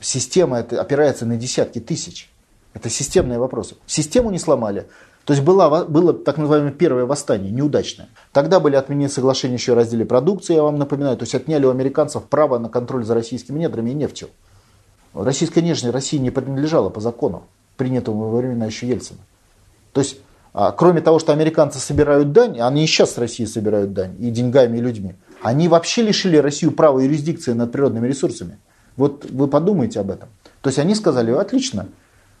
система это опирается на десятки тысяч. Это системные вопросы. Систему не сломали. То есть было, было так называемое первое восстание, неудачное. Тогда были отменены соглашения еще о разделе продукции, я вам напоминаю. То есть отняли у американцев право на контроль за российскими недрами и нефтью. Российская нежность России не принадлежала по закону, принятому во времена еще Ельцина. То есть, а, кроме того, что американцы собирают дань, они и сейчас с России собирают дань, и деньгами, и людьми, они вообще лишили Россию права юрисдикции над природными ресурсами. Вот вы подумайте об этом. То есть они сказали, отлично,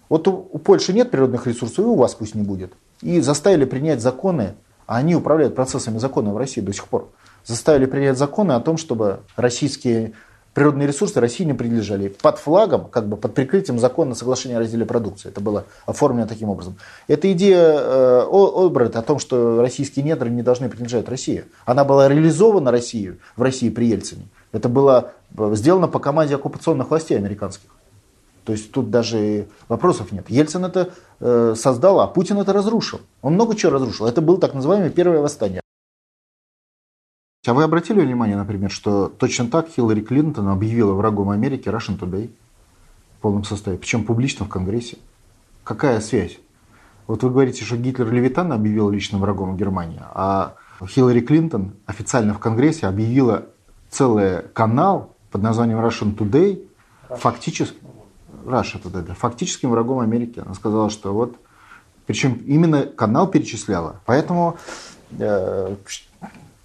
вот у, у Польши нет природных ресурсов, и у вас пусть не будет. И заставили принять законы, а они управляют процессами закона в России до сих пор. Заставили принять законы о том, чтобы российские природные ресурсы России не принадлежали. Под флагом, как бы под прикрытием закона соглашения о разделе продукции. Это было оформлено таким образом. Эта идея э, Оберта о том, что российские недры не должны принадлежать России, она была реализована Россией, в России при Ельцине. Это было э, сделано по команде оккупационных властей американских. То есть тут даже вопросов нет. Ельцин это э, создал, а Путин это разрушил. Он много чего разрушил. Это было так называемое первое восстание. А вы обратили внимание, например, что точно так Хиллари Клинтон объявила врагом Америки Russian Today в полном составе, причем публично в Конгрессе? Какая связь? Вот вы говорите, что Гитлер Левитан объявил личным врагом Германии, а Хиллари Клинтон официально в Конгрессе объявила целый канал под названием Russian Today фактически, Russia Today, да, фактическим врагом Америки. Она сказала, что вот, причем именно канал перечисляла. Поэтому э,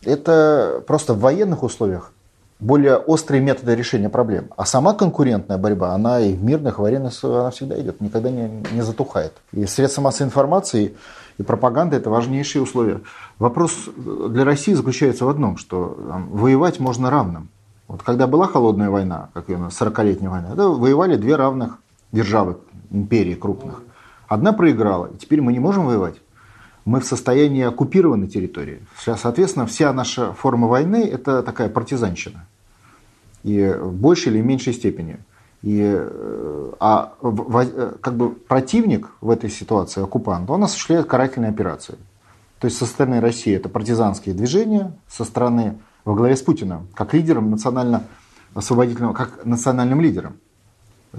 это просто в военных условиях более острые методы решения проблем. А сама конкурентная борьба, она и в мирных, военных она всегда идет, никогда не, не затухает. И средства массовой информации и пропаганда – это важнейшие условия. Вопрос для России заключается в одном, что там, воевать можно равным. Вот когда была холодная война, как ее 40-летняя война, да, воевали две равных державы, империи крупных. Одна проиграла, и теперь мы не можем воевать мы в состоянии оккупированной территории. Соответственно, вся наша форма войны – это такая партизанщина. И в большей или меньшей степени. И, э, а в, как бы противник в этой ситуации, оккупант, он осуществляет карательные операции. То есть со стороны России это партизанские движения, со стороны во главе с Путиным, как лидером национально-освободительного, как национальным лидером.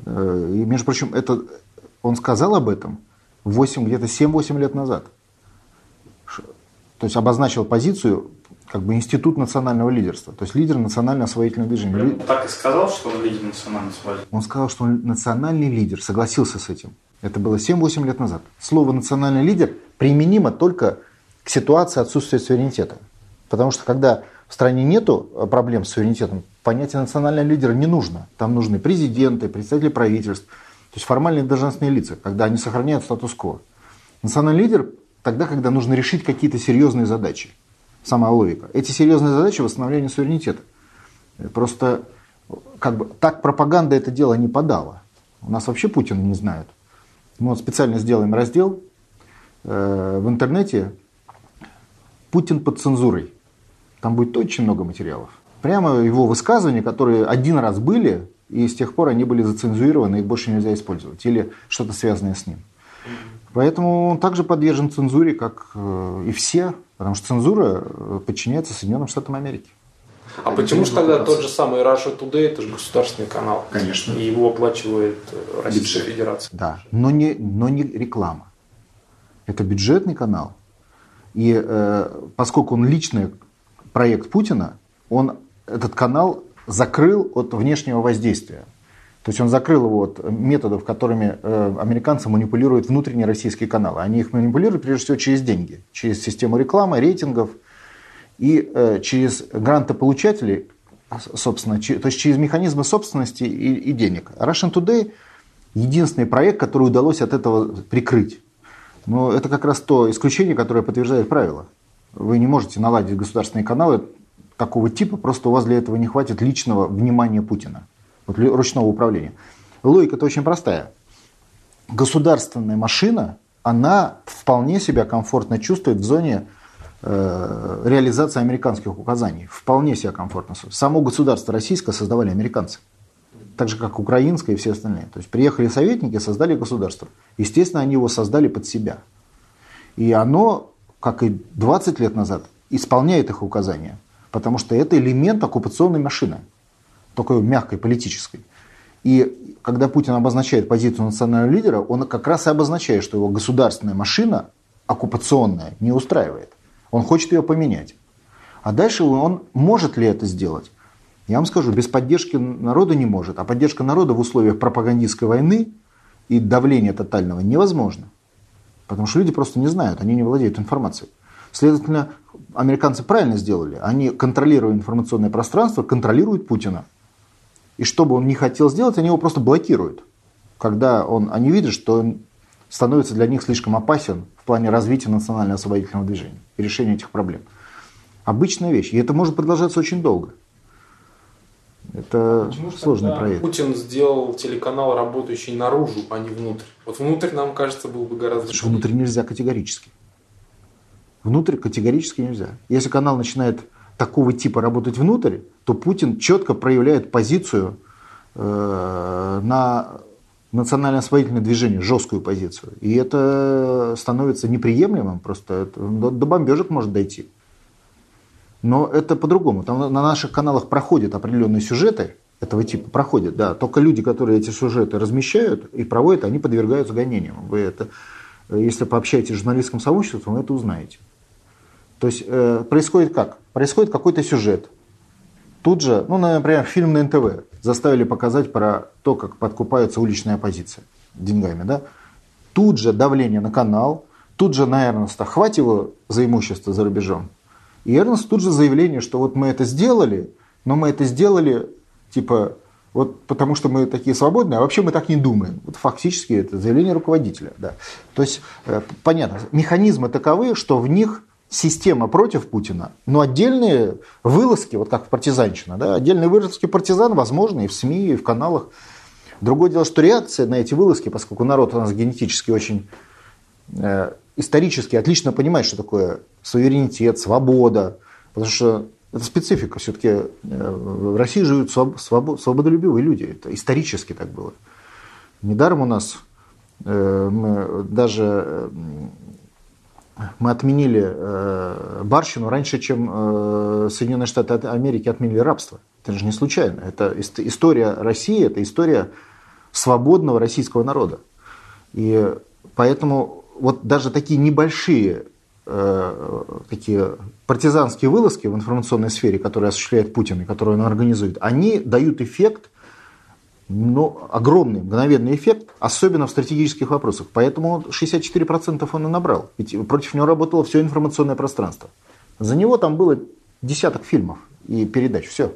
Э, и, между прочим, это, он сказал об этом 8, где-то 7-8 лет назад. То есть обозначил позицию как бы институт национального лидерства, то есть лидер национального освоительного движения. Он так и сказал, что он лидер национального освободительного? Он сказал, что он национальный лидер, согласился с этим. Это было 7-8 лет назад. Слово «национальный лидер» применимо только к ситуации отсутствия суверенитета. Потому что когда в стране нет проблем с суверенитетом, понятие национального лидера не нужно. Там нужны президенты, представители правительств, то есть формальные должностные лица, когда они сохраняют статус-кво. Национальный лидер тогда, когда нужно решить какие-то серьезные задачи. Сама логика. Эти серьезные задачи восстановления суверенитета. Просто как бы, так пропаганда это дело не подала. У нас вообще Путин не знают. Мы вот специально сделаем раздел э, в интернете «Путин под цензурой». Там будет очень много материалов. Прямо его высказывания, которые один раз были, и с тех пор они были зацензурированы, их больше нельзя использовать. Или что-то связанное с ним. Поэтому он также подвержен цензуре, как э, и все, потому что цензура э, подчиняется Соединенным Штатам Америки. А почему же тогда тот же самый Russia Today, это же государственный канал? Конечно. И его оплачивает э, Российская Бюджет. Федерация. Да, но не, но не реклама. Это бюджетный канал. И э, поскольку он личный проект Путина, он этот канал закрыл от внешнего воздействия. То есть он закрыл его от методов, которыми э, американцы манипулируют внутренние российские каналы. Они их манипулируют прежде всего через деньги, через систему рекламы, рейтингов и э, через грантополучателей, собственно, че- то есть через механизмы собственности и, и денег. Russian Today единственный проект, который удалось от этого прикрыть. Но это как раз то исключение, которое подтверждает правило. Вы не можете наладить государственные каналы такого типа, просто у вас для этого не хватит личного внимания Путина, вот ручного управления. Логика-то очень простая. Государственная машина, она вполне себя комфортно чувствует в зоне э, реализации американских указаний. Вполне себя комфортно. Само государство российское создавали американцы. Так же, как украинское и все остальные. То есть приехали советники, создали государство. Естественно, они его создали под себя. И оно, как и 20 лет назад, исполняет их указания. Потому что это элемент оккупационной машины. Только мягкой, политической. И когда Путин обозначает позицию национального лидера, он как раз и обозначает, что его государственная машина оккупационная не устраивает. Он хочет ее поменять. А дальше он может ли это сделать? Я вам скажу, без поддержки народа не может. А поддержка народа в условиях пропагандистской войны и давления тотального невозможно. Потому что люди просто не знают, они не владеют информацией. Следовательно, американцы правильно сделали. Они, контролируя информационное пространство, контролируют Путина. И что бы он не хотел сделать, они его просто блокируют. Когда он, они видят, что он становится для них слишком опасен в плане развития национального освободительного движения и решения этих проблем. Обычная вещь. И это может продолжаться очень долго. Это Почему сложный тогда проект. Путин сделал телеканал, работающий наружу, а не внутрь. Вот внутрь, нам кажется, был бы гораздо... Потому что внутрь нельзя категорически. Внутрь категорически нельзя. Если канал начинает такого типа работать внутрь, то Путин четко проявляет позицию э, на национальное освоительное движение, жесткую позицию. И это становится неприемлемым, просто до, до бомбежек может дойти. Но это по-другому. Там на наших каналах проходят определенные сюжеты этого типа, проходят, да. Только люди, которые эти сюжеты размещают и проводят, они подвергаются гонениям. Вы это, если пообщаетесь с журналистским сообществом, вы это узнаете. То есть э, происходит как? Происходит какой-то сюжет. Тут же, ну, например, фильм на НТВ заставили показать про то, как подкупается уличная оппозиция деньгами, да? Тут же давление на канал, тут же на Эрнста, хватит его за имущество за рубежом. И Эрнст тут же заявление, что вот мы это сделали, но мы это сделали, типа, вот потому что мы такие свободные, а вообще мы так не думаем. Вот фактически это заявление руководителя. Да. То есть, э, понятно, механизмы таковы, что в них система против Путина, но отдельные вылазки, вот как в партизанщина, да, отдельные вылазки партизан возможны и в СМИ, и в каналах. Другое дело, что реакция на эти вылазки, поскольку народ у нас генетически очень э, исторически отлично понимает, что такое суверенитет, свобода, потому что это специфика. Все-таки э, в России живут своб- свобо- свободолюбивые люди. Это исторически так было. Недаром у нас э, мы даже э, мы отменили барщину раньше, чем Соединенные Штаты Америки отменили рабство. Это же не случайно. Это история России, это история свободного российского народа. И поэтому вот даже такие небольшие э, такие партизанские вылазки в информационной сфере, которые осуществляет Путин и которые он организует, они дают эффект но огромный мгновенный эффект, особенно в стратегических вопросах. Поэтому 64% он и набрал. Ведь против него работало все информационное пространство. За него там было десяток фильмов и передач, все.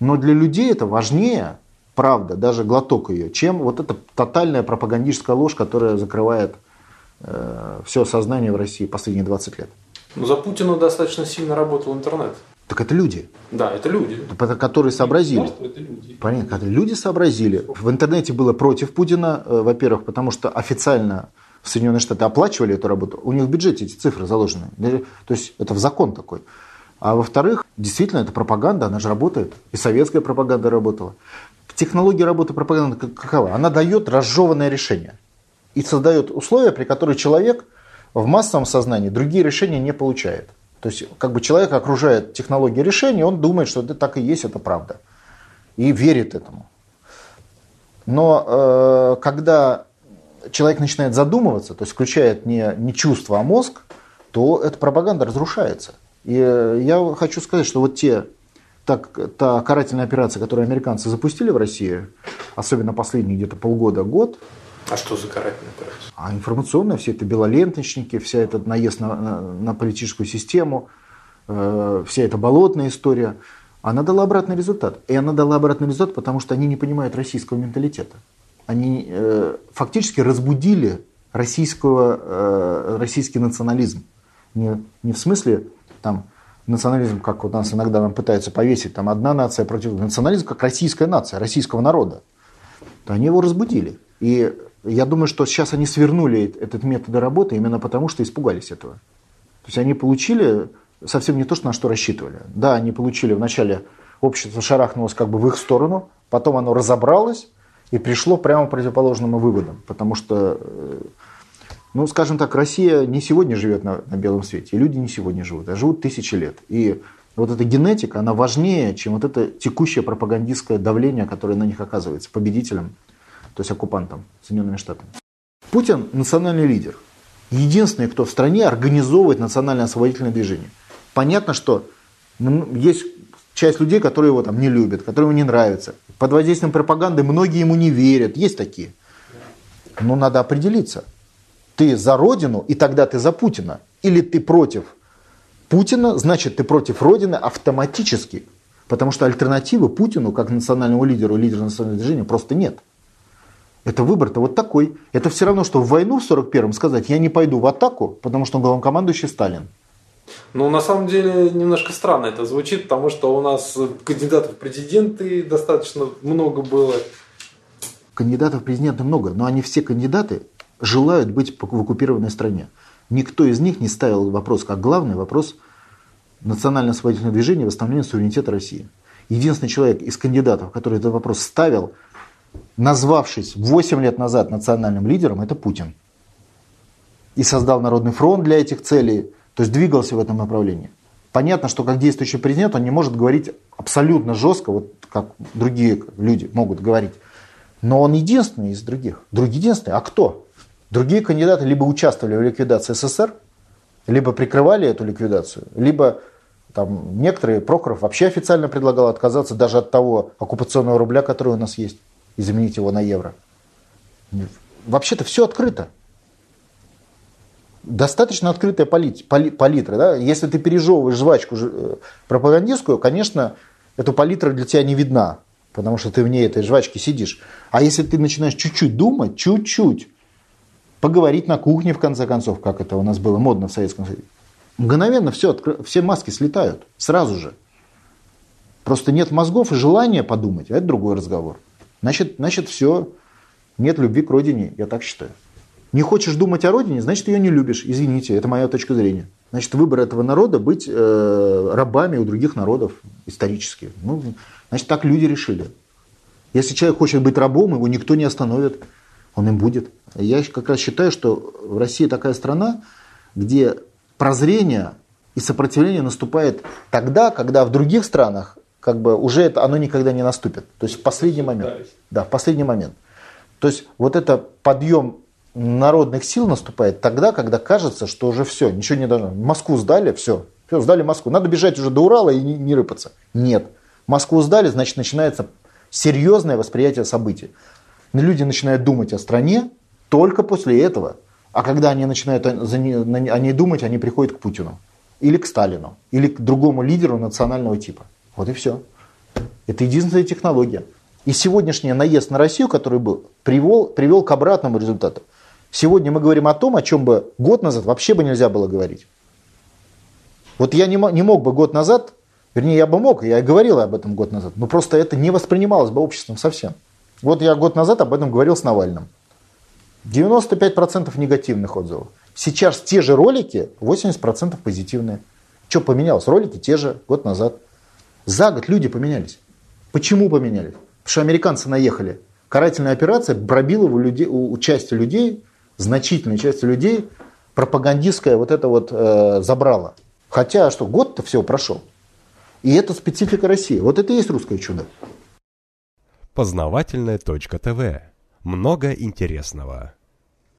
Но для людей это важнее, правда, даже глоток ее, чем вот эта тотальная пропагандистская ложь, которая закрывает все сознание в России последние 20 лет. Но за Путина достаточно сильно работал интернет. Так это люди. Да, это люди. Которые сообразили. Это люди. Понятно, люди сообразили. В интернете было против Путина, э, во-первых, потому что официально Соединенные Штаты оплачивали эту работу. У них в бюджете эти цифры заложены. То есть это в закон такой. А во-вторых, действительно, это пропаганда, она же работает. И советская пропаганда работала. Технология работы пропаганды какова? Она дает разжеванное решение. И создает условия, при которых человек в массовом сознании другие решения не получает. То есть, как бы человек окружает технология решения, он думает, что это так и есть, это правда. И верит этому. Но э, когда человек начинает задумываться, то есть включает не, не чувство, а мозг, то эта пропаганда разрушается. И э, я хочу сказать, что вот те, так, та карательная операция, которую американцы запустили в России, особенно последние где-то полгода, год, а что за карательная операция? А информационная, все это белоленточники, вся эта наезд на, на, на политическую систему, э, вся эта болотная история, она дала обратный результат. И она дала обратный результат, потому что они не понимают российского менталитета. Они э, фактически разбудили российского, э, российский национализм. Не, не в смысле там, национализм, как у нас иногда нам пытаются повесить, там одна нация против национализм, как российская нация, российского народа. То они его разбудили. И я думаю, что сейчас они свернули этот метод работы именно потому, что испугались этого. То есть они получили совсем не то, на что рассчитывали. Да, они получили вначале общество шарахнулось как бы в их сторону, потом оно разобралось и пришло прямо к противоположным выводам. Потому что, э, ну, скажем так, Россия не сегодня живет на, на белом свете, и люди не сегодня живут, а живут тысячи лет. И вот эта генетика, она важнее, чем вот это текущее пропагандистское давление, которое на них оказывается, победителям то есть оккупантом, Соединенными Штатами. Путин национальный лидер. Единственный, кто в стране организовывает национальное освободительное движение. Понятно, что есть часть людей, которые его там не любят, которые ему не нравятся. Под воздействием пропаганды многие ему не верят. Есть такие. Но надо определиться. Ты за Родину, и тогда ты за Путина. Или ты против Путина, значит ты против Родины автоматически. Потому что альтернативы Путину, как национальному лидеру, лидеру национального движения, просто нет. Это выбор-то вот такой. Это все равно, что в войну в 41-м сказать, я не пойду в атаку, потому что он главнокомандующий Сталин. Ну, на самом деле, немножко странно это звучит, потому что у нас кандидатов в президенты достаточно много было. Кандидатов в президенты много, но они все кандидаты желают быть в оккупированной стране. Никто из них не ставил вопрос как главный вопрос национально-освободительного движения и восстановления суверенитета России. Единственный человек из кандидатов, который этот вопрос ставил – назвавшись 8 лет назад национальным лидером, это Путин. И создал Народный фронт для этих целей, то есть двигался в этом направлении. Понятно, что как действующий президент он не может говорить абсолютно жестко, вот как другие люди могут говорить. Но он единственный из других. Другие единственные. А кто? Другие кандидаты либо участвовали в ликвидации СССР, либо прикрывали эту ликвидацию, либо там, некоторые Прохоров вообще официально предлагал отказаться даже от того оккупационного рубля, который у нас есть и заменить его на евро. Вообще-то все открыто. Достаточно открытая палитра. Да? Если ты пережевываешь жвачку э, пропагандистскую, конечно, эта палитра для тебя не видна, потому что ты в ней этой жвачки сидишь. А если ты начинаешь чуть-чуть думать, чуть-чуть, поговорить на кухне, в конце концов, как это у нас было модно в Советском Союзе, мгновенно все, все маски слетают, сразу же. Просто нет мозгов и желания подумать, а это другой разговор. Значит, значит, все, нет любви к родине, я так считаю. Не хочешь думать о родине, значит, ее не любишь. Извините, это моя точка зрения. Значит, выбор этого народа быть э, рабами у других народов исторически. Ну, значит, так люди решили. Если человек хочет быть рабом, его никто не остановит, он им будет. Я как раз считаю, что в России такая страна, где прозрение и сопротивление наступает тогда, когда в других странах как бы уже это, оно никогда не наступит. То есть в последний момент. Да, в последний момент. То есть вот это подъем народных сил наступает тогда, когда кажется, что уже все, ничего не должно. Москву сдали, все, все, сдали Москву. Надо бежать уже до Урала и не, не рыпаться. Нет. Москву сдали, значит, начинается серьезное восприятие событий. Люди начинают думать о стране только после этого. А когда они начинают о ней думать, они приходят к Путину. Или к Сталину. Или к другому лидеру национального типа. Вот и все. Это единственная технология. И сегодняшний наезд на Россию, который был, привел, привел к обратному результату. Сегодня мы говорим о том, о чем бы год назад вообще бы нельзя было говорить. Вот я не, не мог бы год назад, вернее, я бы мог, я и говорил об этом год назад, но просто это не воспринималось бы обществом совсем. Вот я год назад об этом говорил с Навальным. 95% негативных отзывов. Сейчас те же ролики, 80% позитивные. Что поменялось? Ролики те же год назад. За год люди поменялись. Почему поменялись? Потому что американцы наехали. Карательная операция пробила у, людей, у части людей, значительной части людей, пропагандистская вот это вот э, забрала. Хотя что, год-то все прошел. И это специфика России. Вот это и есть русское чудо. Познавательная точка ТВ. Много интересного.